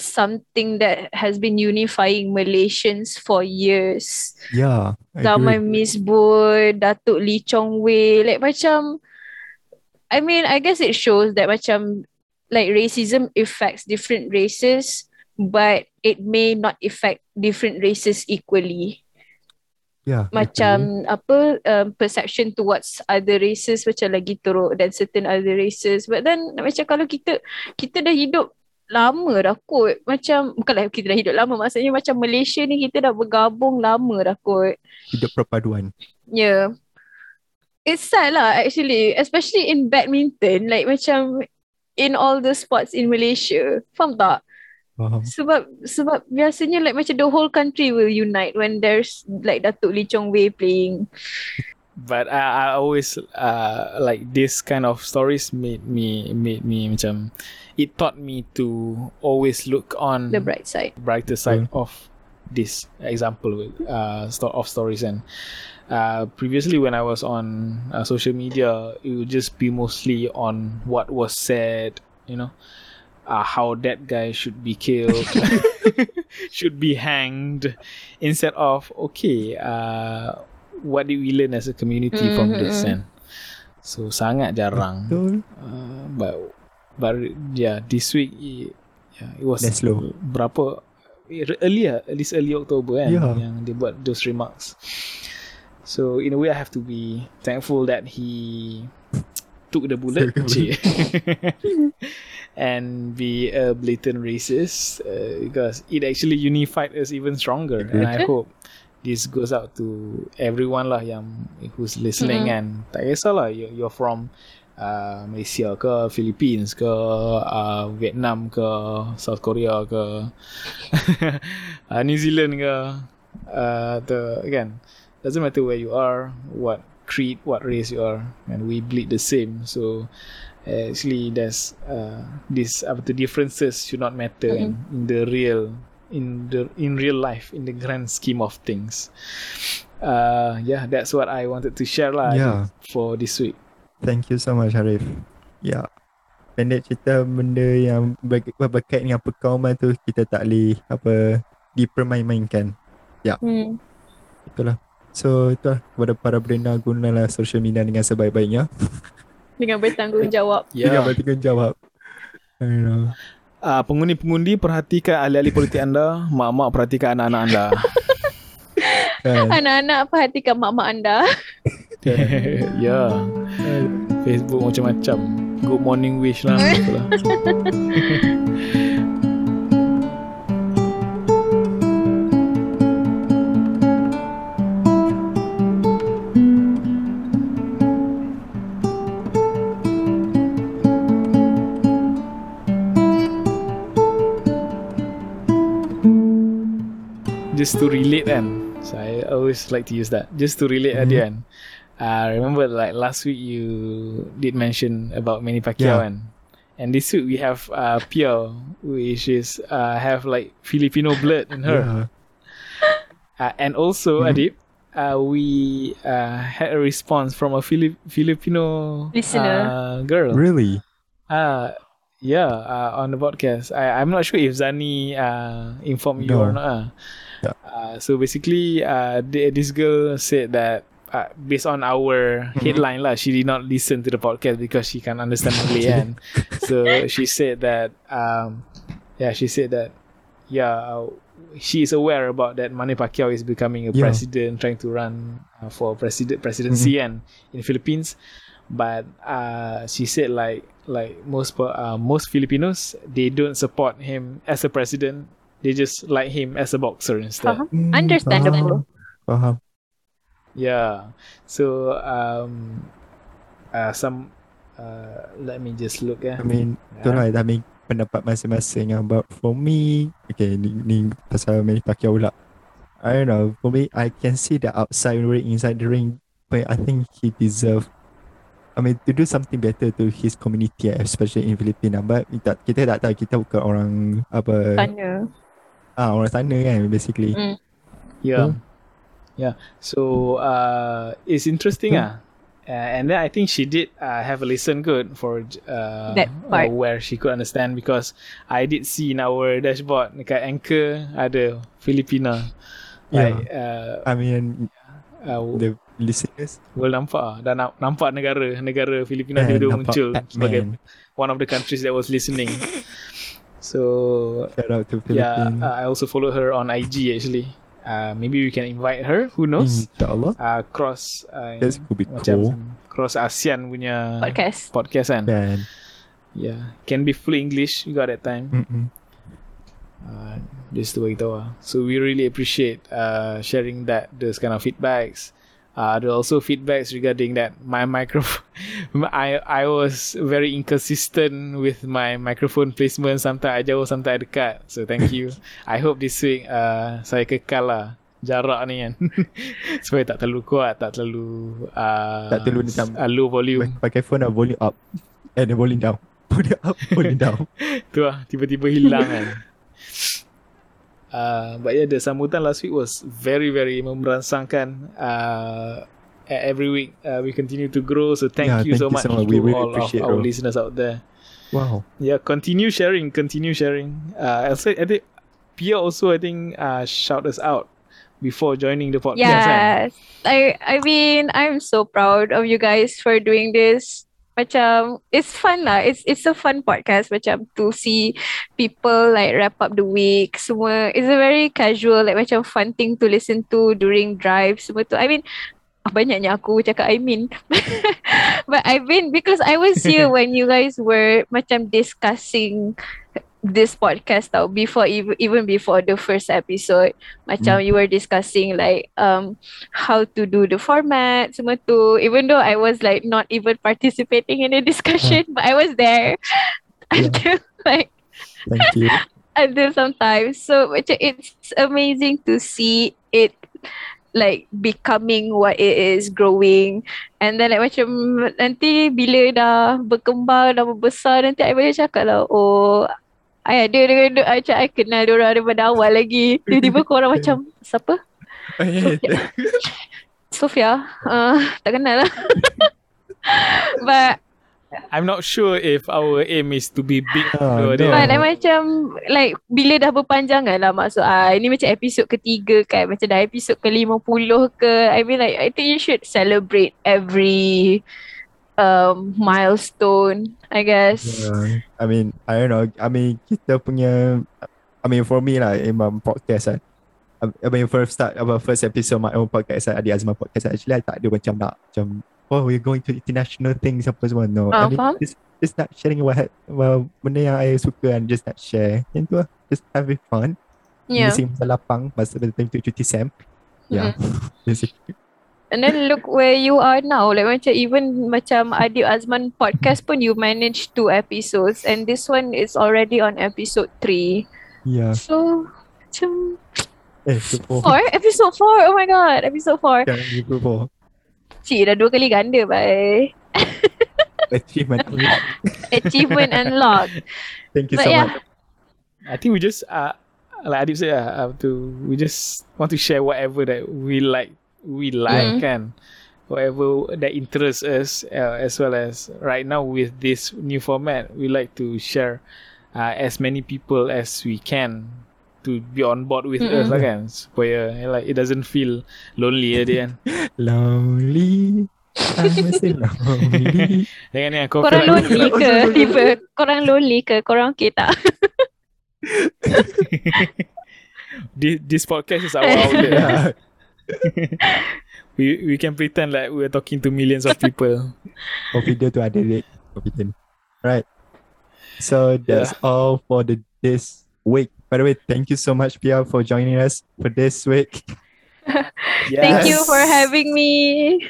something that has been unifying Malaysians for years. Yeah. Zaman. Miss Boy, Datuk Lee Chong Wei, like macam I mean, I guess it shows that macam like racism affects different races, but it may not affect different races equally. Yeah. macam apa um, perception towards other races macam lagi teruk than certain other races but then macam kalau kita kita dah hidup lama dah kot macam bukanlah kita dah hidup lama maksudnya macam Malaysia ni kita dah bergabung lama dah kot Hidup perpaduan. yeah it's sad lah actually especially in badminton like macam in all the sports in Malaysia. Faham tak? Faham. sebab sebab biasanya like macam the whole country will unite when there's like Datuk Lee Chong Wei playing. But I, I always uh, like this kind of stories made me made me macam it taught me to always look on the bright side. brighter side of this example with uh of stories and uh previously when I was on uh, social media it would just be mostly on what was said you know uh, how that guy should be killed should be hanged instead of okay uh what did we learn as a community from this and so sangat jarang Betul. uh, but but yeah this week it, yeah, it was Dah slow. berapa earlier at least early October kan Yeah. yang dia buat those remarks so in a way I have to be thankful that he took the bullet. And be a blatant racist uh, because it actually unified us even stronger. And I hope this goes out to everyone lah yang who's listening Mm-mm. and tak kisahlah you, you're from uh, Malaysia ke Philippines ke uh, Vietnam ke South Korea ke uh, New Zealand ke uh, the again doesn't matter where you are what creed what race you are and we bleed the same so actually there's uh, this apa tu differences should not matter in, in the real in the in real life in the grand scheme of things uh yeah that's what I wanted to share lah Yeah. for this week Thank you so much Harif. Ya. Pendek cerita benda yang ber- berkait dengan perkauman tu kita tak boleh apa dipermain-mainkan. hmm. Betul lah. So itu lah kepada para berenang gunalah social media dengan sebaik-baiknya. dengan bertanggungjawab Dengan yeah bertanggungjawab. I know. Uh, pengundi-pengundi perhatikan ahli-ahli politik anda, mak-mak perhatikan anak-anak anda. Kan? Anak-anak perhatikan mak-mak anda. ya. Facebook macam-macam. Good morning wish lah. Just to relate kan So I always like to use that Just to relate at the Mhm. end I remember like last week you did mention about Manny Pacquiao Yeah. kan And this week we have uh, Pio Which is uh, have like Filipino blood in her Yeah. uh, And also Mhm. Adib uh, We uh, had a response from a Filip- Filipino Listener. uh, girl Really? Uh, yeah, uh, on the podcast. I, I'm not sure if Zani uh, informed you or not. Uh. Yeah. Uh, so basically, uh, the, this girl said that uh, based on our Mhm. headline, lah, she did not listen to the podcast because she can't understand Malay. kan. So she said that, um, yeah, she said that, yeah, uh, she is aware about that Manny Pacquiao is becoming a Yeah. president, trying to run uh, for president presidency and in Philippines. But uh, she said like like most uh, most Filipinos they don't support him as a president. They just like him as a boxer instead. Faham. Hmm, Understandable. Faham. Faham. Yeah. So um, uh, some uh, let me just look. Yeah. I mean, tu lah, I mean, pendapat masing-masing lah. But for me, okay, ni, ni pasal Manny Pacquiao pula. I don't know, for me, I can see the outside ring, inside the ring, but I think he deserve I mean, to do something better to his community, especially in Filipina. But kita, kita tak tahu, kita bukan orang apa, Tanya. Ah orang sana kan, basically. Mm. Yeah. Hmm. Yeah. So uh, it's interesting. Hmm. Ah. Uh, and then I think she did uh, have a listen good for uh, That uh, part. where she could understand because I did see in our dashboard dekat anchor ada Filipina. Yeah. Like, uh, I mean, uh, the listeners, Well nampak ah. Dah na- nampak negara negara Filipina tiba-tiba nampak muncul sebagai one of the countries that was listening. So Shout out to yeah, Philippines. uh, I also follow her on IG actually. Uh, maybe we can invite her. Who knows? InsyaAllah. Uh, cross uh, That could be macam cool. cross ASEAN punya Podcast. podcast kan. Kan. Yeah, can be fully English juga that time. Mm-mm. Uh, just to beritahu lah. So we really appreciate uh, sharing that those kind of feedbacks. Uh, there are also feedbacks regarding that my microphone. I I was very inconsistent with my microphone placement. Sometimes I jauh, sometimes I dekat. So thank you. I hope this week uh, saya kekal lah jarak ni kan. Supaya tak terlalu kuat, tak terlalu uh, Tak terlalu macam uh, low volume. Pakai phone lah, volume up. Eh, the volume down. Volume up, volume down. tu lah tiba-tiba hilang kan uh, but yeah the sambutan last week was very very merangsangkan uh, every week uh, we continue to grow so thank Yeah, you thank so you much so much. to We really all of appreciate, our bro. listeners out there Wow. yeah continue sharing continue sharing uh, also I think Pia also I think uh, shout us out before joining the podcast? Yes. I I mean, I'm so proud of you guys for doing this. Macam it's fun lah. It's it's a fun podcast macam to see people like wrap up the week semua. It's a very casual like macam fun thing to listen to during drive semua tu. I mean ah, banyaknya aku cakap I mean. But I mean because I was here when you guys were macam discussing this podcast tau before even even before the first episode macam you were discussing like um how to do the format semua tu. Even though I was like not even participating in the discussion but I was there Yeah. until like Thank you. until sometimes. So macam it's amazing to see it like becoming what it is growing. And then like macam nanti bila dah berkembang dah membesar nanti I boleh cakap lah oh I ada dengan macam I kenal diorang daripada awal lagi. Tiba-tiba korang macam siapa? Sofia. uh, tak kenal lah. But I'm not sure if our aim is to be big though, no. dia. But like macam like bila dah berpanjangan lah maksud I ni macam episod ketiga kan macam dah episod ke 50 ke I mean like I think you should celebrate every um milestone, I guess. Yeah. I mean, I don't know. I mean, kita punya, I mean, for me lah, memang podcast kan. I mean, first start, our first episode my own podcast, Adi Azman podcast, actually, I tak ada macam nak, macam, oh, we're going to international things, apa semua. No. Ah, I mean, faham. just, just nak sharing what, well, benda yang I suka and just nak share. Yang tu lah, just having fun. Yeah. Mesti masa lapang, masa time tu cuti Sam. Yeah. Basically. And then look where you are now. Like macam even macam Adib Azman podcast pun you managed two episodes and this one is already on episode three. Yeah. So macam Eh, super. four? Episode four? Oh my god, episode four. Yang super. Cik dah dua kali ganda bye. Achievement. Achievement unlocked. Thank you But so yeah. much. I think we just uh like Adib said uh, uh, to we just want to share whatever that we like we like Mm. kan whatever that interests us uh, as well as right now with this new format we like to share uh, as many people as we can to be on board with us Mm-mm. lah kan supaya eh, like it doesn't feel lonely ya dia kan Lonely. I'm so lonely. jangan ni kau Korang lonely ke? Tiba korang lonely ke? Korang okay tak? this, this podcast is our outlet. we we can pretend like we're talking to millions of people For video tu ada date. Confident. Right. So that's all for the this week. By the way, thank you so much, Pia, for joining us for this week. Thank you for having me.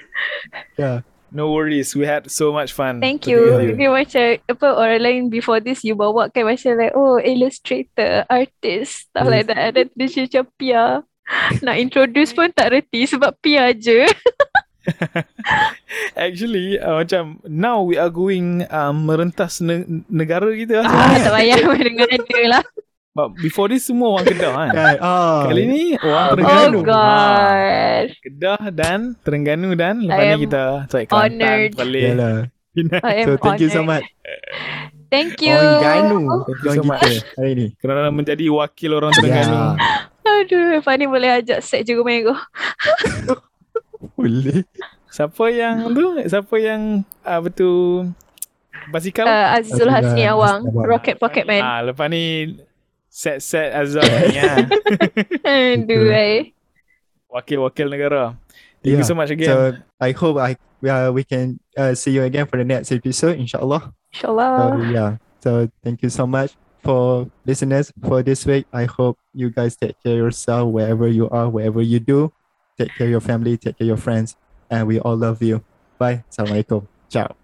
Yeah. No worries. We had so much fun. Thank together. you. Dia macam apa orang lain before this you bawa kan macam like oh illustrator, artist, stuff like that. And then dia macam Pia. Nak introduce pun tak reti sebab Pia je. Actually, uh, macam now we are going um, merentas ne- negara kita. Ah, tak payah dengar dia lah. But before this semua orang Kedah kan. Oh. Kali ni orang Oh Terengganu. Ha, god. Kedah dan Terengganu dan lepas ni kita cari Kelantan. Perlis. Yalah. I am So thank you so much. Thank you. Orang Ganu. Thank you so much. kita hari ni. Kerana menjadi wakil orang Terengganu. Yeah. Aduh, Fani boleh ajak set juga Mango. Boleh. Siapa yang tu? Siapa yang uh, betul basikal? Uh, Azizul Azizul Hasni Awang, Hasni. Rocket Pocket Man. Ah, lepas ni set-set Azal ni ah. Aduh, eh. Wakil-wakil negara. Thank you Yeah. so much again. So I hope I uh, we can uh, see you again for the next episode, inshallah. So InsyaAllah. yeah. So thank you so much for listeners for this week. I hope you guys take care of yourself wherever you are, wherever you do. Take care of your family, take care of your friends, and we all love you. Bye. Assalamualaikum. Ciao.